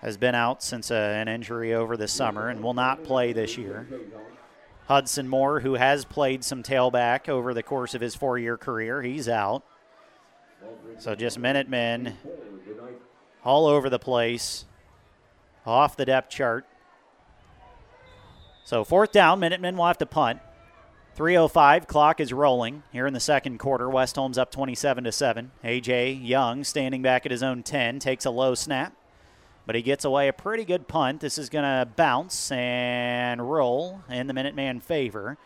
has been out since uh, an injury over the summer and will not play this year. Hudson Moore, who has played some tailback over the course of his four year career, he's out. So just Minutemen all over the place, off the depth chart. So fourth down, Minutemen will have to punt. 305 clock is rolling here in the second quarter. West Holmes up 27 to 7. AJ Young standing back at his own 10 takes a low snap, but he gets away a pretty good punt. This is going to bounce and roll in the Minuteman favor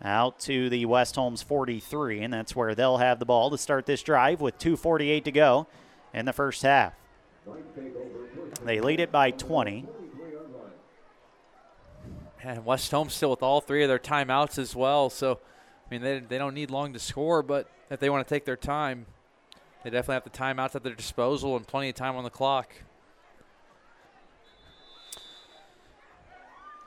out to the West Holmes 43, and that's where they'll have the ball to start this drive with 2:48 to go in the first half. They lead it by 20. And West Holmes still with all three of their timeouts as well. So, I mean, they, they don't need long to score, but if they want to take their time, they definitely have the timeouts at their disposal and plenty of time on the clock.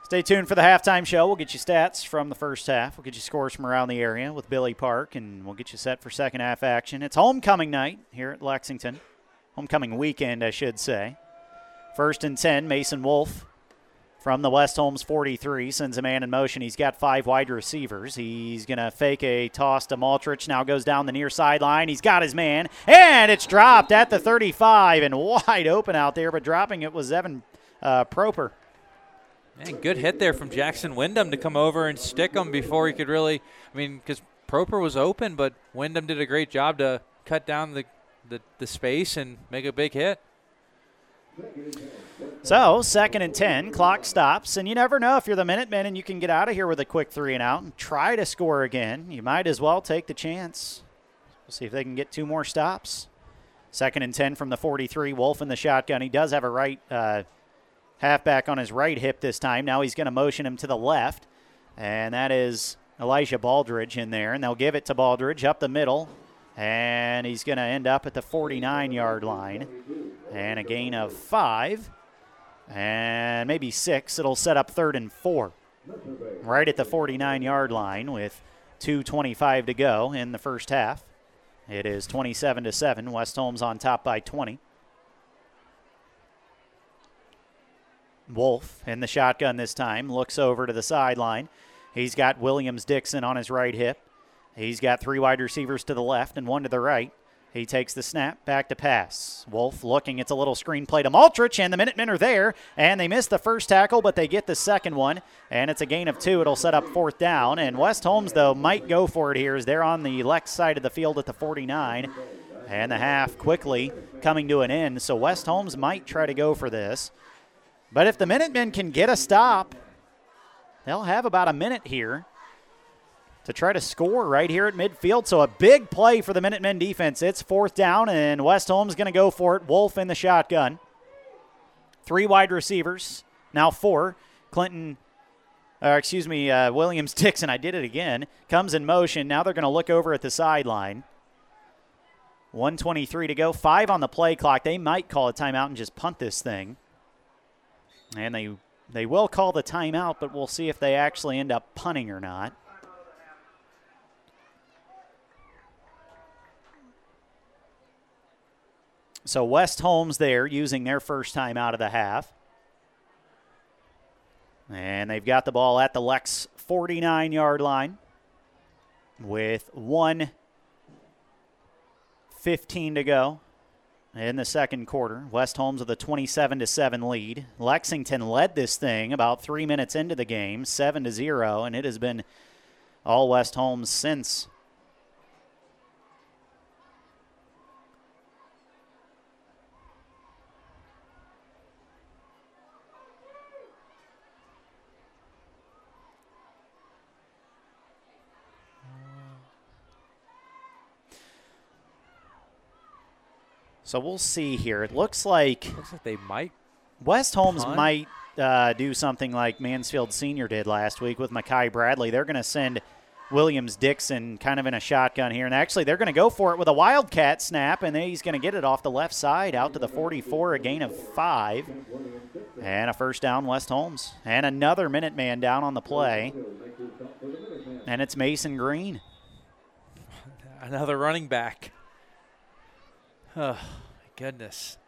Stay tuned for the halftime show. We'll get you stats from the first half. We'll get you scores from around the area with Billy Park, and we'll get you set for second half action. It's homecoming night here at Lexington. Homecoming weekend, I should say. First and 10, Mason Wolf from the West Holmes 43 sends a man in motion. He's got five wide receivers. He's going to fake a toss to Maltrich. Now goes down the near sideline. He's got his man, and it's dropped at the 35 and wide open out there, but dropping it was Evan uh, Proper. Man, good hit there from Jackson Wyndham to come over and stick him before he could really. I mean, because Proper was open, but Wyndham did a great job to cut down the, the, the space and make a big hit. So, second and 10, clock stops, and you never know if you're the Minutemen and you can get out of here with a quick three and out and try to score again. You might as well take the chance. We'll see if they can get two more stops. Second and 10 from the 43, Wolf in the shotgun. He does have a right uh, halfback on his right hip this time. Now he's going to motion him to the left, and that is Elijah Baldridge in there, and they'll give it to Baldridge up the middle, and he's going to end up at the 49 yard line, and a gain of five, and maybe six. It'll set up third and four, right at the 49 yard line with 2:25 to go in the first half. It is 27 to seven. West Holmes on top by 20. Wolf in the shotgun this time looks over to the sideline. He's got Williams Dixon on his right hip. He's got three wide receivers to the left and one to the right. He takes the snap, back to pass. Wolf looking, it's a little screen play to Maltrich, and the Minutemen are there, and they miss the first tackle, but they get the second one, and it's a gain of two. It'll set up fourth down, and West Holmes, though, might go for it here as they're on the left side of the field at the 49, and the half quickly coming to an end, so West Holmes might try to go for this. But if the Minutemen can get a stop, they'll have about a minute here to try to score right here at midfield. So a big play for the Minutemen defense. It's fourth down, and West Holmes going to go for it. Wolf in the shotgun. Three wide receivers, now four. Clinton, or excuse me, uh, Williams Dixon, I did it again, comes in motion. Now they're going to look over at the sideline. 123 to go, five on the play clock. They might call a timeout and just punt this thing. And they they will call the timeout, but we'll see if they actually end up punting or not. So West Holmes there using their first time out of the half. And they've got the ball at the Lex 49 yard line with 115 to go in the second quarter. West Holmes with a 27 to 7 lead. Lexington led this thing about 3 minutes into the game, 7 to 0, and it has been all West Holmes since. So we'll see here. It looks like Looks like they might. West Holmes Punt? might uh, do something like Mansfield Senior did last week with Mackay Bradley. They're going to send Williams Dixon kind of in a shotgun here, and actually they're going to go for it with a wildcat snap, and then he's going to get it off the left side out to the 44, a gain of five, and a first down West Holmes, and another Minuteman down on the play, and it's Mason Green. Another running back. Goodness.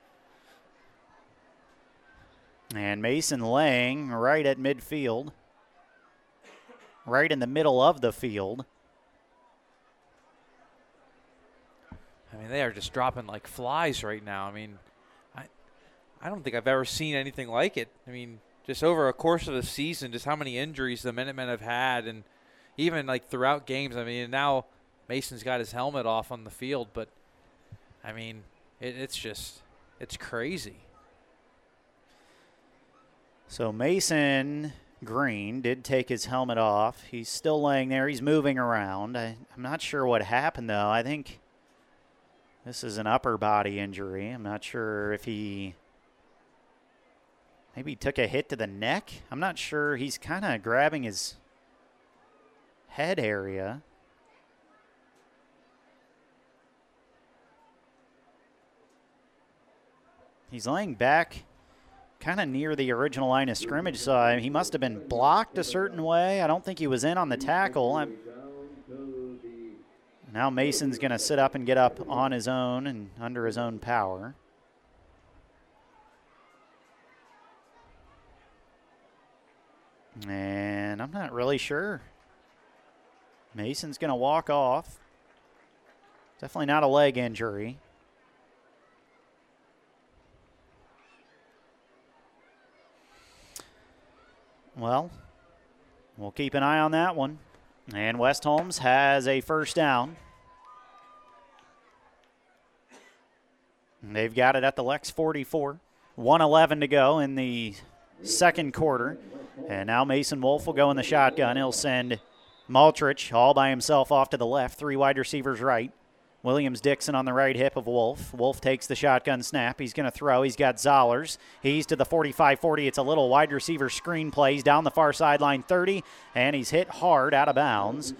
And Mason Lang right at midfield, right in the middle of the field. I mean, they are just dropping like flies right now. I mean, I, I don't think I've ever seen anything like it. I mean, just over a course of the season, just how many injuries the Minutemen have had, and even like throughout games. I mean, now Mason's got his helmet off on the field, but I mean, it, it's just, it's crazy. So Mason Green did take his helmet off. He's still laying there. He's moving around. I, I'm not sure what happened, though. I think this is an upper body injury. I'm not sure if he maybe he took a hit to the neck. I'm not sure. He's kind of grabbing his head area. He's laying back kind of near the original line of scrimmage, so I- he must have been blocked a certain way. I don't think he was in on the tackle. I'm, now Mason's going to sit up and get up on his own and under his own power. And I'm not really sure. Mason's going to walk off. Definitely not a leg injury. Well, we'll keep an eye on that one. And West Holmes has a first down. They've got it at the Lex 44. 111 to go in the second quarter. And now Mason Wolf will go in the shotgun. He'll send Maltrich all by himself off to the left, three wide receivers right. Williams Dixon on the right hip of Wolf. Wolf takes the shotgun snap. He's going to throw. He's got Zollers. He's to the 45 40. It's a little wide receiver screen plays down the far sideline 30, and he's hit hard out of bounds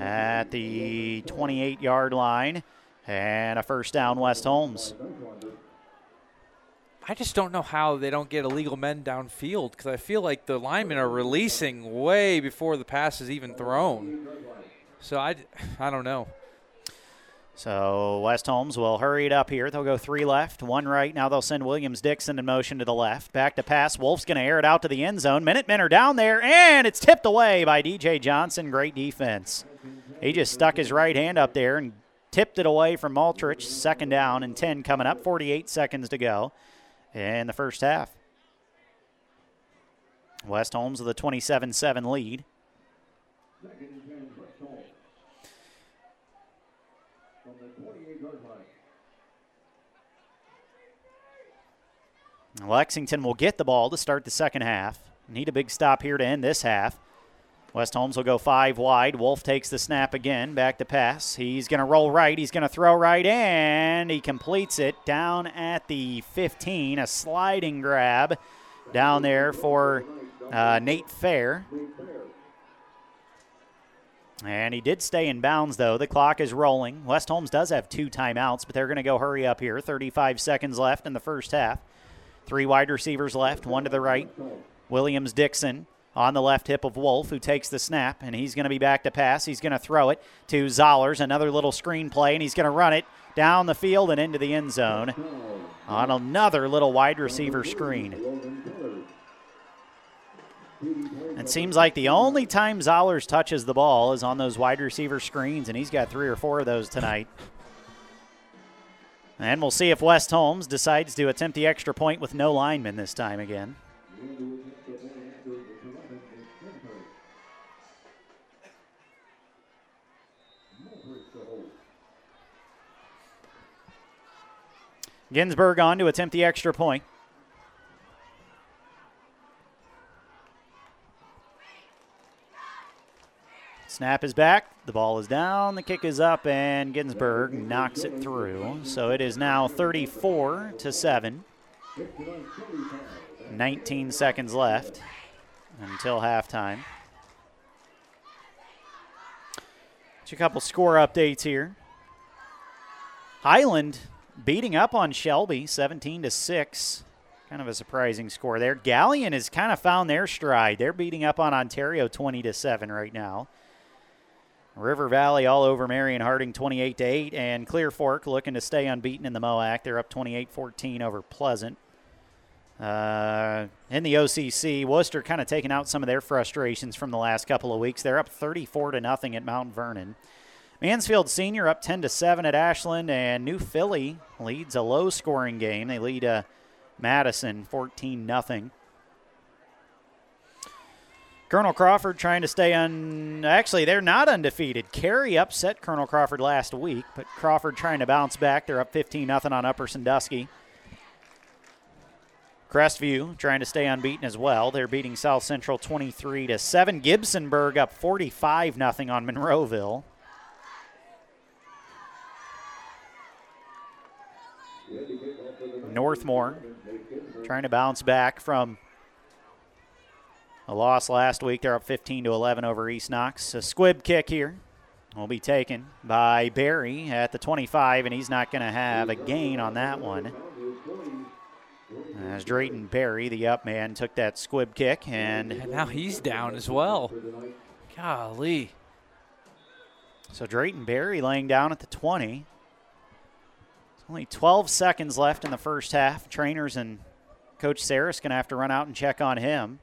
at the 28 yard line. And a first down, West Holmes. I just don't know how they don't get illegal men downfield because I feel like the linemen are releasing way before the pass is even thrown. So I, I don't know. So West Holmes will hurry it up here. They'll go three left, one right. Now they'll send Williams Dixon in motion to the left. Back to pass. Wolf's going to air it out to the end zone. Minutemen are down there, and it's tipped away by DJ Johnson. Great defense. He just stuck his right hand up there and tipped it away from Maltrich. Second down and 10 coming up. 48 seconds to go in the first half. West Holmes with a 27 7 lead. Lexington will get the ball to start the second half. Need a big stop here to end this half. West Holmes will go five wide. Wolf takes the snap again. Back to pass. He's going to roll right. He's going to throw right, and he completes it down at the 15. A sliding grab down there for uh, Nate Fair. And he did stay in bounds, though. The clock is rolling. West Holmes does have two timeouts, but they're going to go hurry up here. 35 seconds left in the first half. Three wide receivers left, one to the right. Williams Dixon on the left hip of Wolf, who takes the snap, and he's going to be back to pass. He's going to throw it to Zollers, another little screen play, and he's going to run it down the field and into the end zone on another little wide receiver screen. It seems like the only time Zollers touches the ball is on those wide receiver screens, and he's got three or four of those tonight. And we'll see if West Holmes decides to attempt the extra point with no linemen this time again. Ginsburg on to attempt the extra point. Snap is back. The ball is down. The kick is up, and Ginsburg knocks it through. So it is now 34 to 7. 19 seconds left until halftime. Just a couple score updates here. Highland beating up on Shelby 17 to 6. Kind of a surprising score there. Galion has kind of found their stride. They're beating up on Ontario 20 to 7 right now. River Valley all over Marion Harding 28 to 8 and Clear Fork looking to stay unbeaten in the MOAC. They're up 28-14 over Pleasant. Uh, in the OCC, Wooster kind of taking out some of their frustrations from the last couple of weeks. They're up 34 to nothing at Mount Vernon. Mansfield Senior up 10 to 7 at Ashland, and New Philly leads a low scoring game. They lead uh, Madison 14 nothing. Colonel Crawford trying to stay on. Actually, they're not undefeated. Carey upset Colonel Crawford last week, but Crawford trying to bounce back. They're up 15 nothing on Upper Sandusky. Crestview trying to stay unbeaten as well. They're beating South Central 23 to 7. Gibsonburg up 45 nothing on Monroeville. Northmor trying to bounce back from a loss last week. They're up 15 to 11 over East Knox. A squib kick here will be taken by Barry at the 25, and he's not going to have a gain on that one. As Drayton Barry, the up man, took that squib kick, and, and now he's down as well. Golly. So Drayton Barry laying down at the 20. It's Only 12 seconds left in the first half. Trainers and Coach Saris going to have to run out and check on him.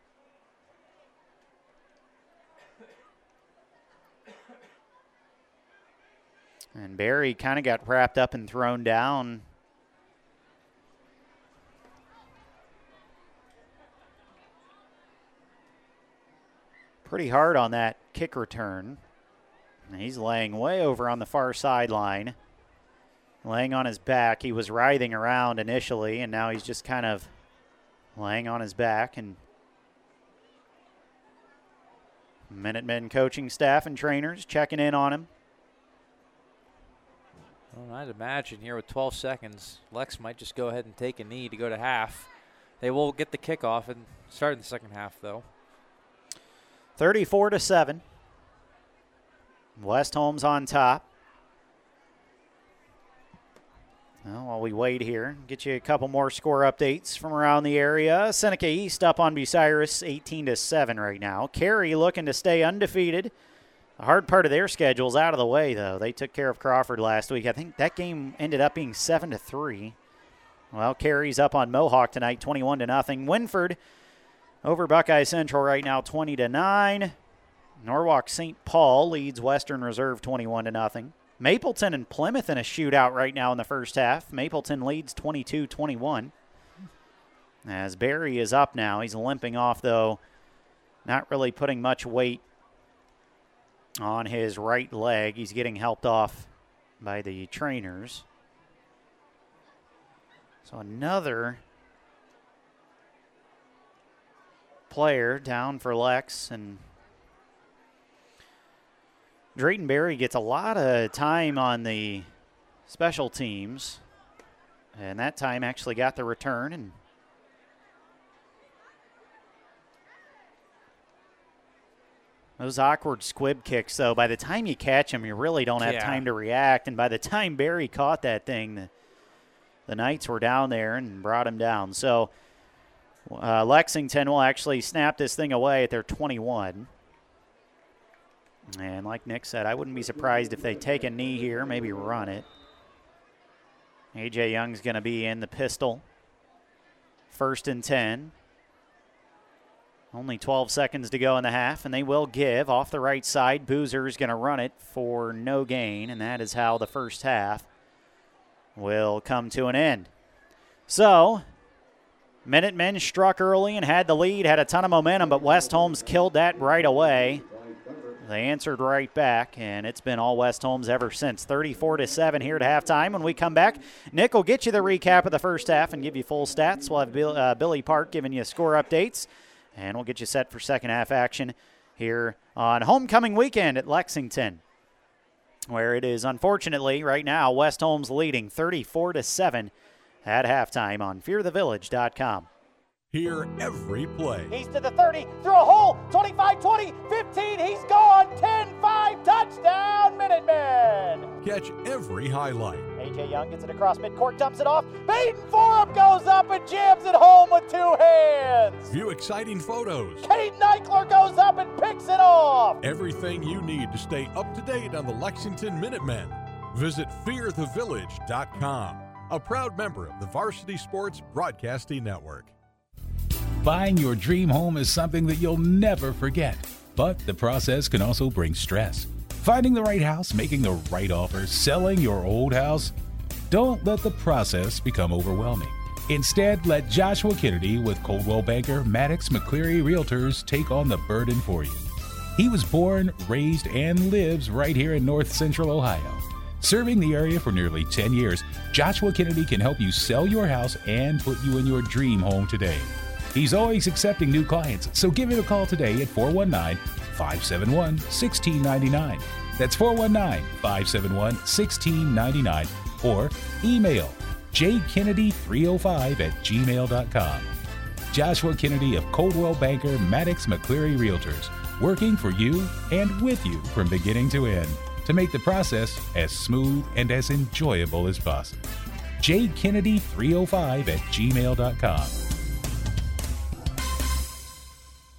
And Barry kind of got wrapped up and thrown down. Pretty hard on that kick return. He's laying way over on the far sideline. Laying on his back. He was writhing around initially, and now he's just kind of laying on his back. And Minutemen coaching staff and trainers checking in on him. Well, I'd imagine here with 12 seconds, Lex might just go ahead and take a knee to go to half. They will get the kickoff and start in the second half, though. 34 to 7. West Holmes on top. Well, while we wait here, get you a couple more score updates from around the area. Seneca East up on Bucyrus 18 to 7 right now. Carey looking to stay undefeated. The hard part of their schedule is out of the way, though. They took care of Crawford last week. I think that game ended up being seven to three. Well, Carey's up on Mohawk tonight, 21 to nothing. Wynford over Buckeye Central right now, 20 to nine. Norwalk St. Paul leads Western Reserve 21 to nothing. Mapleton and Plymouth in a shootout right now in the first half. Mapleton leads 22 21. As Barry is up now, he's limping off though, not really putting much weight on his right leg. He's getting helped off by the trainers. So another player down for Lex and Drayton Berry gets a lot of time on the special teams. And that time actually got the return and Those awkward squib kicks, though, by the time you catch them, you really don't have Yeah. time to react. And by the time Barry caught that thing, the, the Knights were down there and brought him down. So uh, Lexington will actually snap this thing away at their 21. And like Nick said, I wouldn't be surprised if they take a knee here, maybe run it. AJ Young's going to be in the pistol. First and 10. Only 12 seconds to go in the half, and they will give off the right side. Boozer is going to run it for no gain, and that is how the first half will come to an end. So, Minutemen struck early and had the lead, had a ton of momentum, but West Holmes killed that right away. They answered right back, and it's been all West Holmes ever since. 34 to 7 here at halftime. When we come back, Nick will get you the recap of the first half and give you full stats. We'll have Bill, uh, Billy Park giving you score updates, and we'll get you set for second half action here on homecoming weekend at Lexington, where it is unfortunately right now West Holmes leading 34 to 7 at halftime on fearthevillage.com. Hear every play. He's to the 30, through a hole, 25 20, 15, he's gone, 10 5, touchdown, Minutemen! Catch every highlight. AJ Young gets it across midcourt, dumps it off. Baden Forum goes up and jams it home with two hands. View exciting photos. Kate Eichler goes up and picks it off. Everything you need to stay up to date on the Lexington Minutemen. Visit fearthevillage.com, a proud member of the Varsity Sports Broadcasting Network. Buying your dream home is something that you'll never forget, but the process can also bring stress. Finding the right house, making the right offer, selling your old house. Don't let the process become overwhelming. Instead, let Joshua Kennedy with Coldwell Banker Mattox McCleary Realtors take on the burden for you. He was born, raised, and lives right here in North Central Ohio. Serving the area for nearly 10 years, Joshua Kennedy can help you sell your house and put you in your dream home today. He's always accepting new clients, so give him a call today at 419 571 1699. That's 419 571 1699 or email jkennedy305 at gmail.com. Joshua Kennedy of Coldwell Banker Mattox McCleary Realtors, working for you and with you from beginning to end to make the process as smooth and as enjoyable as possible. jkennedy305 at gmail.com.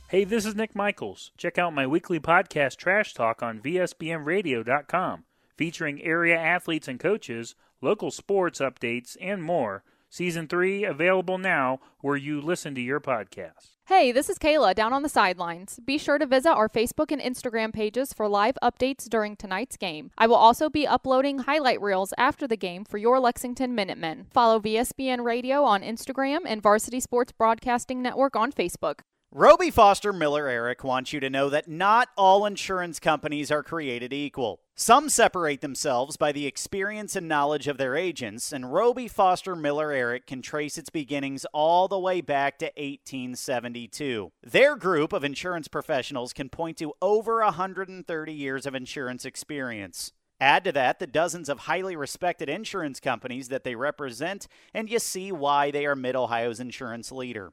Hey, this is Nick Michaels. Check out my weekly podcast, Trash Talk, on VSBNradio.com, featuring area athletes and coaches, local sports updates, and more. Season 3 available now where you listen to your podcast. Hey, this is Kayla down on the sidelines. Be sure to visit our Facebook and Instagram pages for live updates during tonight's game. I will also be uploading highlight reels after the game for your Lexington Minutemen. Follow VSBN Radio on Instagram and Varsity Sports Broadcasting Network on Facebook. Roby Foster Miller Eric wants you to know that not all insurance companies are created equal. Some separate themselves by the experience and knowledge of their agents, and Roby Foster Miller Eric can trace its beginnings all the way back to 1872. Their group of insurance professionals can point to over 130 years of insurance experience. Add to that the dozens of highly respected insurance companies that they represent, and you see why they are Mid Ohio's insurance leader.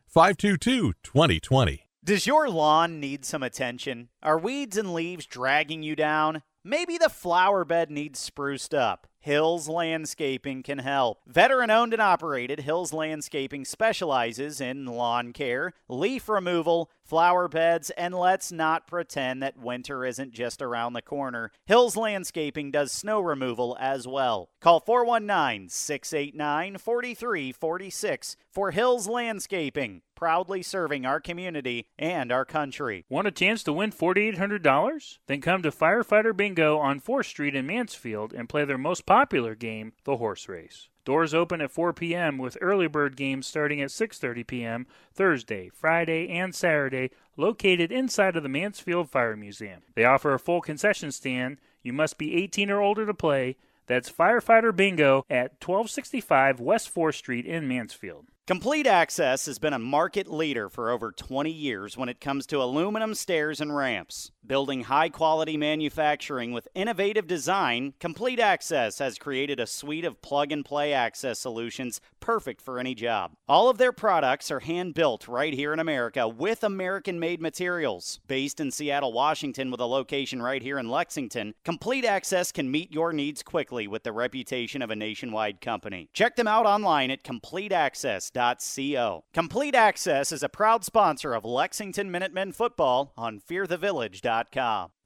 522 2020. Does your lawn need some attention? Are weeds and leaves dragging you down? Maybe the flower bed needs spruced up. Hills Landscaping can help. Veteran owned and operated, Hills Landscaping specializes in lawn care, leaf removal, flower beds, and let's not pretend that winter isn't just around the corner. Hills Landscaping does snow removal as well. Call 419 689 4346 for Hills Landscaping, proudly serving our community and our country. Want a chance to win $4,800? Then come to Firefighter Bingo on 4th Street in Mansfield and play their most popular game, the horse race. Doors open at 4 p.m. with early bird games starting at 6:30 p.m. Thursday, Friday, and Saturday, located inside of the Mansfield Fire Museum. They offer a full concession stand. You must be 18 or older to play. That's Firefighter Bingo at 1265 West 4th Street in Mansfield. Complete Access has been a market leader for over 20 years when it comes to aluminum stairs and ramps. Building high quality manufacturing with innovative design, Complete Access has created a suite of plug and play access solutions perfect for any job. All of their products are hand built right here in America with American made materials. Based in Seattle, Washington, with a location right here in Lexington, Complete Access can meet your needs quickly with the reputation of a nationwide company. Check them out online at CompleteAccess.co. Complete Access is a proud sponsor of Lexington Minutemen football on FearTheVillage.com. Realty.com.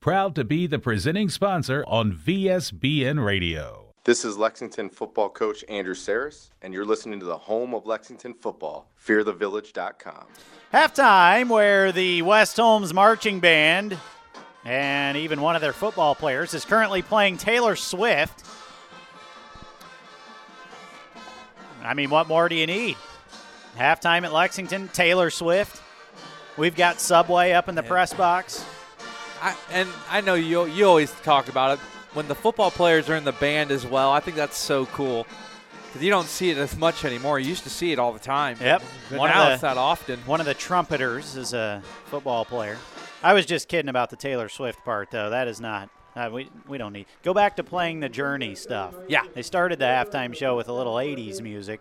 Proud to be the presenting sponsor on VSBN Radio. This is Lexington football coach Andrew Saris, and you're listening to the home of Lexington football, fearthevillage.com. Halftime, where the West Holmes Marching Band and even one of their football players is currently playing Taylor Swift. I mean, what more do you need? Halftime at Lexington, Taylor Swift. We've got Subway up in the press box. I, and I know you you always talk about it when the football players are in the band as well. I think that's so cool because you don't see it as much anymore. You used to see it all the time. Yep. One of now the- it's not often. One of the trumpeters is a football player. I was just kidding about the Taylor Swift part, though. That is not. Uh, we, we don't need. Go back to playing the Journey stuff. Yeah. They started the halftime show with a little 80s music.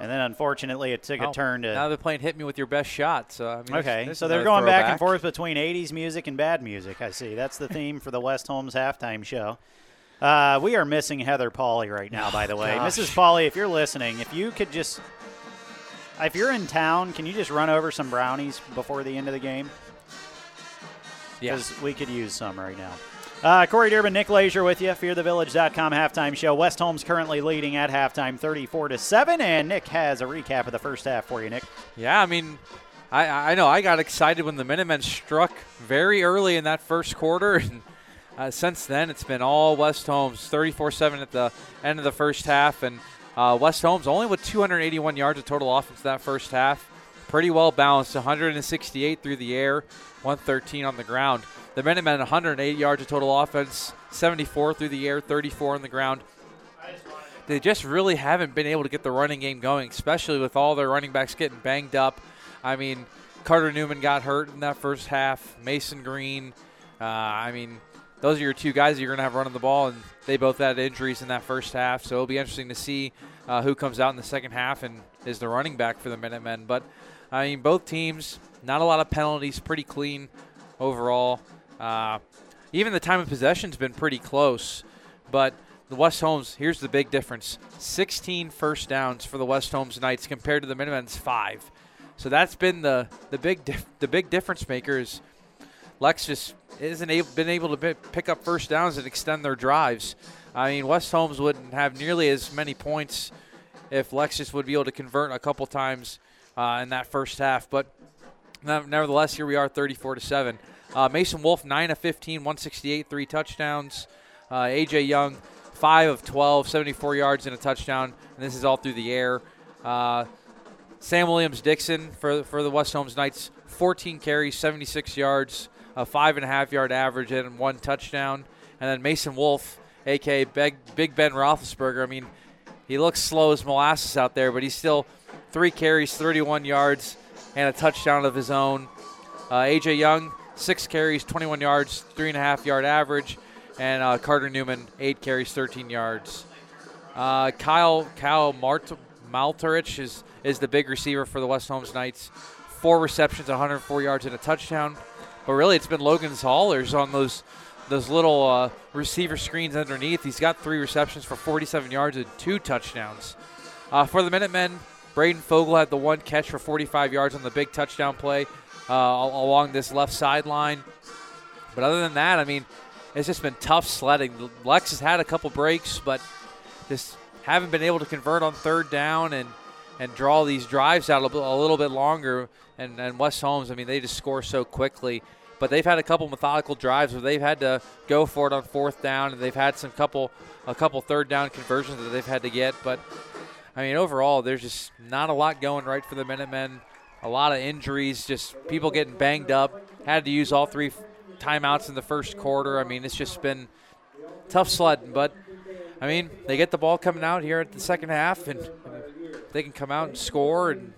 And then unfortunately, it took Oh, a turn to. now they're playing "Hit Me with Your Best Shot." So I mean, Okay, this so they're going back and forth between 80s music and bad music. I see. That's the theme for the West Holmes halftime show. Uh, we are missing Heather Pauley right now, by the way. Gosh. Mrs. Pauley, if you're listening, if you could just. If you're in town, can you just run over some brownies before the end of the game? Yeah. Because we could use some right now. Uh, Corey Durbin, Nick Leisure with you. FearTheVillage.com halftime show. West Holmes currently leading at halftime 34 to 7, and Nick has a recap of the first half for you, Nick. Yeah, I mean, I I know I got excited when the Minutemen struck very early in that first quarter, and uh, since then it's been all West Holmes, 34-7 at the end of the first half, and uh, West Holmes only with 281 yards of total offense that first half, pretty well balanced, 168 through the air, 113 on the ground. The Minutemen 108 yards of total offense, 74 through the air, 34 on the ground they just really haven't been able to get the running game going, especially with all their running backs getting banged up. I mean, Carter Newman got hurt in that first half. Mason Green, uh, I mean, those are your two guys that you're going to have running the ball, and they both had injuries in that first half. So it'll be interesting to see uh, who comes out in the second half and is the running back for the Minutemen. But I mean, both teams, not a lot of penalties, pretty clean overall. Uh, even the time of possession's been pretty close, but the West Holmes, here's the big difference 16 first downs for the West Holmes Knights compared to the Minutemen's five. So that's been the, the big dif- the big difference maker is Lex just isn't able, been able to pi- pick up first downs and extend their drives. I mean, West Holmes wouldn't have nearly as many points if Lexus would be able to convert a couple times uh, in that first half. But Nevertheless, here we are, 34 to seven. Uh, Mason Wolf, nine of 15, 168, three touchdowns. Uh, AJ Young, five of 12, 74 yards and a touchdown. And this is all through the air. Uh, Sam Williams Dixon for for the West Holmes Knights, 14 carries, 76 yards, a five and a half yard average, and one touchdown. And then Mason Wolf, aka Big, Big Ben Roethlisberger. I mean, he looks slow as molasses out there, but he's still three carries, 31 yards, and a touchdown of his own. Uh, AJ Young, six carries, 21 yards, three and a half yard average, and uh, Carter Newman, eight carries, 13 yards. Uh, Kyle Kyle Mart- Malterich is is the big receiver for the West Holmes Knights. Four receptions, 104 yards, and a touchdown. But really, it's been Logan's haulers on those those little uh, receiver screens underneath. He's got three receptions for 47 yards and two touchdowns. Uh, for the Minutemen, Braden Fogel had the one catch for 45 yards on the big touchdown play uh, along this left sideline. But other than that, I mean, it's just been tough sledding. Lex has had a couple breaks, but just haven't been able to convert on third down and and draw these drives out a little, a little bit longer. And, and West Holmes, I mean, they just score so quickly. But they've had a couple methodical drives where they've had to go for it on fourth down, and they've had some couple a couple third down conversions that they've had to get. But I mean, overall, there's just not a lot going right for the Minutemen. A lot of injuries, just people getting banged up. Had to use all three timeouts in the first quarter. I mean, it's just been tough sledding. But I mean, they get the ball coming out here at the second half, and they can come out and score. And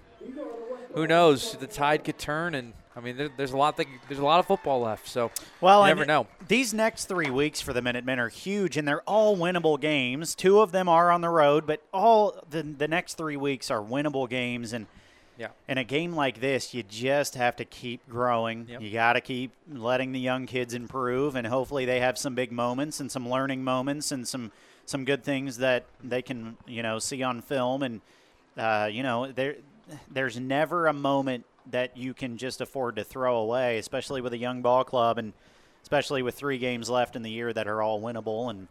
who knows, the tide could turn and I mean, there, there's a lot. That, there's a lot of football left. So well, you never know. These next three weeks for the Minutemen are huge, and they're all winnable games. Two of them are on the road, but all the the next three weeks are winnable games. And yeah, in a game like this, you just have to keep growing. Yep. You got to keep letting the young kids improve, and hopefully they have some big moments and some learning moments and some some good things that they can you know see on film. And uh, you know there there's never a moment that you can just afford to throw away, especially with a young ball club and especially with three games left in the year that are all winnable. And,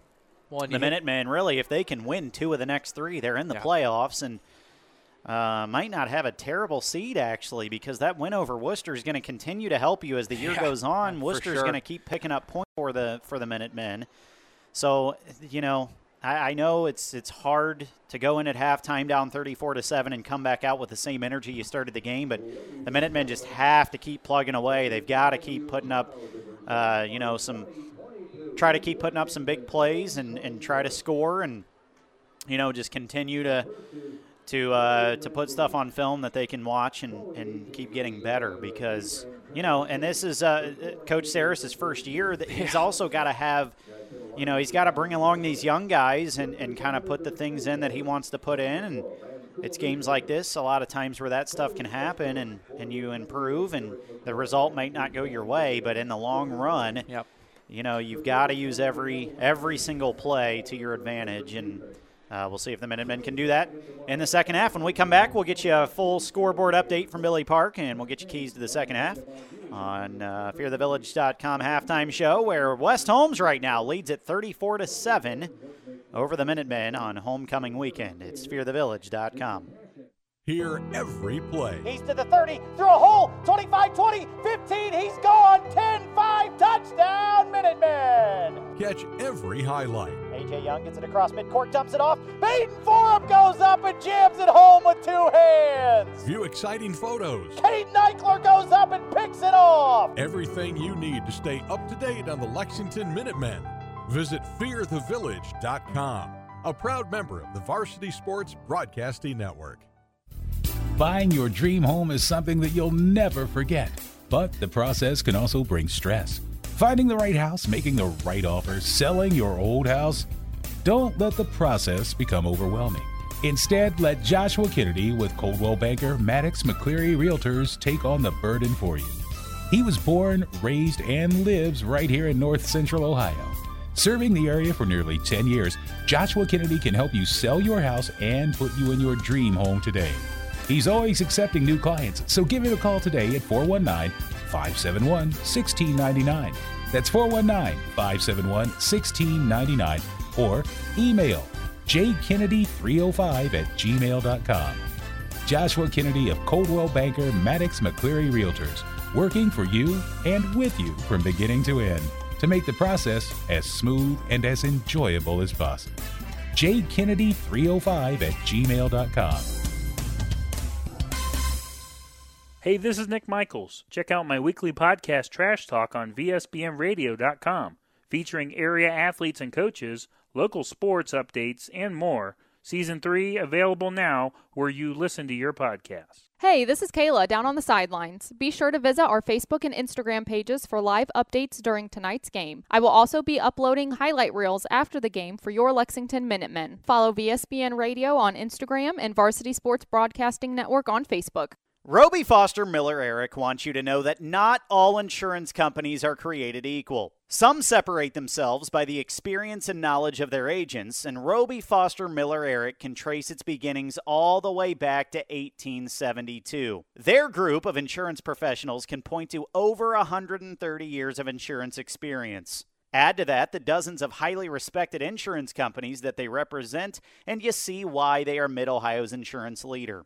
well, and the Minutemen, really, if they can win two of the next three, they're in the yeah. playoffs and uh, might not have a terrible seed actually because that win over Wooster is going to continue to help you as the year yeah, goes on. Wooster is sure. going to keep picking up points for the for the Minutemen. So you know I, I know it's it's hard to go in at halftime down 34 to seven and come back out with the same energy you started the game, but the Minutemen just have to keep plugging away. They've got to keep putting up, uh, you know, some try to keep putting up some big plays and, and try to score and you know just continue to to uh, to put stuff on film that they can watch and, and keep getting better because you know and this is uh, Coach Saris's first year that he's also got to have you know, he's got to bring along these young guys and, and kind of put the things in that he wants to put in. And it's games like this, a lot of times where that stuff can happen and, and you improve, and the result might not go your way, but in the long run, yep. you know, you've got to use every every single play to your advantage. And uh, we'll see if the Minutemen can do that in the second half. When we come back, we'll get you a full scoreboard update from Billy Park, and we'll get you keys to the second half on uh, FearTheVillage.com halftime show, where West Holmes right now leads at 34 to seven over the Minutemen on homecoming weekend. It's FearTheVillage.com. Hear every play. He's to the 30, through a hole, 25 20, 15, he's gone, 10 5, touchdown, Minutemen! Catch every highlight. AJ Young gets it across midcourt, dumps it off. Baden Forum goes up and jams it home with two hands. View exciting photos. Kate Eichler goes up and picks it off. Everything you need to stay up to date on the Lexington Minutemen. Visit fearthevillage.com, a proud member of the Varsity Sports Broadcasting Network. Buying your dream home is something that you'll never forget, but the process can also bring stress. Finding the right house, making the right offer, selling your old house. Don't let the process become overwhelming. Instead, let Joshua Kennedy with Coldwell Banker Mattox McCleary Realtors take on the burden for you. He was born, raised, and lives right here in North Central Ohio. Serving the area for nearly 10 years, Joshua Kennedy can help you sell your house and put you in your dream home today. He's always accepting new clients, so give him a call today at 419 571 1699. That's 419 571 1699 or email jkennedy305 at gmail.com. Joshua Kennedy of Coldwell Banker Mattox McCleary Realtors, working for you and with you from beginning to end to make the process as smooth and as enjoyable as possible. jkennedy305 at gmail.com. Hey, this is Nick Michaels. Check out my weekly podcast, Trash Talk, on VSBNradio.com, featuring area athletes and coaches, local sports updates, and more. Season 3 available now where you listen to your podcast. Hey, this is Kayla down on the sidelines. Be sure to visit our Facebook and Instagram pages for live updates during tonight's game. I will also be uploading highlight reels after the game for your Lexington Minutemen. Follow VSBN Radio on Instagram and Varsity Sports Broadcasting Network on Facebook. Roby Foster Miller Eric wants you to know that not all insurance companies are created equal. Some separate themselves by the experience and knowledge of their agents, and Roby Foster Miller Eric can trace its beginnings all the way back to 1872. Their group of insurance professionals can point to over 130 years of insurance experience. Add to that the dozens of highly respected insurance companies that they represent, and you see why they are Mid Ohio's insurance leader.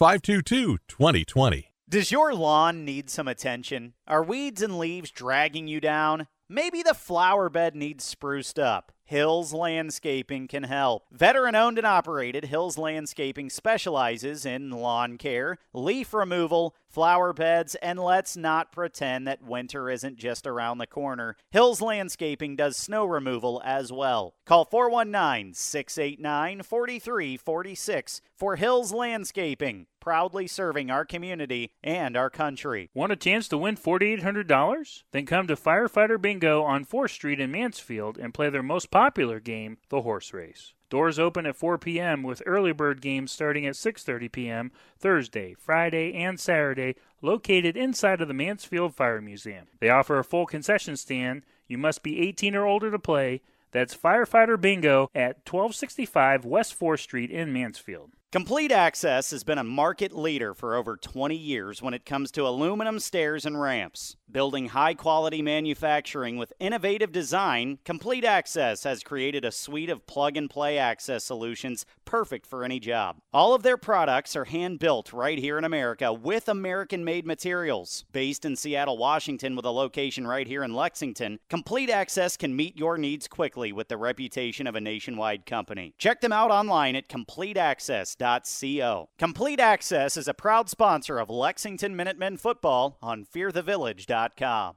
522 2020. Does your lawn need some attention? Are weeds and leaves dragging you down? Maybe the flower bed needs spruced up. Hills Landscaping can help. Veteran owned and operated, Hills Landscaping specializes in lawn care, leaf removal, flower beds, and let's not pretend that winter isn't just around the corner. Hills Landscaping does snow removal as well. Call 419 689 4346 for Hills Landscaping, proudly serving our community and our country. Want a chance to win $4,800? Then come to Firefighter Bingo on 4th Street in Mansfield and play their most popular game, the horse race. Doors open at 4 p.m. with early bird games starting at 6:30 p.m. Thursday, Friday, and Saturday, located inside of the Mansfield Fire Museum. They offer a full concession stand. You must be 18 or older to play. That's Firefighter Bingo at 1265 West 4th Street in Mansfield. Complete Access has been a market leader for over 20 years when it comes to aluminum stairs and ramps. Building high quality manufacturing with innovative design, Complete Access has created a suite of plug and play access solutions perfect for any job. All of their products are hand built right here in America with American made materials. Based in Seattle, Washington, with a location right here in Lexington, Complete Access can meet your needs quickly with the reputation of a nationwide company. Check them out online at CompleteAccess.co. Complete Access is a proud sponsor of Lexington Minutemen football on FearTheVillage.com.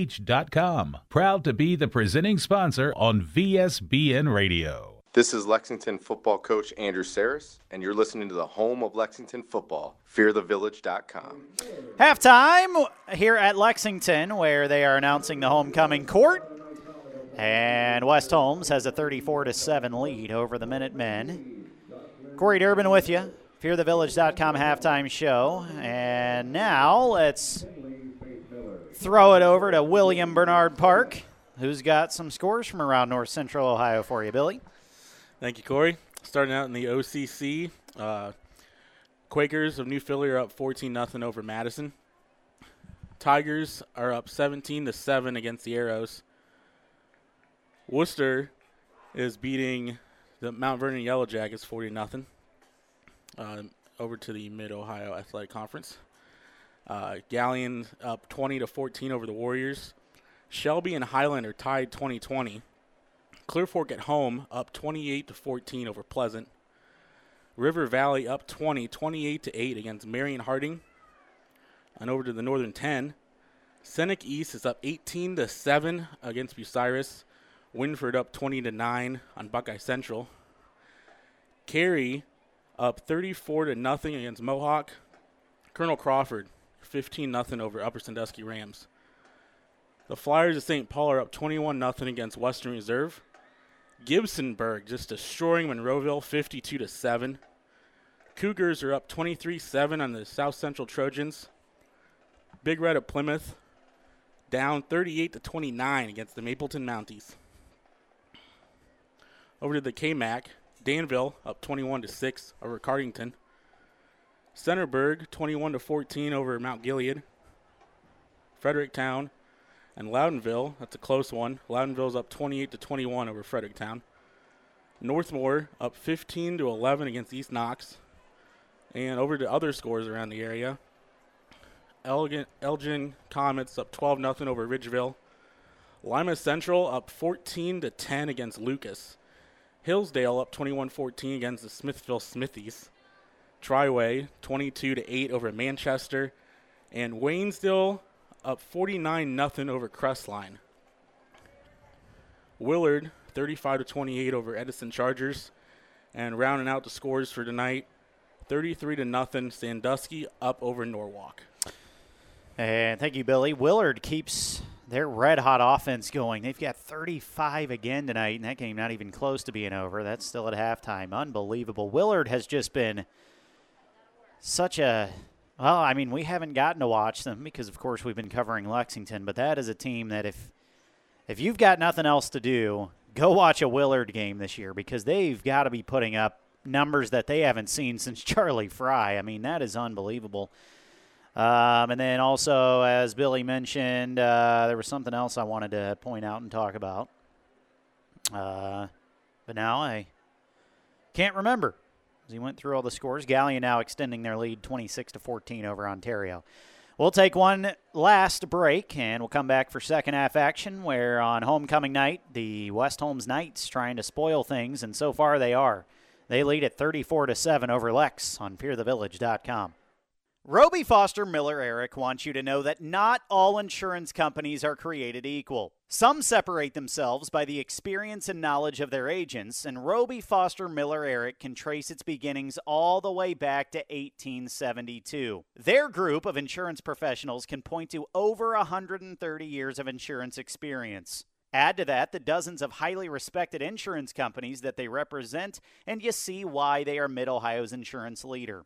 Proud to be the presenting sponsor on VSBN Radio. This is Lexington football coach Andrew Saris, and you're listening to the home of Lexington football, fearthevillage.com. Halftime here at Lexington, where they are announcing the homecoming court. And West Holmes has a 34 to 7 lead over the Minutemen. Corey Durbin with you, fearthevillage.com halftime show. And now let's throw it over to William Bernard Park, who's got some scores from around North Central Ohio for you, Billy. Thank you, Corey. Starting out in the OCC, uh, Quakers of New Philly are up 14 0 over Madison. Tigers are up 17 to 7 against the Arrows. Wooster is beating the Mount Vernon Yellow Jackets 40 0 uh, over to the Mid Ohio Athletic Conference. Uh, Galion up 20 to 14 over the Warriors. Shelby and Highland are tied 2020. Clear Fork at home up 28 to 14 over Pleasant. River Valley up 20, 28 to 8 against Marion Harding. And over to the Northern 10. Seneca East is up 18 to 7 against Bucyrus. Wynford up 20 to 9 on Buckeye Central. Carey up 34 to nothing against Mohawk. Colonel Crawford 15 nothing over Upper Sandusky Rams. The Flyers of St. Paul are up 21 nothing against Western Reserve. Gibsonburg just destroying Monroeville 52 to 7. Cougars are up 23-7 on the South Central Trojans. Big Red at Plymouth down 38 to 29 against the Mapleton Mounties. Over to the KMAC, Danville up 21 to 6 over Cardington. Centerburg 21 to 14 over Mount Gilead. Fredericktown and Loudonville, that's a close one. Loudonville's up 28 to 21 over Fredericktown. Northmor up 15 to 11 against East Knox. And over to other scores around the area. Elgin, Elgin Comets up 12 0 over Ridgeville. Lima Central up 14 to 10 against Lucas. Hillsdale up 21-14 against the Smithville Smithies. Triway 22 to 8 over Manchester, And Waynesville up 49 nothing over Crestline. Willard 35 to 28 over Edison Chargers. And rounding out the scores for tonight, 33 to nothing Sandusky up over Norwalk. And thank you, Billy. Willard keeps their red hot offense going. They've got 35 again tonight, and that game not even close to being over. That's still at halftime. Unbelievable. Willard has just been such a well, I mean, we haven't gotten to watch them because of course we've been covering Lexington, but that is a team that if if you've got nothing else to do, go watch a Willard game this year because they've got to be putting up numbers that they haven't seen since Charlie Frye. I mean, that is unbelievable. Um, and then also, as Billy mentioned, uh, there was something else I wanted to point out and talk about. Uh, but now I can't remember. As he went through all the scores, Galion now extending their lead 26 to 14 over Ontario. We'll take one last break and we'll come back for second half action where on homecoming night, the West Holmes Knights trying to spoil things, and so far they are. They lead at 34 to 7 over Lex on fearthevillage.com. Roby Foster Miller Eric wants you to know that not all insurance companies are created equal. Some separate themselves by the experience and knowledge of their agents, and Roby Foster Miller Eric can trace its beginnings all the way back to 1872. Their group of insurance professionals can point to over 130 years of insurance experience. Add to that the dozens of highly respected insurance companies that they represent, and you see why they are Mid Ohio's insurance leader.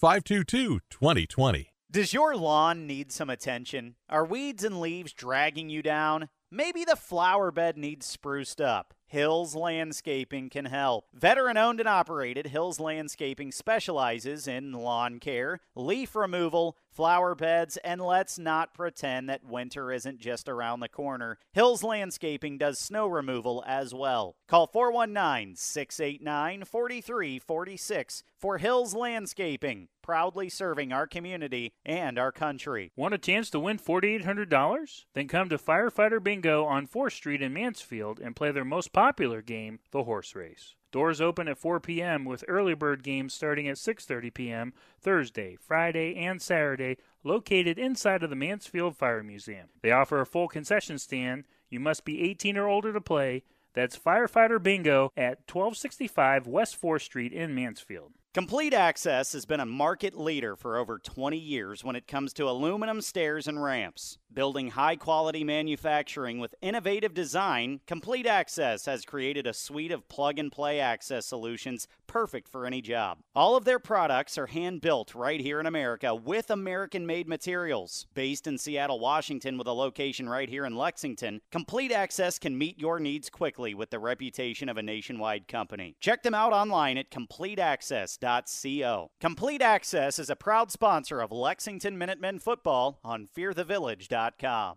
522 2020. Does your lawn need some attention? Are weeds and leaves dragging you down? Maybe the flower bed needs spruced up. Hills Landscaping can help. Veteran owned and operated, Hills Landscaping specializes in lawn care, leaf removal, flower beds, and let's not pretend that winter isn't just around the corner. Hills Landscaping does snow removal as well. Call 419 689 4346 for Hills Landscaping, proudly serving our community and our country. Want a chance to win $4,800? Then come to Firefighter Bingo on 4th Street in Mansfield and play their most popular game, the horse race. Doors open at 4 p.m. with early bird games starting at 6:30 p.m. Thursday, Friday, and Saturday, located inside of the Mansfield Fire Museum. They offer a full concession stand. You must be 18 or older to play. That's Firefighter Bingo at 1265 West 4th Street in Mansfield. Complete Access has been a market leader for over 20 years when it comes to aluminum stairs and ramps. Building high quality manufacturing with innovative design, Complete Access has created a suite of plug and play access solutions perfect for any job. All of their products are hand built right here in America with American made materials. Based in Seattle, Washington, with a location right here in Lexington, Complete Access can meet your needs quickly with the reputation of a nationwide company. Check them out online at CompleteAccess.co. Complete Access is a proud sponsor of Lexington Minutemen football on FearTheVillage.com. Com.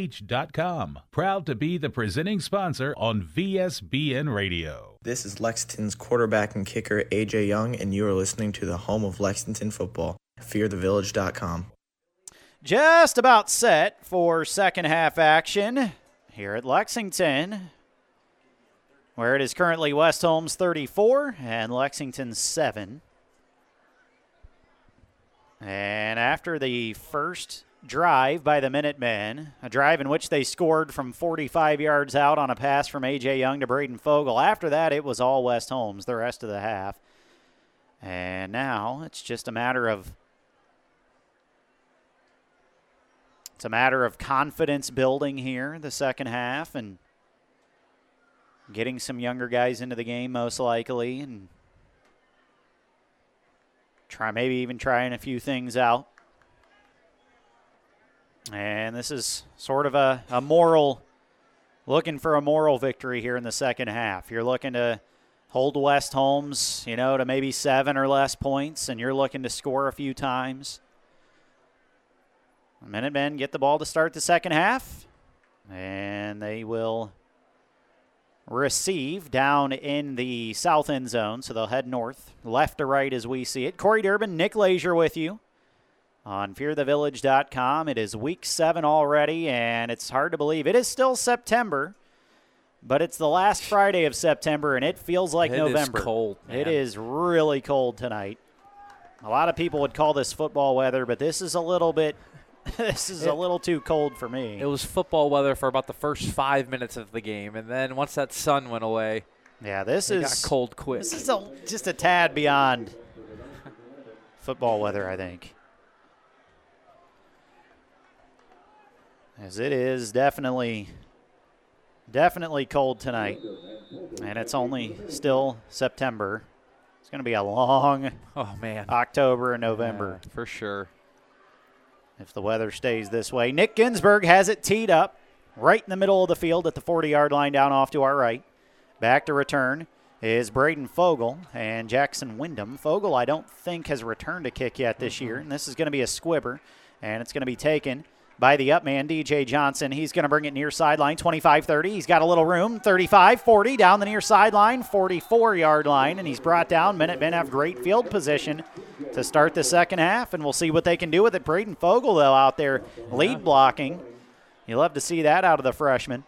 Proud to be the presenting sponsor on VSBN Radio. This is Lexington's quarterback and kicker AJ Young, and you are listening to the home of Lexington football, fearthevillage.com. Just about set for second half action here at Lexington, where it is currently West Holmes 34 and Lexington 7. And after the first drive by the Minutemen, a drive in which they scored from 45 yards out on a pass from A.J. Young to Braden Fogel. After that, it was all West Holmes the rest of the half. And now it's just a matter of it's a matter of confidence building here the second half and getting some younger guys into the game most likely and try maybe even trying a few things out. And this is sort of a, a moral looking for a moral victory here in the second half. You're looking to hold West Holmes, you know, to maybe seven or less points, and you're looking to score a few times. Minutemen get the ball to start the second half, and they will receive down in the south end zone, so they'll head north, left to right as we see it. Corey Durbin, Nick Leisure with you on fearthevillage.com. It is week seven already, and it's hard to believe. It is still September, but it's the last Friday of September, and it feels like November. It is cold, It man. is really cold tonight. A lot of people would call this football weather, but this is a little bit. this is a little too cold for me. It was football weather for about the first five minutes of the game, and then once that sun went away, yeah, this it is got cold quick. This is a, just a tad beyond football weather, I think. As it is definitely, definitely cold tonight. And it's only still September. It's going to be a long oh man, October and November Yeah, for sure. if the weather stays this way. Nick Ginsburg has it teed up right in the middle of the field at the 40 yard line down off to our right. Back to return is Braden Fogel and Jackson Wyndham. Fogel, I don't think, has returned a kick yet this year, and this is going to be a squibber, and it's going to be taken by the up man, DJ Johnson. He's going to bring it near sideline, 25 30. He's got a little room, 35 40, down the near sideline, 44 yard line, and he's brought down. Minutemen have great field position to start the second half, and we'll see what they can do with it. Braden Fogel, though, out there lead blocking. You love to see that out of the freshman.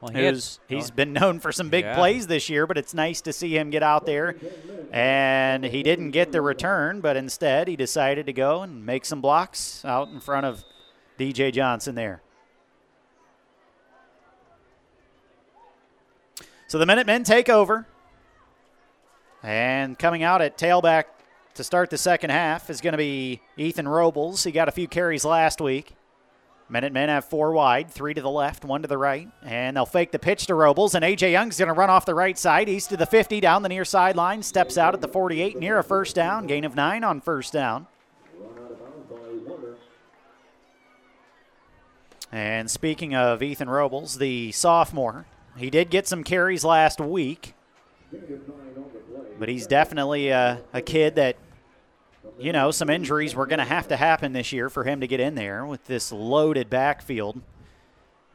Well, he had- Who's, he's been known for some big Yeah. plays this year, but it's nice to see him get out there. And he didn't get the return, but instead he decided to go and make some blocks out in front of DJ Johnson there. So the Minutemen take over. And coming out at tailback to start the second half is going to be Ethan Robles. He got a few carries last week. Minutemen have four wide, three to the left, one to the right, and they'll fake the pitch to Robles. And AJ Young's going to run off the right side, east to the 50, down the near sideline, steps out at the 48, near a first down, gain of nine on first down. And speaking of Ethan Robles, the sophomore, he did get some carries last week, but he's definitely a, a kid that you know, some injuries were going to have to happen this year for him to get in there with this loaded backfield.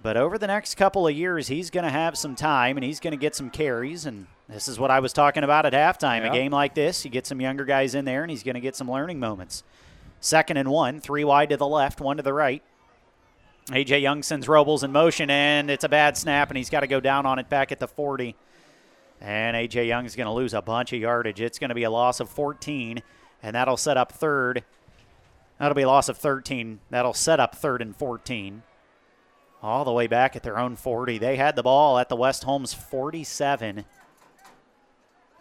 But over the next couple of years, he's going to have some time and he's going to get some carries. And this is what I was talking about at halftime. Yeah. A game like this, you get some younger guys in there and he's going to get some learning moments. Second and one, three wide to the left, one to the right. AJ Young sends Robles in motion, and it's a bad snap, and he's got to go down on it back at the 40. And AJ Young's going to lose a bunch of yardage. It's going to be a loss of 14, and that'll set up third. That'll be a loss of 13. That'll set up third and 14. All the way back at their own 40. They had the ball at the West Holmes 47.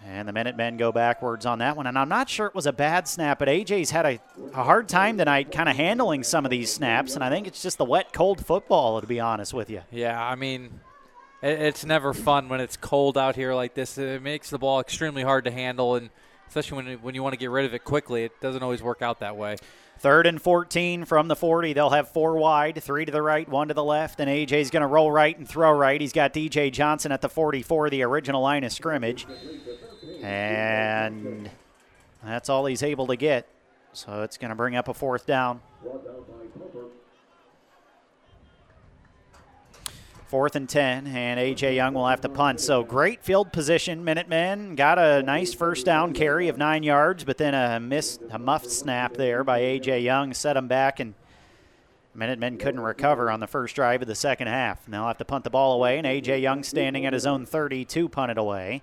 And the Minutemen go backwards on that one. And I'm not sure it was a bad snap, but AJ's had a, a hard time tonight kind of handling some of these snaps. And I think it's just the wet, cold football, to be honest with you. Yeah, I mean, it, it's never fun when it's cold out here like this. It makes the ball extremely hard to handle, and especially when when you want to get rid of it quickly, it doesn't always work out that way. Third and 14 from the 40. They'll have four wide, three to the right, one to the left. And AJ's going to roll right and throw right. He's got DJ Johnson at the 44, the original line of scrimmage. And that's all he's able to get. So it's going to bring up a fourth down. Fourth and 10, and A.J. Young will have to punt. So great field position. Minutemen got a nice first down carry of nine yards, but then a missed, a muffed snap there by A.J. Young set him back, and Minutemen couldn't recover on the first drive of the second half. And they'll have to punt the ball away, and A.J. Young standing at his own 30 to punt it away.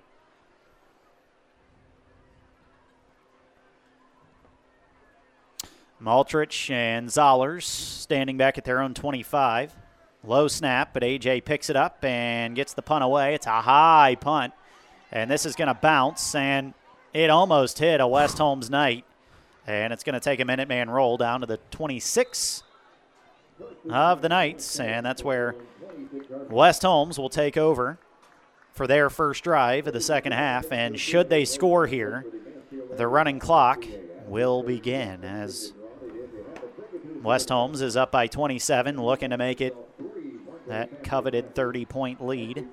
Maltrich and Zollers standing back at their own 25. Low snap, but AJ picks it up and gets the punt away. It's a high punt, and this is going to bounce, and it almost hit a West Holmes Knight, and it's going to take a minute man roll down to the 26. of the Knights, and that's where West Holmes will take over for their first drive of the second half. And should they score here, the running clock will begin as West Holmes is up by 27, looking to make it that coveted 30 point lead.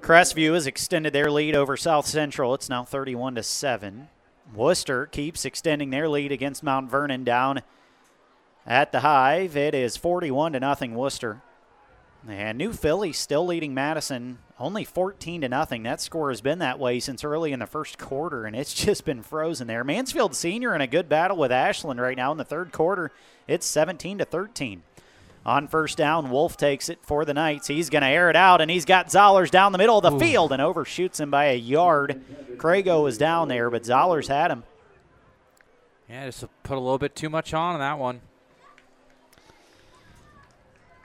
Crestview has extended their lead over South Central. It's now 31 to 7. Wooster keeps extending their lead against Mount Vernon down at the Hive. It is 41 to nothing Wooster. And New Philly still leading Madison only 14 to nothing. That score has been that way since early in the first quarter, and it's just been frozen there. Mansfield Senior in a good battle with Ashland right now in the third quarter. It's 17 to 13. On first down, Wolf takes it for the Knights. He's going to air it out, and he's got Zollers down the middle of the Ooh. field and overshoots him by a yard. Crago was down there, but Zollers had him. Yeah, just put a little bit too much on that one.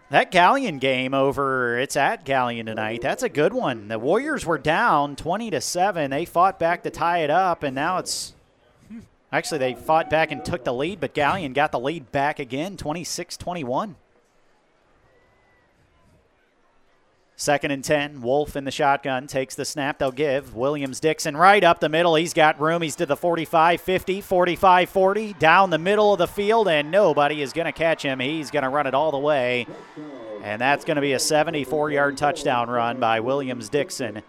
That Galion game over, it's at Galion tonight. That's a good one. The Warriors were down 20 to 7. They fought back to tie it up, and now it's hmm, actually they fought back and took the lead, but Galion got the lead back again, 26 21. Second and 10. Wolf in the shotgun takes the snap. They'll give Williams Dixon right up the middle. He's got room. He's to the 45 50, 45 40, down the middle of the field, and nobody is going to catch him. He's going to run it all the way. And that's going to be a 74 yard touchdown run by Williams Dixon.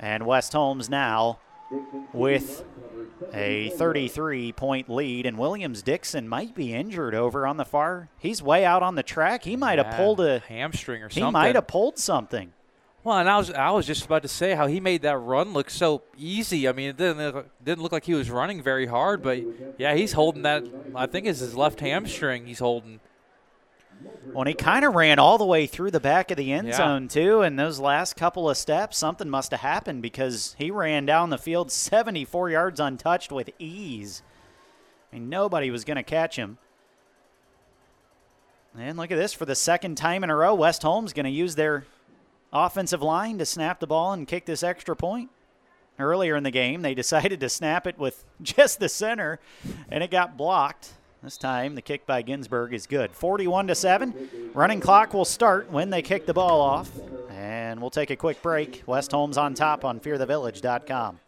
And West Holmes now with a 33 point lead, and Williams Dixon might be injured over on the far. He's way out on the track. He might yeah, have pulled a hamstring or something. He might have pulled something. Well, and I was I was just about to say how he made that run look so easy. I mean, it didn't didn't look like he was running very hard, but yeah, he's holding that. I think it's his left hamstring. He's holding. Well, he kind of ran all the way through the back of the end yeah. zone, too. And those last couple of steps, something must have happened because he ran down the field 74 yards untouched with ease. I mean, nobody was going to catch him. And look at this for the second time in a row, West Holmes going to use their offensive line to snap the ball and kick this extra point. Earlier in the game, they decided to snap it with just the center, and it got blocked. This time, the kick by Ginsburg is good. 41 to 7. Running clock will start when they kick the ball off. And we'll take a quick break. West Holmes on top on fearthevillage.com.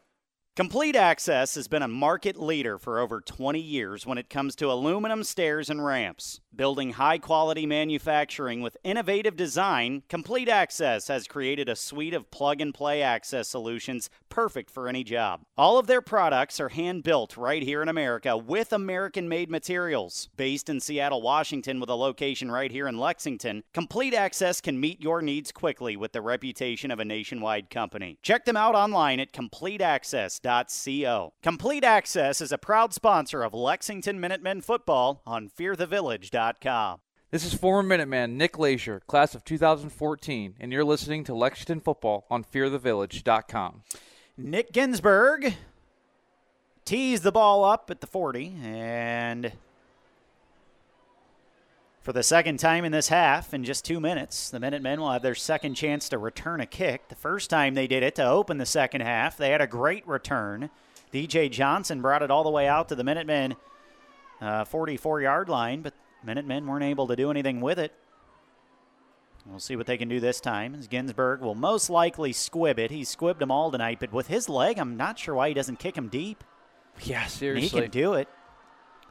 Complete Access has been a market leader for over 20 years when it comes to aluminum stairs and ramps. Building high quality manufacturing with innovative design, Complete Access has created a suite of plug and play access solutions perfect for any job. All of their products are hand built right here in America with American made materials. Based in Seattle, Washington, with a location right here in Lexington, Complete Access can meet your needs quickly with the reputation of a nationwide company. Check them out online at CompleteAccess.co. Complete Access is a proud sponsor of Lexington Minutemen football on FearTheVillage.com. This is former Minuteman Nick Leisure, class of 2014, and you're listening to Lexington Football on FearTheVillage.com. Nick Ginsburg tees the ball up at the 40, and for the second time in this half, in just two minutes, the Minutemen will have their second chance to return a kick. The first time they did it to open the second half, they had a great return. DJ Johnson brought it all the way out to the Minutemen uh, 44 yard line, but Minutemen weren't able to do anything with it. We'll see what they can do this time. As Ginsburg will most likely squib it. He's squibbed them all tonight, but with his leg, I'm not sure why he doesn't kick him deep. Yeah, seriously. And he can do it.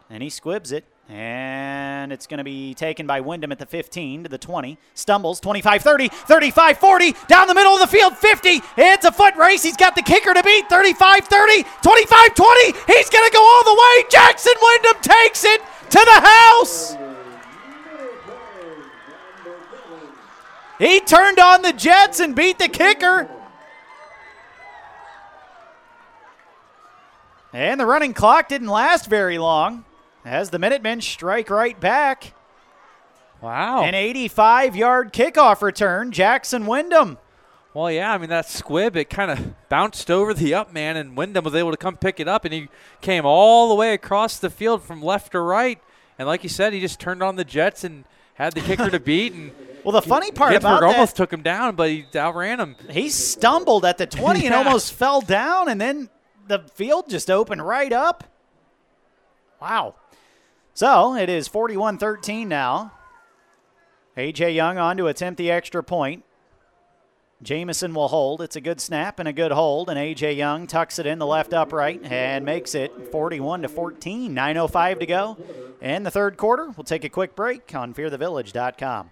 And he squibs it. And it's going to be taken by Wyndham at the 15 to the 20. Stumbles 25 30, 35 40, down the middle of the field 50. It's a foot race. He's got the kicker to beat 35 30, 25 20. He's going to go all the way. Jackson Wyndham takes it to the house. He turned on the Jets and beat the kicker. And the running clock didn't last very long as the Minutemen strike right back. Wow. An 85 yard kickoff return, Jackson Wyndham. Well, yeah, I mean, that squib, it kind of bounced over the up man, and Wyndham was able to come pick it up, and he came all the way across the field from left to right. And like you said, he just turned on the Jets and had the kicker to beat. And well, the funny part Ginsburg about almost that, took him down, but he outran him. He stumbled at the 20 yeah. and almost fell down, and then the field just opened right up. Wow. So it is 41 13 now. A.J. Young on to attempt the extra point. Jamison will hold. It's a good snap and a good hold, and A.J. Young tucks it in the left upright and makes it 41 to 14. 9.05 to go in the third quarter. We'll take a quick break on fearthevillage.com.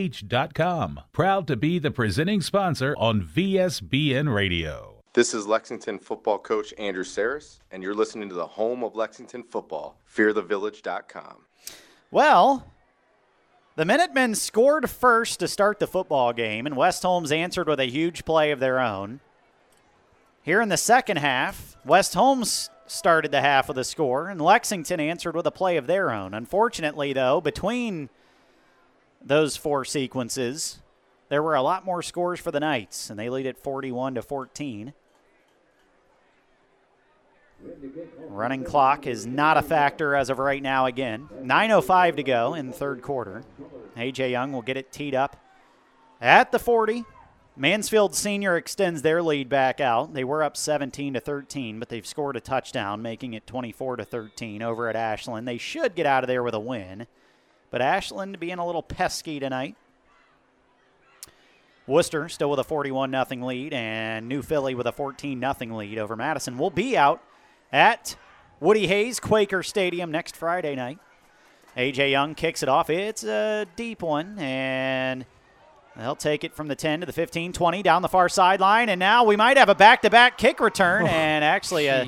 Proud to be the presenting sponsor on VSBN Radio. This is Lexington football coach Andrew Saris, and you're listening to the home of Lexington football, fearthevillage.com. Well, the Minutemen scored first to start the football game, and West Holmes answered with a huge play of their own. Here in the second half, West Holmes started the half with a score, and Lexington answered with a play of their own. Unfortunately, though, between those four sequences, there were a lot more scores for the Knights, and they lead at 41 to 14. Running clock is not a factor as of right now again. 9.05 to go in third quarter. A.J. Young will get it teed up at the 40. Mansfield Senior extends their lead back out. They were up 17 to 13, but they've scored a touchdown, making it 24 to 13 over at Ashland. They should get out of there with a win, but Ashland being a little pesky tonight. Wooster still with a 41 0 lead, and New Philly with a 14 0 lead over Madison. We'll be out at Woody Hayes Quaker Stadium next Friday night. AJ Young kicks it off. It's a deep one, and they'll take it from the 10 to the 15, 20 down the far sideline, and now we might have a back-to-back kick return, oh, and actually a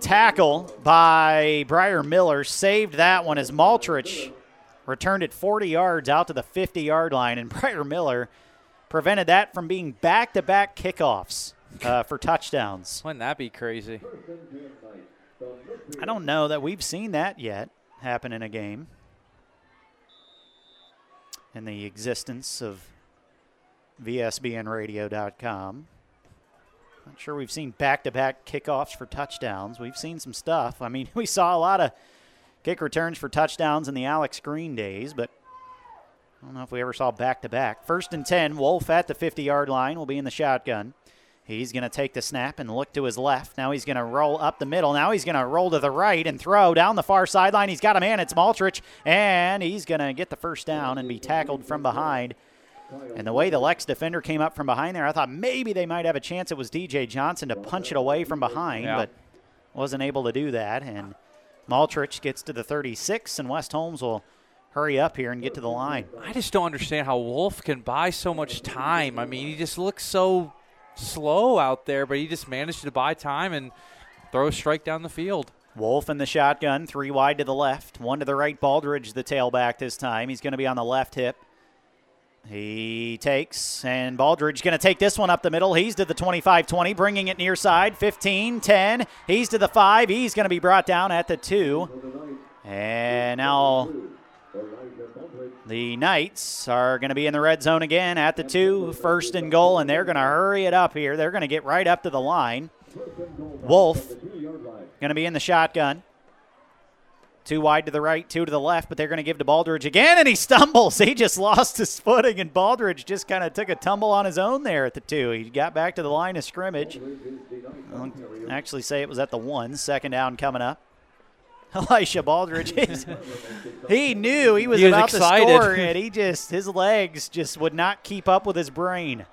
tackle by Briar Miller saved that one as Maltrich returned it 40 yards out to the 50-yard line, and Briar Miller prevented that from being back-to-back kickoffs uh, for touchdowns. Wouldn't that be crazy? I don't know that we've seen that yet happen in a game in the existence of VSBNradio.com. Not sure we've seen back to back kickoffs for touchdowns. We've seen some stuff. I mean, we saw a lot of kick returns for touchdowns in the Alex Green days, but I don't know if we ever saw back to back. First and 10, Wolf at the 50 yard line will be in the shotgun. He's going to take the snap and look to his left. Now he's going to roll up the middle. Now he's going to roll to the right and throw down the far sideline. He's got a man. It's Maltrich, and he's going to get the first down and be tackled from behind. And the way the Lex defender came up from behind there, I thought maybe they might have a chance. It was DJ Johnson to punch it away from behind, Yeah. but wasn't able to do that. And Maltrich gets to the 36, and West Holmes will hurry up here and get to the line. I just don't understand how Wolf can buy so much time. I mean, he just looks so slow out there, but he just managed to buy time and throw a strike down the field. Wolf in the shotgun, three wide to the left, one to the right. Baldridge, the tailback this time. He's going to be on the left hip. He takes, and Baldridge going to take this one up the middle. He's to the 25 20, bringing it near side. 15 10. He's to the 5. He's going to be brought down at the 2. And now the Knights are going to be in the red zone again at the 2. First and goal, and they're going to hurry it up here. They're going to get right up to the line. Wolf going to be in the shotgun. Two wide to the right, two to the left, but they're going to give to Baldridge again, and he stumbles. He just lost his footing, and Baldridge just kind of took a tumble on his own there at the two. He got back to the line of scrimmage. I'll actually say it was at the one. Second down coming up. Elisha Baldridge, he's- he knew he was, He was about excited. to score, and he just his legs just would not keep up with his brain.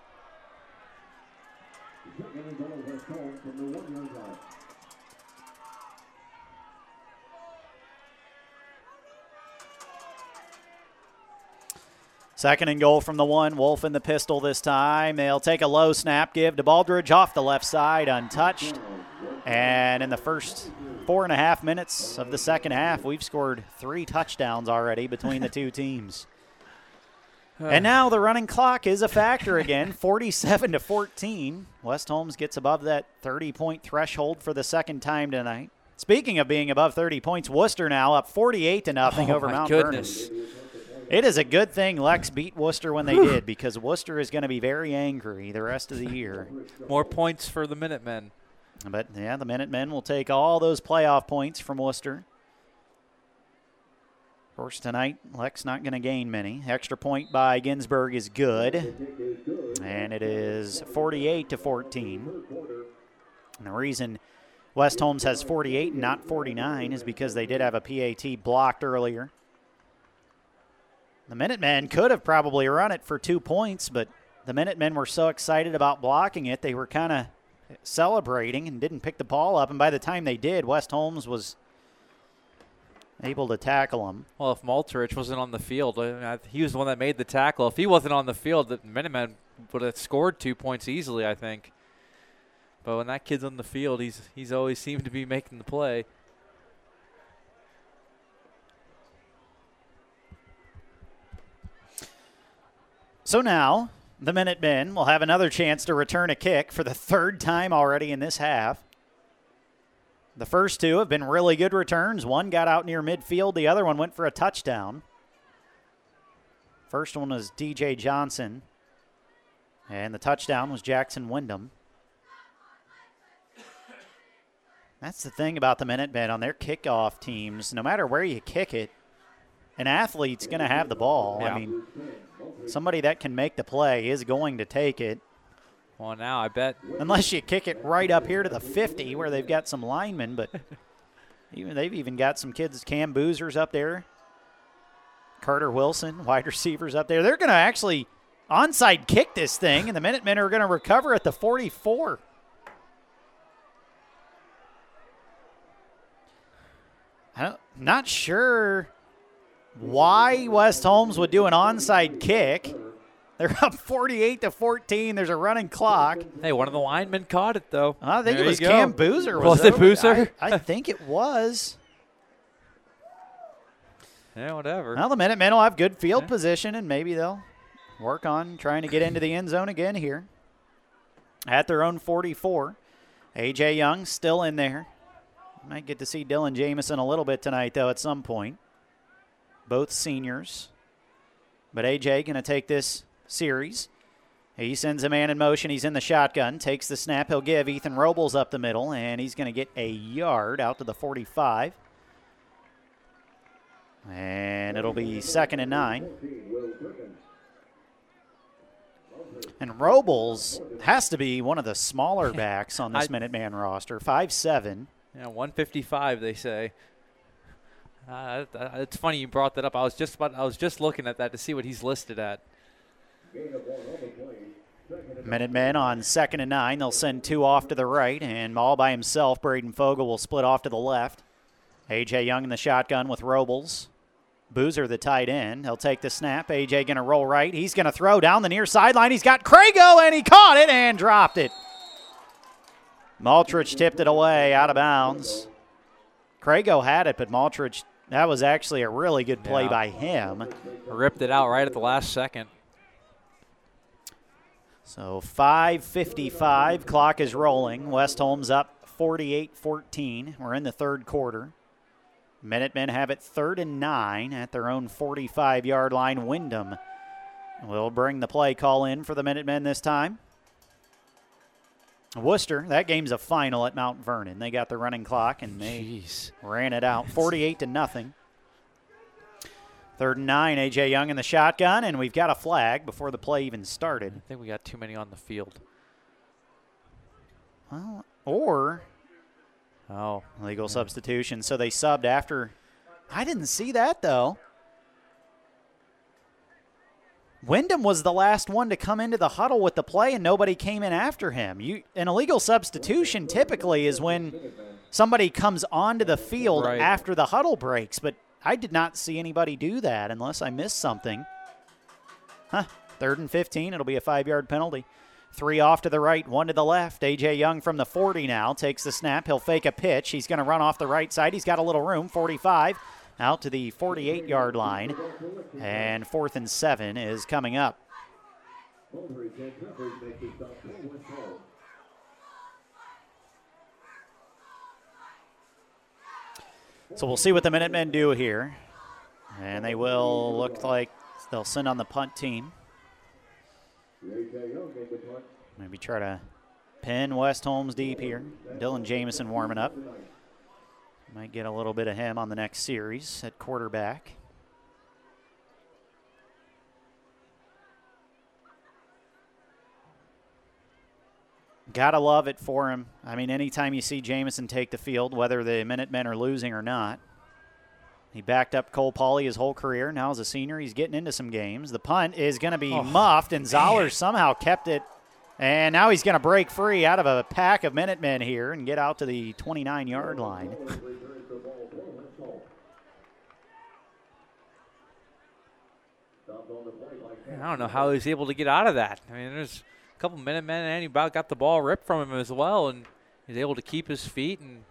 Second and goal from the one. Wolf in the pistol this time. They'll take a low snap, give to Baldridge off the left side, untouched. And in the first four and a half minutes of the second half, we've scored three touchdowns already between the two teams. And now the running clock is a factor again, 47 to 14. West Holmes gets above that 30 point threshold for the second time tonight. Speaking of being above 30 points, Wooster now up 48 to nothing Oh, over my Mount goodness. Vernon. It is a good thing Lex beat Wooster when they did because Wooster is going to be very angry the rest of the year. More points for the Minutemen. But yeah, the Minutemen will take all those playoff points from Wooster. Of course, tonight, Lex not going to gain many. Extra point by Ginsburg is good. And it is 48 to 14. And the reason West Holmes has 48 and not 49 is because they did have a PAT blocked earlier. The Minutemen could have probably run it for two points, but the Minutemen were so excited about blocking it, they were kind of celebrating and didn't pick the ball up. And by the time they did, West Holmes was able to tackle him. Well, if Maltrich wasn't on the field, he was the one that made the tackle. If he wasn't on the field, the Minutemen would have scored two points easily, I think. But when that kid's on the field, he's he's always seemed to be making the play. So now the Minutemen will have another chance to return a kick for the third time already in this half. The first two have been really good returns. One got out near midfield, the other one went for a touchdown. First one was DJ Johnson, and the touchdown was Jackson Wyndham. That's the thing about the Minutemen on their kickoff teams. No matter where you kick it, an athlete's going to have the ball. Yeah. I mean, somebody that can make the play is going to take it. Well, now I bet Unless you kick it right up here to the 50 where they've got some linemen, but even they've even got some kids, Cam Boozers up there, Carter Wilson, wide receivers up there. They're going to actually onside kick this thing, and the Minutemen are going to recover at the 44. I don't, not sure why West Holmes would do an onside kick. They're up 48 to 14. There's a running clock. hey, one of the linemen caught it though. I think There it was. Cam Boozer. Was it over- Boozer? I, I think it was. Yeah, whatever. Well, the Minutemen will have good field position, and maybe they'll work on trying to get into the end zone again here. At their own 44. A.J. Young still in there. Might get to see Dylan Jamison a little bit tonight, though, at some point. Both seniors. But A.J. going to take this series. He sends a man in motion. He's in the shotgun. Takes the snap. He'll give Ethan Robles up the middle, and he's going to get a yard out to the 45. And it'll be second and nine. And Robles has to be one of the smaller backs on this Minuteman roster. Five seven. Yeah, 155 they say. Uh, it's funny you brought that up. I was just about, I was just looking at that to see what he's listed at. Minutemen on second and nine. They'll send two off to the right, and all by himself, Braden Fogel will split off to the left. A.J. Young in the shotgun with Robles. Boozer, the tight end. He'll take the snap. A.J. going to roll right. He's going to throw down the near sideline. He's got Crago, and he caught it and dropped it. Maltrich tipped it away out of bounds. Crago had it, but Maltrich, that was actually a really good play Yeah. by him. Ripped it out right at the last second. So 5:55, clock is rolling. West Holmes up 48-14. We're in the third quarter. Minutemen have it third and nine at their own 45-yard line. Wyndham will bring the play call in for the Minutemen this time. Wooster, that game's a final at Mount Vernon. They got the running clock and they Jeez. ran it out 48 to nothing. Third and nine, AJ Young in the shotgun, and we've got a flag before the play even started. I think we got too many on the field. Well, or Oh, legal substitution. So they subbed after. I didn't see that though. Wyndham was the last one to come into the huddle with the play, and nobody came in after him. You an illegal substitution typically is when somebody comes onto the field Right. after the huddle breaks, but I did not see anybody do that unless I missed something. Huh. Third and 15. It'll be a five yard penalty. Three off to the right, one to the left. A.J. Young from the 40 now takes the snap. He'll fake a pitch. He's going to run off the right side. He's got a little room. 45 out to the 48 yard line. And fourth and seven is coming up. So we'll see what the Minutemen do here. And they will look like they'll send on the punt team. Maybe try to pin West Holmes deep here. Dylan Jamison warming up. Might get a little bit of him on the next series at quarterback. Gotta love it for him. I mean, anytime you see Jamison take the field, whether the Minutemen are losing or not, he backed up Cole Pauley his whole career. Now, as a senior, he's getting into some games. The punt is going to be Oh, muffed, and Zollers somehow kept it. And now he's going to break free out of a pack of Minutemen here and get out to the 29 yard line. I don't know how he was able to get out of that. I mean, there's a couple Minutemen, and he about got the ball ripped from him as well, and he's able to keep his feet and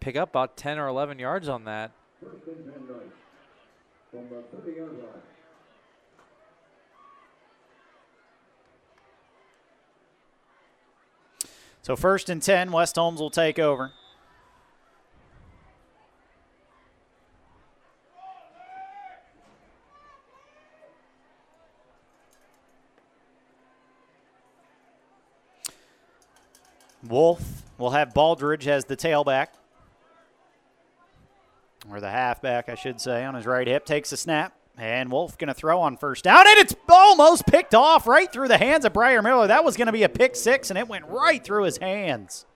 pick up about 10 or 11 yards on that. So, first and 10, West Holmes will take over. Wolf will have Baldridge as the tailback, or the halfback, I should say, on his right hip. Takes a snap, and Wolf going to throw on first down, and it's almost picked off right through the hands of Briar Miller. That was going to be a pick six, and it went right through his hands.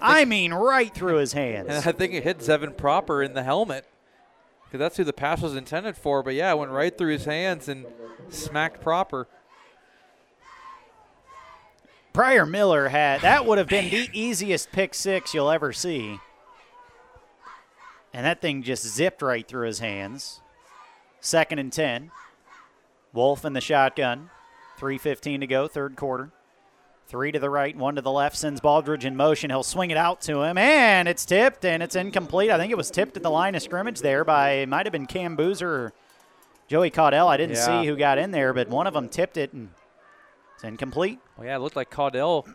I mean, right through his hands. And I think it hit Zevin Proper in the helmet because that's who the pass was intended for. But yeah, it went right through his hands and smacked Proper. Briar Miller had that would have been the easiest pick six you'll ever see. And that thing just zipped right through his hands. Second and 10. Wolf in the shotgun. 3.15 to go, third quarter. Three to the right, one to the left. Sends Baldridge in motion. He'll swing it out to him, and it's tipped, and it's incomplete. I think it was tipped at the line of scrimmage there by, it might have been Cam Boozer or Joey Caudell. I didn't Yeah. see who got in there, but one of them tipped it, and it's incomplete. Well, yeah, it looked like Caudell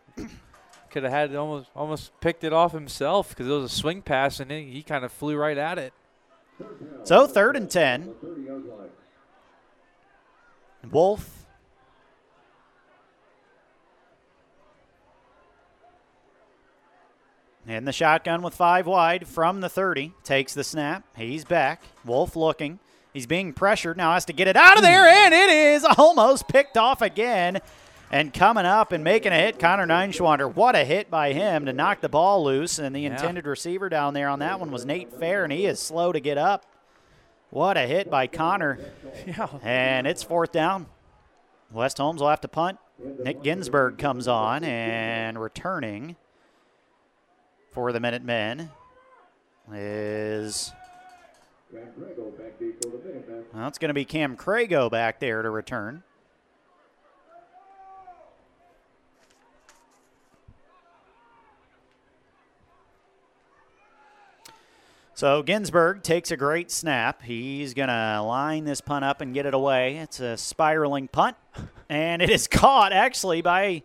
could have had almost almost picked it off himself because it was a swing pass and he, he kind of flew right at it. So third and 10. Wolf. In the shotgun with five wide from the 30. Takes the snap. He's back. Wolf looking. He's being pressured. Now has to get it out of hmm. there, and it is almost picked off again. And coming up and making a hit, Connor Neinschwander. What a hit by him to knock the ball loose. And the Yeah. intended receiver down there on that one was Nate Fair, and he is slow to get up. What a hit by Connor. Yeah. And it's fourth down. West Holmes will have to punt. Nick Ginsburg comes on and returning for the Minutemen is. Well, it's going to be Cam Crago back there to return. So Ginsburg takes a great snap. He's going to line this punt up and get it away. It's a spiraling punt, and it is caught actually by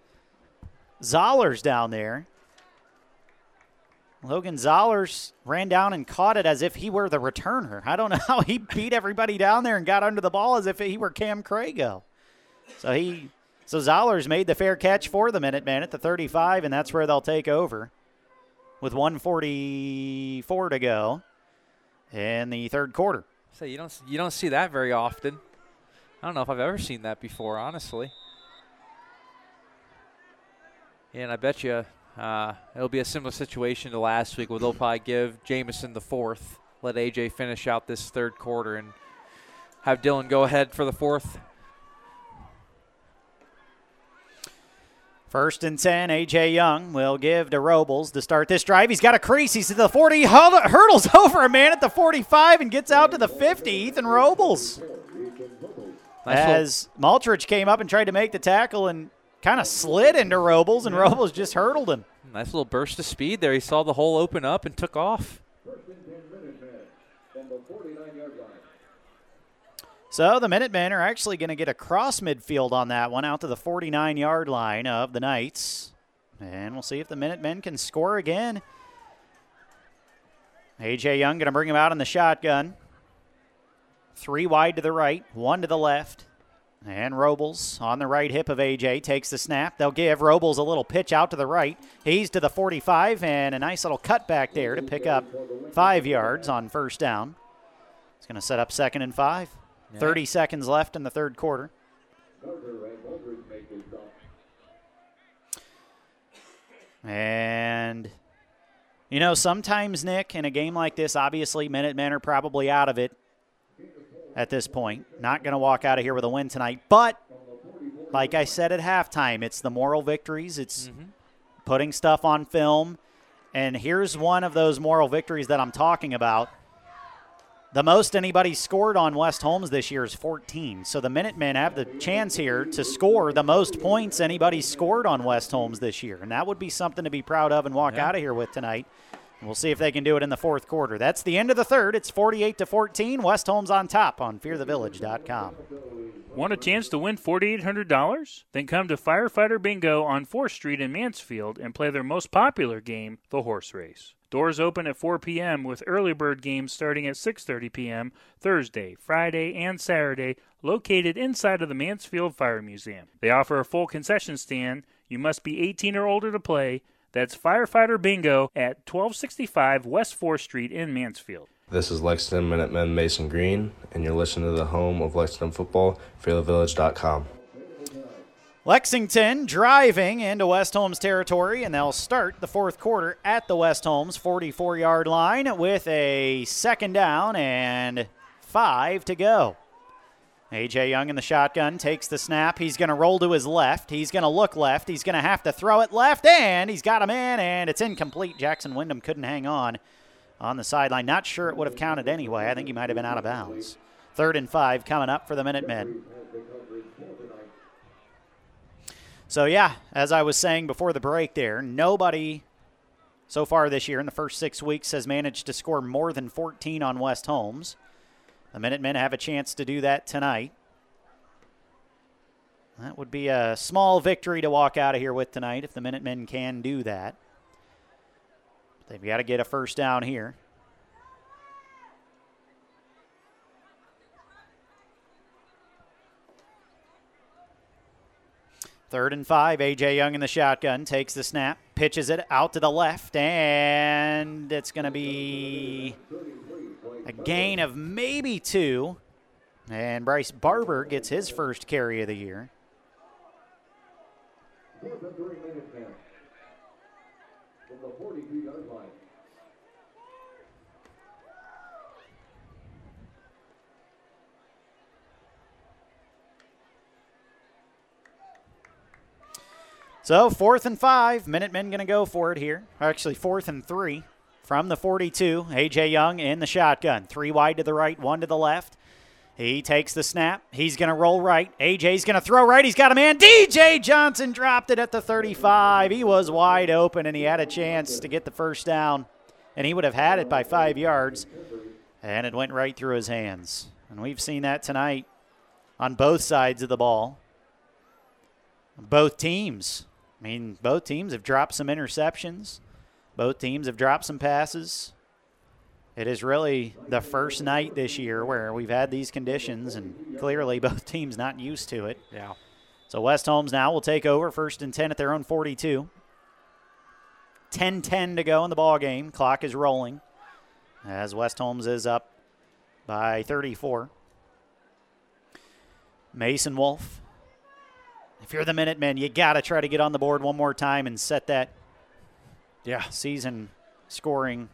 Zollers down there. Logan Zollers ran down and caught it as if he were the returner. I don't know how he beat everybody down there and got under the ball as if he were Cam Crago. So he, so Zollers made the fair catch for the minute man at the 35, and that's where they'll take over with 144 to go in the third quarter. So you don't you don't see that very often. I don't know if I've ever seen that before, honestly. And I bet you uh, it'll be a similar situation to last week where they'll probably give Jamison the fourth, let AJ finish out this third quarter, and have Dylan go ahead for the fourth. First and 10, A.J. Young will give to Robles to start this drive. He's got a crease. He's at the 40, hurdles over a man at the 45 and gets out to the 50. Ethan Robles. Nice As Maltrich came up and tried to make the tackle and kind of slid into Robles, and Robles just hurdled him. Nice little burst of speed there. He saw the hole open up and took off. So the Minutemen are actually going to get across midfield on that one out to the 49 yard line of the Knights. And we'll see if the Minutemen can score again. A.J. Young going to bring him out in the shotgun. Three wide to the right, one to the left. And Robles on the right hip of AJ takes the snap. They'll give Robles a little pitch out to the right. He's to the 45 and a nice little cut back there to pick up five yards on first down. It's going to set up second and five. Yeah. 30 seconds left in the third quarter. And, you know, sometimes, Nick, in a game like this, obviously Minutemen are probably out of it at this point. Not going to walk out of here with a win tonight. But, like I said at halftime, it's the moral victories, it's mm-hmm. putting stuff on film. And here's one of those moral victories that I'm talking about. The most anybody scored on West Holmes this year is 14. So the Minutemen have the chance here to score the most points anybody scored on West Holmes this year. And that would be something to be proud of and walk Yeah. out of here with tonight. We'll see if they can do it in the fourth quarter. That's the end of the third. It's 48 to 14. West Holmes on top on fearthevillage.com. Want a chance to win $4,800? Then come to Firefighter Bingo on 4th Street in Mansfield and play their most popular game, the horse race. Doors open at 4 p.m. with early bird games starting at 6:30 p.m. Thursday, Friday, and Saturday, located inside of the Mansfield Fire Museum. They offer a full concession stand. You must be 18 or older to play. That's Firefighter Bingo at 1265 West 4th Street in Mansfield. This is Lexington Minutemen Mason Green, and you're listening to the home of Lexington football, fearthevillage.com. Lexington driving into West Holmes territory, and they'll start the fourth quarter at the West Holmes 44 yard line with a second down and five to go. AJ Young in the shotgun takes the snap. He's going to roll to his left. He's going to look left. He's going to have to throw it left, and he's got him in, and it's incomplete. Jackson Wyndham couldn't hang on on the sideline. Not sure it would have counted anyway. I think he might have been out of bounds. Third and five coming up for the Minutemen. So, yeah, as I was saying before the break there, nobody so far this year in the first six weeks has managed to score more than 14 on West Holmes. The Minutemen have a chance to do that tonight. That would be a small victory to walk out of here with tonight if the Minutemen can do that. They've got to get a first down here. Third and five. A.J. Young in the shotgun takes the snap, pitches it out to the left, and it's going to be a gain of maybe two. And Bryce Barber gets his first carry of the year. So fourth and five. Minutemen going to go for it here. Actually, fourth and three from the 42. A.J. Young in the shotgun. Three wide to the right, one to the left. He takes the snap. He's going to roll right. AJ's going to throw right. He's got a man. DJ Johnson dropped it at the 35. He was wide open and he had a chance to get the first down. And he would have had it by five yards. And it went right through his hands. And we've seen that tonight on both sides of the ball. Both teams. I mean, both teams have dropped some interceptions. Both teams have dropped some passes. It is really the first night this year where we've had these conditions, and clearly both teams not used to it. Yeah. So West Holmes now will take over first and 10 at their own 42. 10 10 to go in the ball game. Clock is rolling as West Holmes is up by 34. Mason Wolf. If you're the Minutemen, you got to try to get on the board one more time and set that yeah. season scoring.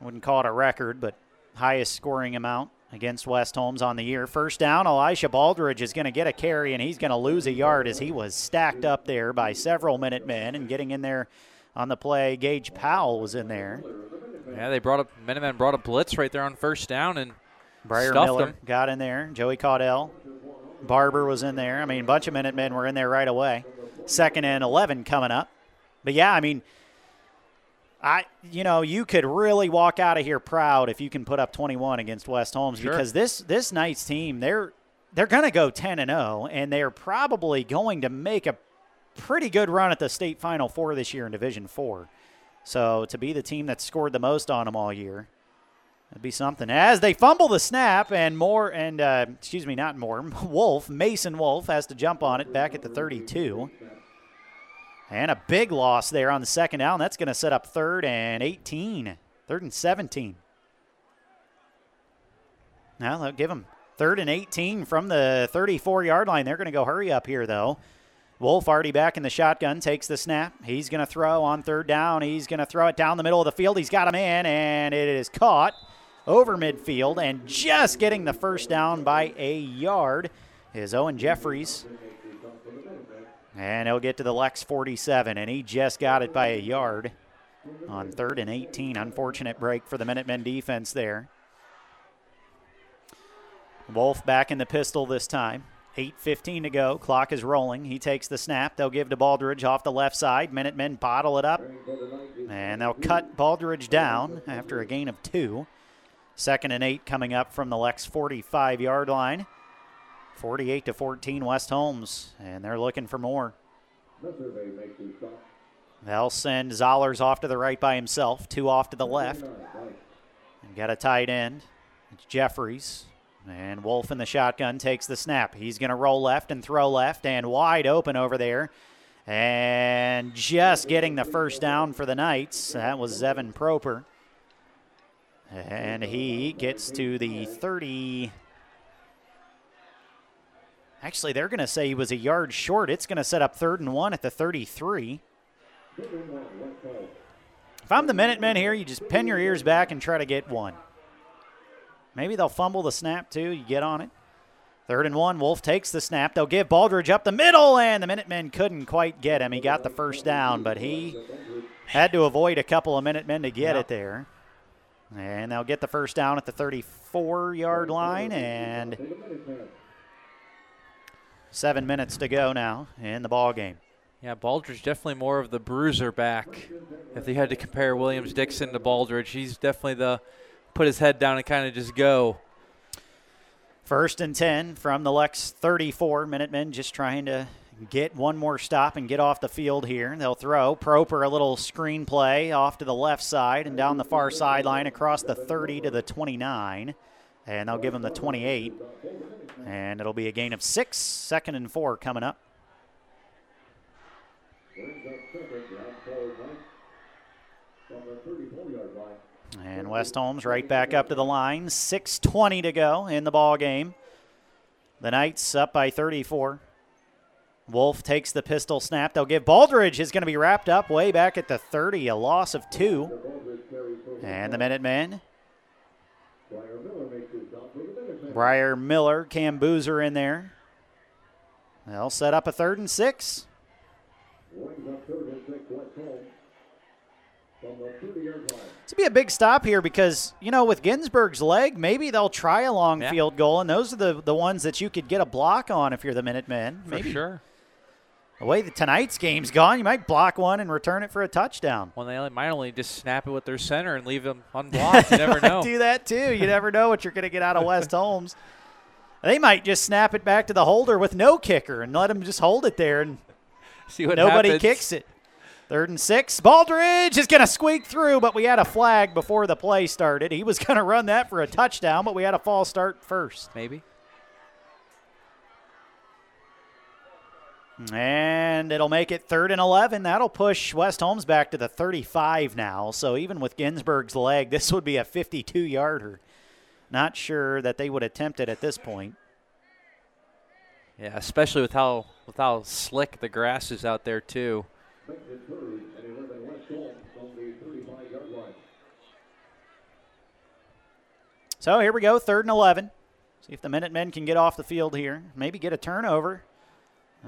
I wouldn't call it a record, but highest scoring amount against West Holmes on the year. First down, Elisha Baldridge is going to get a carry, and he's going to lose a yard as he was stacked up there by several Minutemen and getting in there on the play. Gage Powell was in there. Yeah, they brought up Minutemen brought a blitz right there on first down and Briar stuffed Miller them. got in there. Joey Caudell. Barber was in there. I mean, a bunch of Minutemen were in there right away. Second and 11 coming up. But yeah, I mean, I you know you could really walk out of here proud if you can put up 21 against West Holmes Sure. because this this night's team they're they're going to go 10 and 0 and they're probably going to make a pretty good run at the state final four this year in Division Four. So to be the team that scored the most on them all year, that'd be something. As they fumble the snap, and more, and uh, excuse me, not more. Wolf Mason Wolf has to jump on it back at the 32. And a big loss there on the second down. That's going to set up third and 18, third and 17. Now they'll give them third and 18 from the 34 yard line. They're going to go hurry up here, though. Wolf already back in the shotgun, takes the snap. He's going to throw on third down. He's going to throw it down the middle of the field. He's got him in, and it is caught over midfield and just getting the first down by a yard is Owen Jeffries. And he'll get to the Lex 47, and he just got it by a yard on third and 18. Unfortunate break for the Minutemen defense there. Wolf back in the pistol this time. 8.15 to go. Clock is rolling. He takes the snap. They'll give to Baldridge off the left side. Minutemen bottle it up. And they'll cut Baldridge down after a gain of two. Second and eight coming up from the Lex 45 yard line. 48 to 14 West Holmes. And they're looking for more. They'll send Zollers off to the right by himself, two off to the left. And got a tight end. It's Jeffries. And Wolf in the shotgun takes the snap. He's going to roll left and throw left and wide open over there. And just getting the first down for the Knights. That was Zevin Proper. And he gets to the 30. Actually, they're going to say he was a yard short. It's going to set up third and one at the 33. If I'm the Minutemen here, you just pin your ears back and try to get one. Maybe they'll fumble the snap too. You get on it. Third and one. Wolf takes the snap. They'll give Baldridge up the middle, and the Minutemen couldn't quite get him. He got the first down, but he had to avoid a couple of Minutemen to get it there. And they'll get the first down at the 34 yard line, and seven minutes to go now in the ball game. Yeah, Baldridge definitely more of the bruiser back. If they had to compare Williams Dixon to Baldridge, he's definitely the put his head down and kind of just go. First and 10 from the Lex 34. Minutemen just trying to get one more stop and get off the field here. They'll throw. Proper a little screen play off to the left side and down the far sideline across the 30 to the 29. And they'll give him the 28. And it'll be a gain of six. Second and four coming up. And West Holmes right back up to the line. 6.20 to go in the ball game. The Knights up by 34. Wolf takes the pistol snap. They'll give Baldridge is going to be wrapped up way back at the 30, a loss of two. And the Minutemen. Briar Miller, Cam Boozer in there. They'll set up a third and six. To be a big stop here because you know with Ginsburg's leg, maybe they'll try a long Yeah. field goal, and those are the the ones that you could get a block on if you're the Minutemen. For Maybe sure. The way that tonight's game's gone, you might block one and return it for a touchdown. Well, they only- might only just snap it with their center and leave them unblocked. You never know. Do that too. You never know what you're going to get out of West Holmes. They might just snap it back to the holder with no kicker and let him just hold it there and See what nobody happens. kicks it. Third and six. Baldridge is going to squeak through, but we had a flag before the play started. He was going to run that for a touchdown, but we had a false start first. Maybe. And it'll make it third and 11. That'll push West Holmes back to the 35 now. So even with Ginsburg's leg, this would be a 52 yarder. Not sure that they would attempt it at this point. Yeah, especially with how with how slick the grass is out there too. So here we go, third and 11. See if the Minutemen can get off the field here. Maybe get a turnover.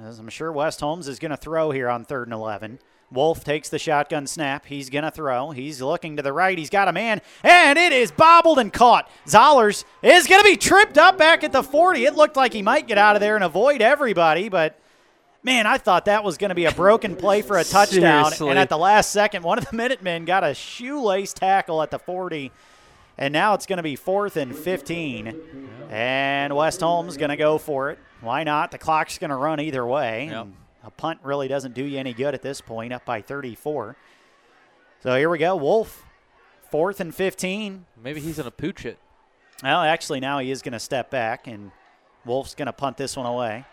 As I'm sure West Holmes is going to throw here on third and 11. Wolf takes the shotgun snap. He's going to throw. He's looking to the right. He's got a man, and it is bobbled and caught. Zollers is going to be tripped up back at the 40. It looked like he might get out of there and avoid everybody, but man, I thought that was going to be a broken play for a touchdown. Seriously. And at the last second, one of the Minutemen got a shoelace tackle at the 40. And now it's going to be fourth and 15. And West Holmes going to go for it. Why not? The clock's going to run either way. Yep. A punt really doesn't do you any good at this point, up by 34. So here we go. Wolf, fourth and 15. Maybe he's going to pooch it. Well, actually, now he is going to step back, and Wolf's going to punt this one away.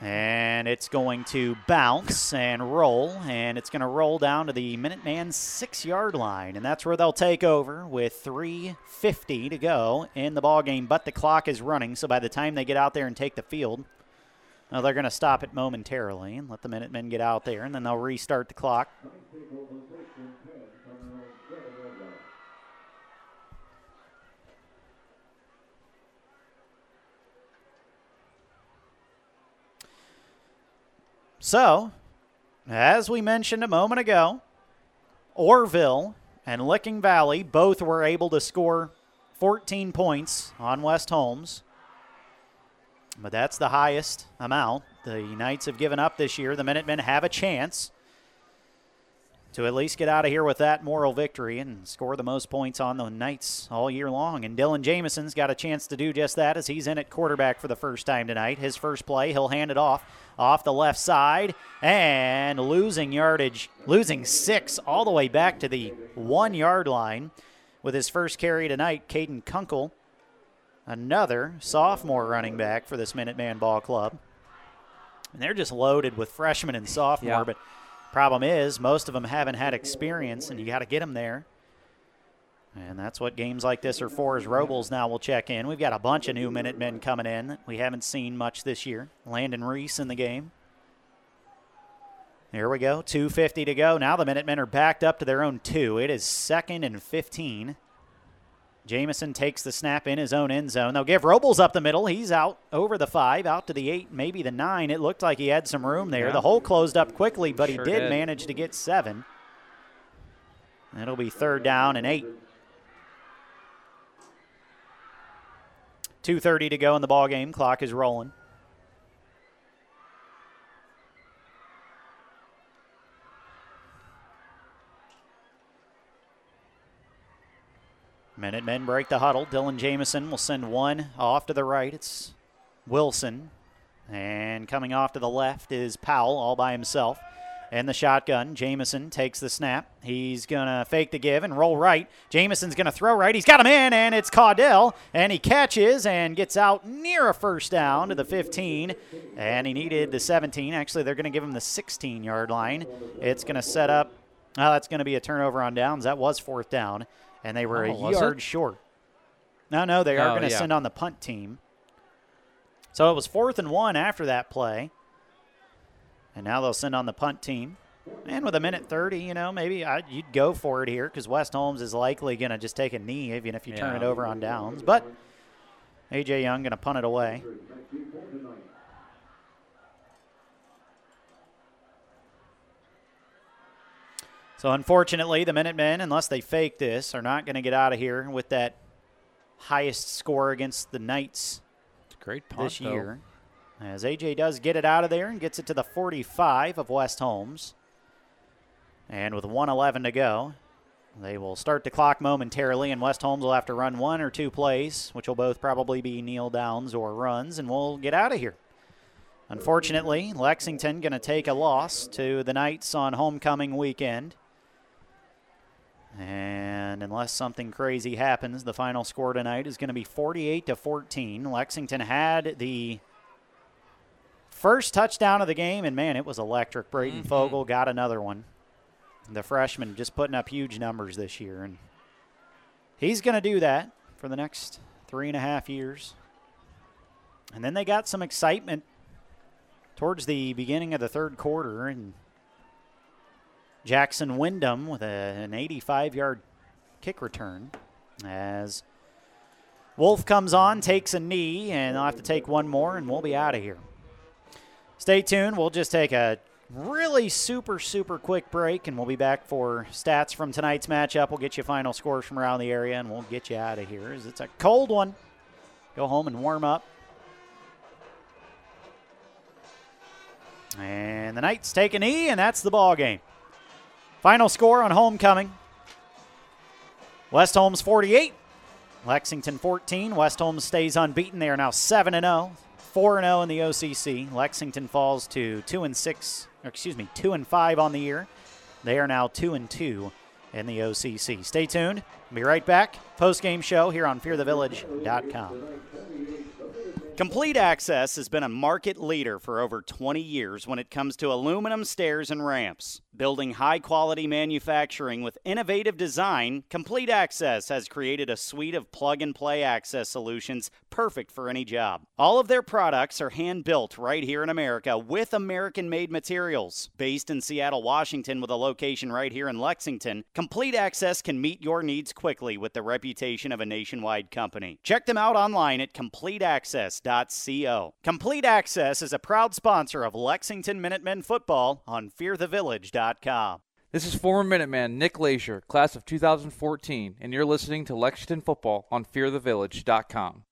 And it's going to bounce and roll, and it's going to roll down to the Minuteman six yard line. And that's where they'll take over with 3.50 to go in the ball game. But the clock is running, so by the time they get out there and take the field, well, they're going to stop it momentarily and let the Minutemen get out there, and then they'll restart the clock. So, as we mentioned a moment ago, Orrville and Licking Valley both were able to score 14 points on West Holmes. But that's the highest amount the Knights have given up this year. The Minutemen have a chance to at least get out of here with that moral victory and score the most points on the Knights all year long. And Dylan Jameson's got a chance to do just that as he's in at quarterback for the first time tonight. His first play, he'll hand it off off the left side and losing yardage, losing six all the way back to the one yard line with his first carry tonight. Caden Kunkel, another sophomore running back for this Minuteman Ball Club. And they're just loaded with freshmen and sophomore, Yeah. but problem is most of them haven't had experience, and you got to get them there. And that's what games like this are for. As Robles now will check in. We've got a bunch of new Minutemen coming in that we haven't seen much this year. Landon Reese in the game. Here we go. 250 to go. Now the Minutemen are backed up to their own two. It is second and 15. Jameson takes the snap in his own end zone. They'll give Robles up the middle. He's out over the five, out to the eight, maybe the nine. It looked like he had some room there. Yeah. The hole closed up quickly, but Sure he did, did. manage to get seven. It'll be third down and eight. 2.30 to go in the ball game. Clock is rolling. Minutemen break the huddle. Dylan Jameson will send one off to the right. It's Wilson. And coming off to the left is Powell all by himself. And the shotgun. Jameson takes the snap. He's going to fake the give and roll right. Jameson's going to throw right. He's got him in, and it's Caudell. And he catches and gets out near a first down to the 15. And he needed the 17. Actually, they're going to give him the 16 yard line. It's going to set up. Well, that's going to be a turnover on downs. That was fourth down. And they were Oh, a was it? yard short. No, no, they are Oh, going to yeah. send on the punt team. So it was fourth and one after that play. And now they'll send on the punt team. And with a minute 30, you know, maybe I, you'd go for it here because West Holmes is likely going to just take a knee even if you turn it over on downs. But A.J. Young going to punt it away. So unfortunately, the Minutemen, unless they fake this, are not going to get out of here with that highest score against the Knights Great punt, this though. year. As AJ does get it out of there and gets it to the 45 of West Holmes. And with 111 to go, they will start the clock momentarily, and West Holmes will have to run one or two plays, which will both probably be kneel downs or runs, and we'll get out of here. Unfortunately, Lexington going to take a loss to the Knights on homecoming weekend. And unless something crazy happens, the final score tonight is going to be 48 to 14. Lexington had the first touchdown of the game, and man, it was electric. Braden mm-hmm. Fogel got another one. The freshman just putting up huge numbers this year, and he's going to do that for the next three and a half years. And then they got some excitement towards the beginning of the third quarter, and Jackson Wyndham with a, an 85 yard kick return as Wolf comes on, takes a knee, and I'll have to take one more, and we'll be out of here. Stay tuned. We'll just take a really super, super quick break, and we'll be back for stats from tonight's matchup. We'll get you final scores from around the area, and we'll get you out of here. It's a cold one. Go home and warm up. And the Knights take a knee, and that's the ball game. Final score on homecoming West Holmes 48, Lexington 14. West Holmes stays unbeaten. They are now 7 and 0, 4 and 0 in the OCC. Lexington falls to 2 and 6, or excuse me, 2 and 5 on the year. They are now 2 and 2 in the OCC. Stay tuned. Be right back. Post game show here on fearthevillage.com. Complete Access has been a market leader for over 20 years when it comes to aluminum stairs and ramps. Building high quality manufacturing with innovative design, Complete Access has created a suite of plug and play access solutions perfect for any job. All of their products are hand built right here in America with American made materials. Based in Seattle, Washington, with a location right here in Lexington, Complete Access can meet your needs quickly with the reputation of a nationwide company. Check them out online at CompleteAccess.co. Complete Access is a proud sponsor of Lexington Minutemen football on FearTheVillage.com. This is former Minuteman Nick Leisure, class of 2014, and you're listening to Lexington Football on FearTheVillage.com.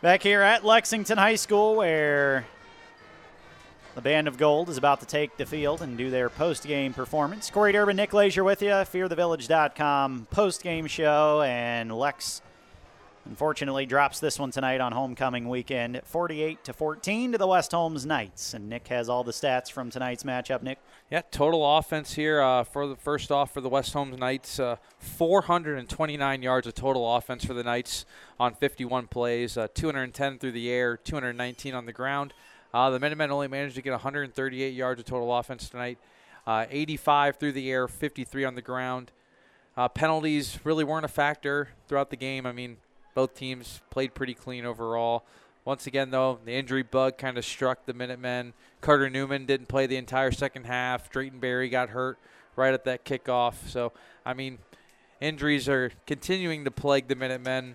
Back here at Lexington High School, where the Band of Gold is about to take the field and do their post-game performance. Corey Durbin, Nick Leisure with you, FearTheVillage.com post-game show, and Lex unfortunately drops this one tonight on homecoming weekend 48 to 14 to the West Holmes Knights. And Nick has all the stats from tonight's matchup. Nick? Yeah total offense here uh, for the first off for the West Holmes Knights uh, 429 yards of total offense for the Knights on 51 plays uh, 210 through the air 219 on the ground uh, the Minutemen only managed to get 138 yards of total offense tonight uh, 85 through the air 53 on the ground uh, penalties really weren't a factor throughout the game I mean both teams played pretty clean overall. Once again, though, the injury bug kind of struck the Minutemen. Carter Newman didn't play the entire second half. Drayton Berry got hurt right at that kickoff. So, I mean, injuries are continuing to plague the Minutemen.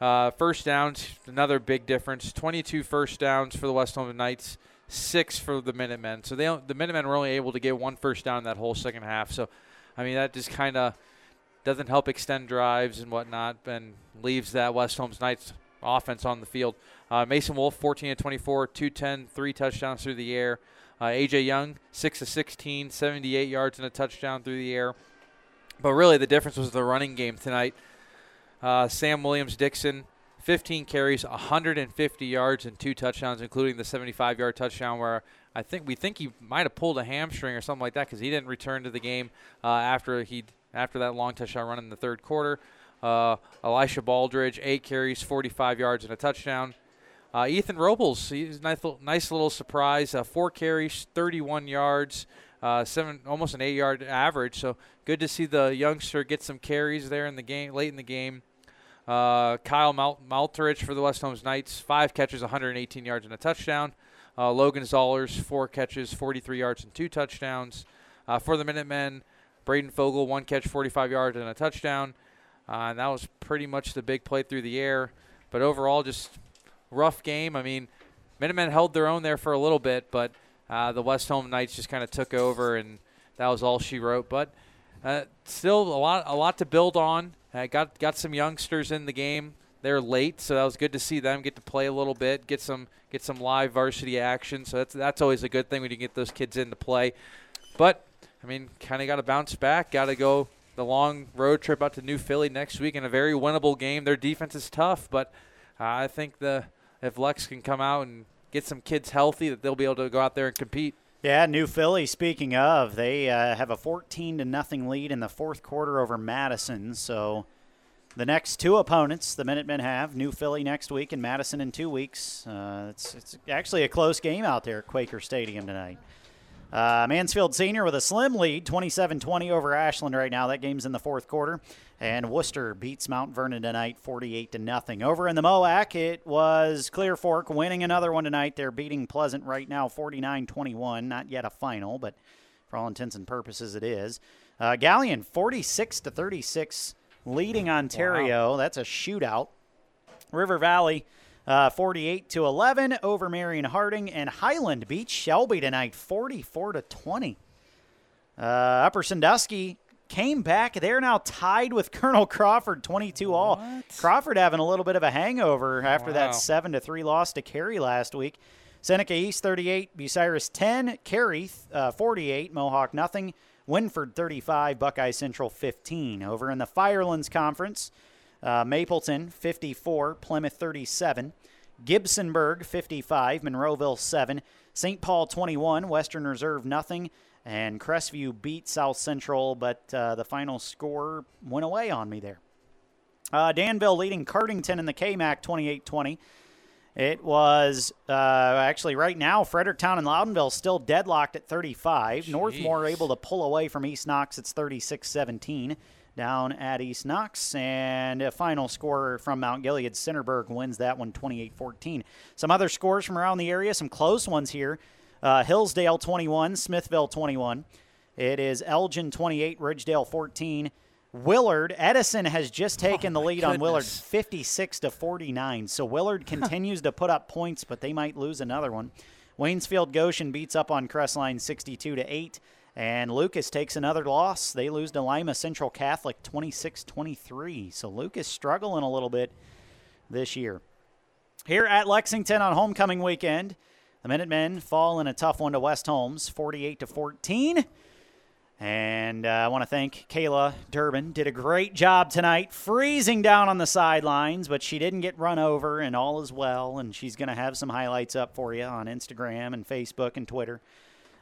Uh, first downs, another big difference. 22 first downs for the West Holmes Knights, six for the Minutemen. So they the Minutemen were only able to get one first down in that whole second half. So, I mean, that just kind of – doesn't help extend drives and whatnot, and leaves that West Holmes Knights offense on the field. Uh, Mason Wolf, 14 to 24, 210, three touchdowns through the air. Uh, AJ Young, 6 to 16, 78 yards and a touchdown through the air. But really, the difference was the running game tonight. Uh, Sam Williams Dixon, 15 carries, 150 yards, and two touchdowns, including the 75 yard touchdown where I think we think he might have pulled a hamstring or something like that because he didn't return to the game uh, after he after that long touchdown run in the third quarter. Uh, Elisha Baldridge, eight carries, 45 yards, and a touchdown. Uh, Ethan Robles, he's a nice, nice little surprise. Uh, four carries, 31 yards, uh, seven, almost an eight-yard average. So good to see the youngster get some carries there in the game, late in the game. Uh, Kyle Mal- Maltrich for the West Holmes Knights, five catches, 118 yards, and a touchdown. Uh, Logan Zollers, four catches, 43 yards, and two touchdowns. for the Minutemen, Braden Fogel, one catch, 45 yards, and a touchdown. Uh, and that was pretty much the big play through the air. But overall, just rough game. I mean, Minutemen held their own there for a little bit, but uh, the West Home Knights just kind of took over, and that was all she wrote. But uh, still, a lot, a lot to build on. Uh, got got some youngsters in the game. They're late, so that was good to see them get to play a little bit, get some get some live varsity action. So that's that's always a good thing when you get those kids into play. But I mean, kind of got to bounce back. Got to go the long road trip out to New Philly next week in a very winnable game. Their defense is tough, but uh, I think the if Lex can come out and get some kids healthy, that they'll be able to go out there and compete. Yeah, New Philly. Speaking of, they uh, have a 14 to nothing lead in the fourth quarter over Madison. So the next two opponents the Minutemen have New Philly next week and Madison in two weeks. Uh, it's it's actually a close game out there at Quaker Stadium tonight. Uh, Mansfield Senior with a slim lead, 27 20 over Ashland right now. That game's in the fourth quarter. And Wooster beats Mount Vernon tonight 48 to nothing. Over in the MOAC, it was Clear Fork winning another one tonight. They're beating Pleasant right now 49 21. Not yet a final, but for all intents and purposes, it is. Uh, Galion 46 to 36, leading Ontario. Wow. That's a shootout. River Valley uh, 48 to 11 over Marion Harding, and Highland beats Shelby tonight, 44 to 20. Uh, Upper Sandusky came back. They're now tied with Colonel Crawford, 22 all. Crawford having a little bit of a hangover after wow. that seven to three loss to Carey last week. Seneca East 38, Bucyrus 10, Carey uh, 48, Mohawk nothing, Wynford 35, Buckeye Central 15. Over in the Firelands Conference. Uh, Mapleton 54, Plymouth 37, Gibsonburg 55, Monroeville 7, St. Paul 21, Western Reserve nothing, and Crestview beat South Central, but uh, the final score went away on me there. Uh, Danville leading Cardington in the KMAC 28 20. It was uh, actually right now, Fredericktown and Loudonville still deadlocked at 35. Jeez. Northmor able to pull away from East Knox. It's 36 17 down at East Knox. And a final score from Mount Gilead. Centerburg wins that one 28 14. Some other scores from around the area, some close ones here. Uh, Hillsdale 21, Smithville 21. It is Elgin 28, Ridgedale 14. Willard Edison has just taken oh the lead goodness. on Willard 56 to 49. So Willard continues to put up points, but they might lose another one. Waynesfield Goshen beats up on Crestline 62 to 8. And Lucas takes another loss. They lose to Lima Central Catholic 26 23. So Lucas struggling a little bit this year. Here at Lexington on homecoming weekend, the Minutemen fall in a tough one to West Holmes 48 to 14. And uh, I want to thank Kayla Durbin. Did a great job tonight, freezing down on the sidelines, but she didn't get run over, and all is well. And she's going to have some highlights up for you on Instagram and Facebook and Twitter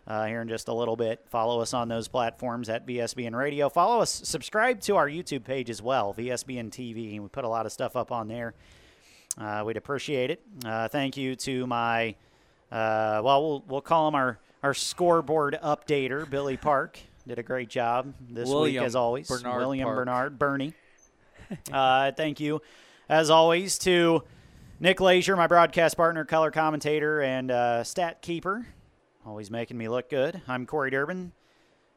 uh, here in just a little bit. Follow us on those platforms at VSBN Radio. Follow us, subscribe to our YouTube page as well, VSBN TV. We put a lot of stuff up on there. Uh, we'd appreciate it. Uh, thank you to my, uh, well, well, we'll call him our, our scoreboard updater, Billy Park. Did a great job this William week, as always. Bernard William Park. Bernard, Bernie. uh, thank you, as always, to Nick Leisure, my broadcast partner, color commentator, and uh, stat keeper. Always making me look good. I'm Corey Durbin,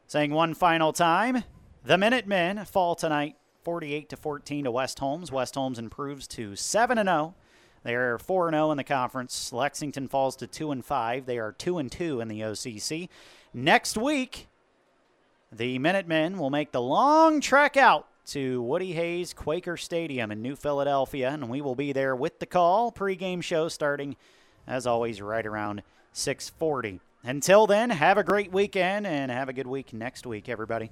saying one final time: the Minutemen fall tonight, 48 to 14 to West Holmes. West Holmes improves to 7 and 0. They are 4 and 0 in the conference. Lexington falls to 2 and 5. They are 2 and 2 in the OCC. Next week, the Minutemen will make the long trek out to Woody Hayes Quaker Stadium in New Philadelphia, and we will be there with the call pregame show starting, as always, right around 6:40. Until then, have a great weekend and have a good week next week, everybody.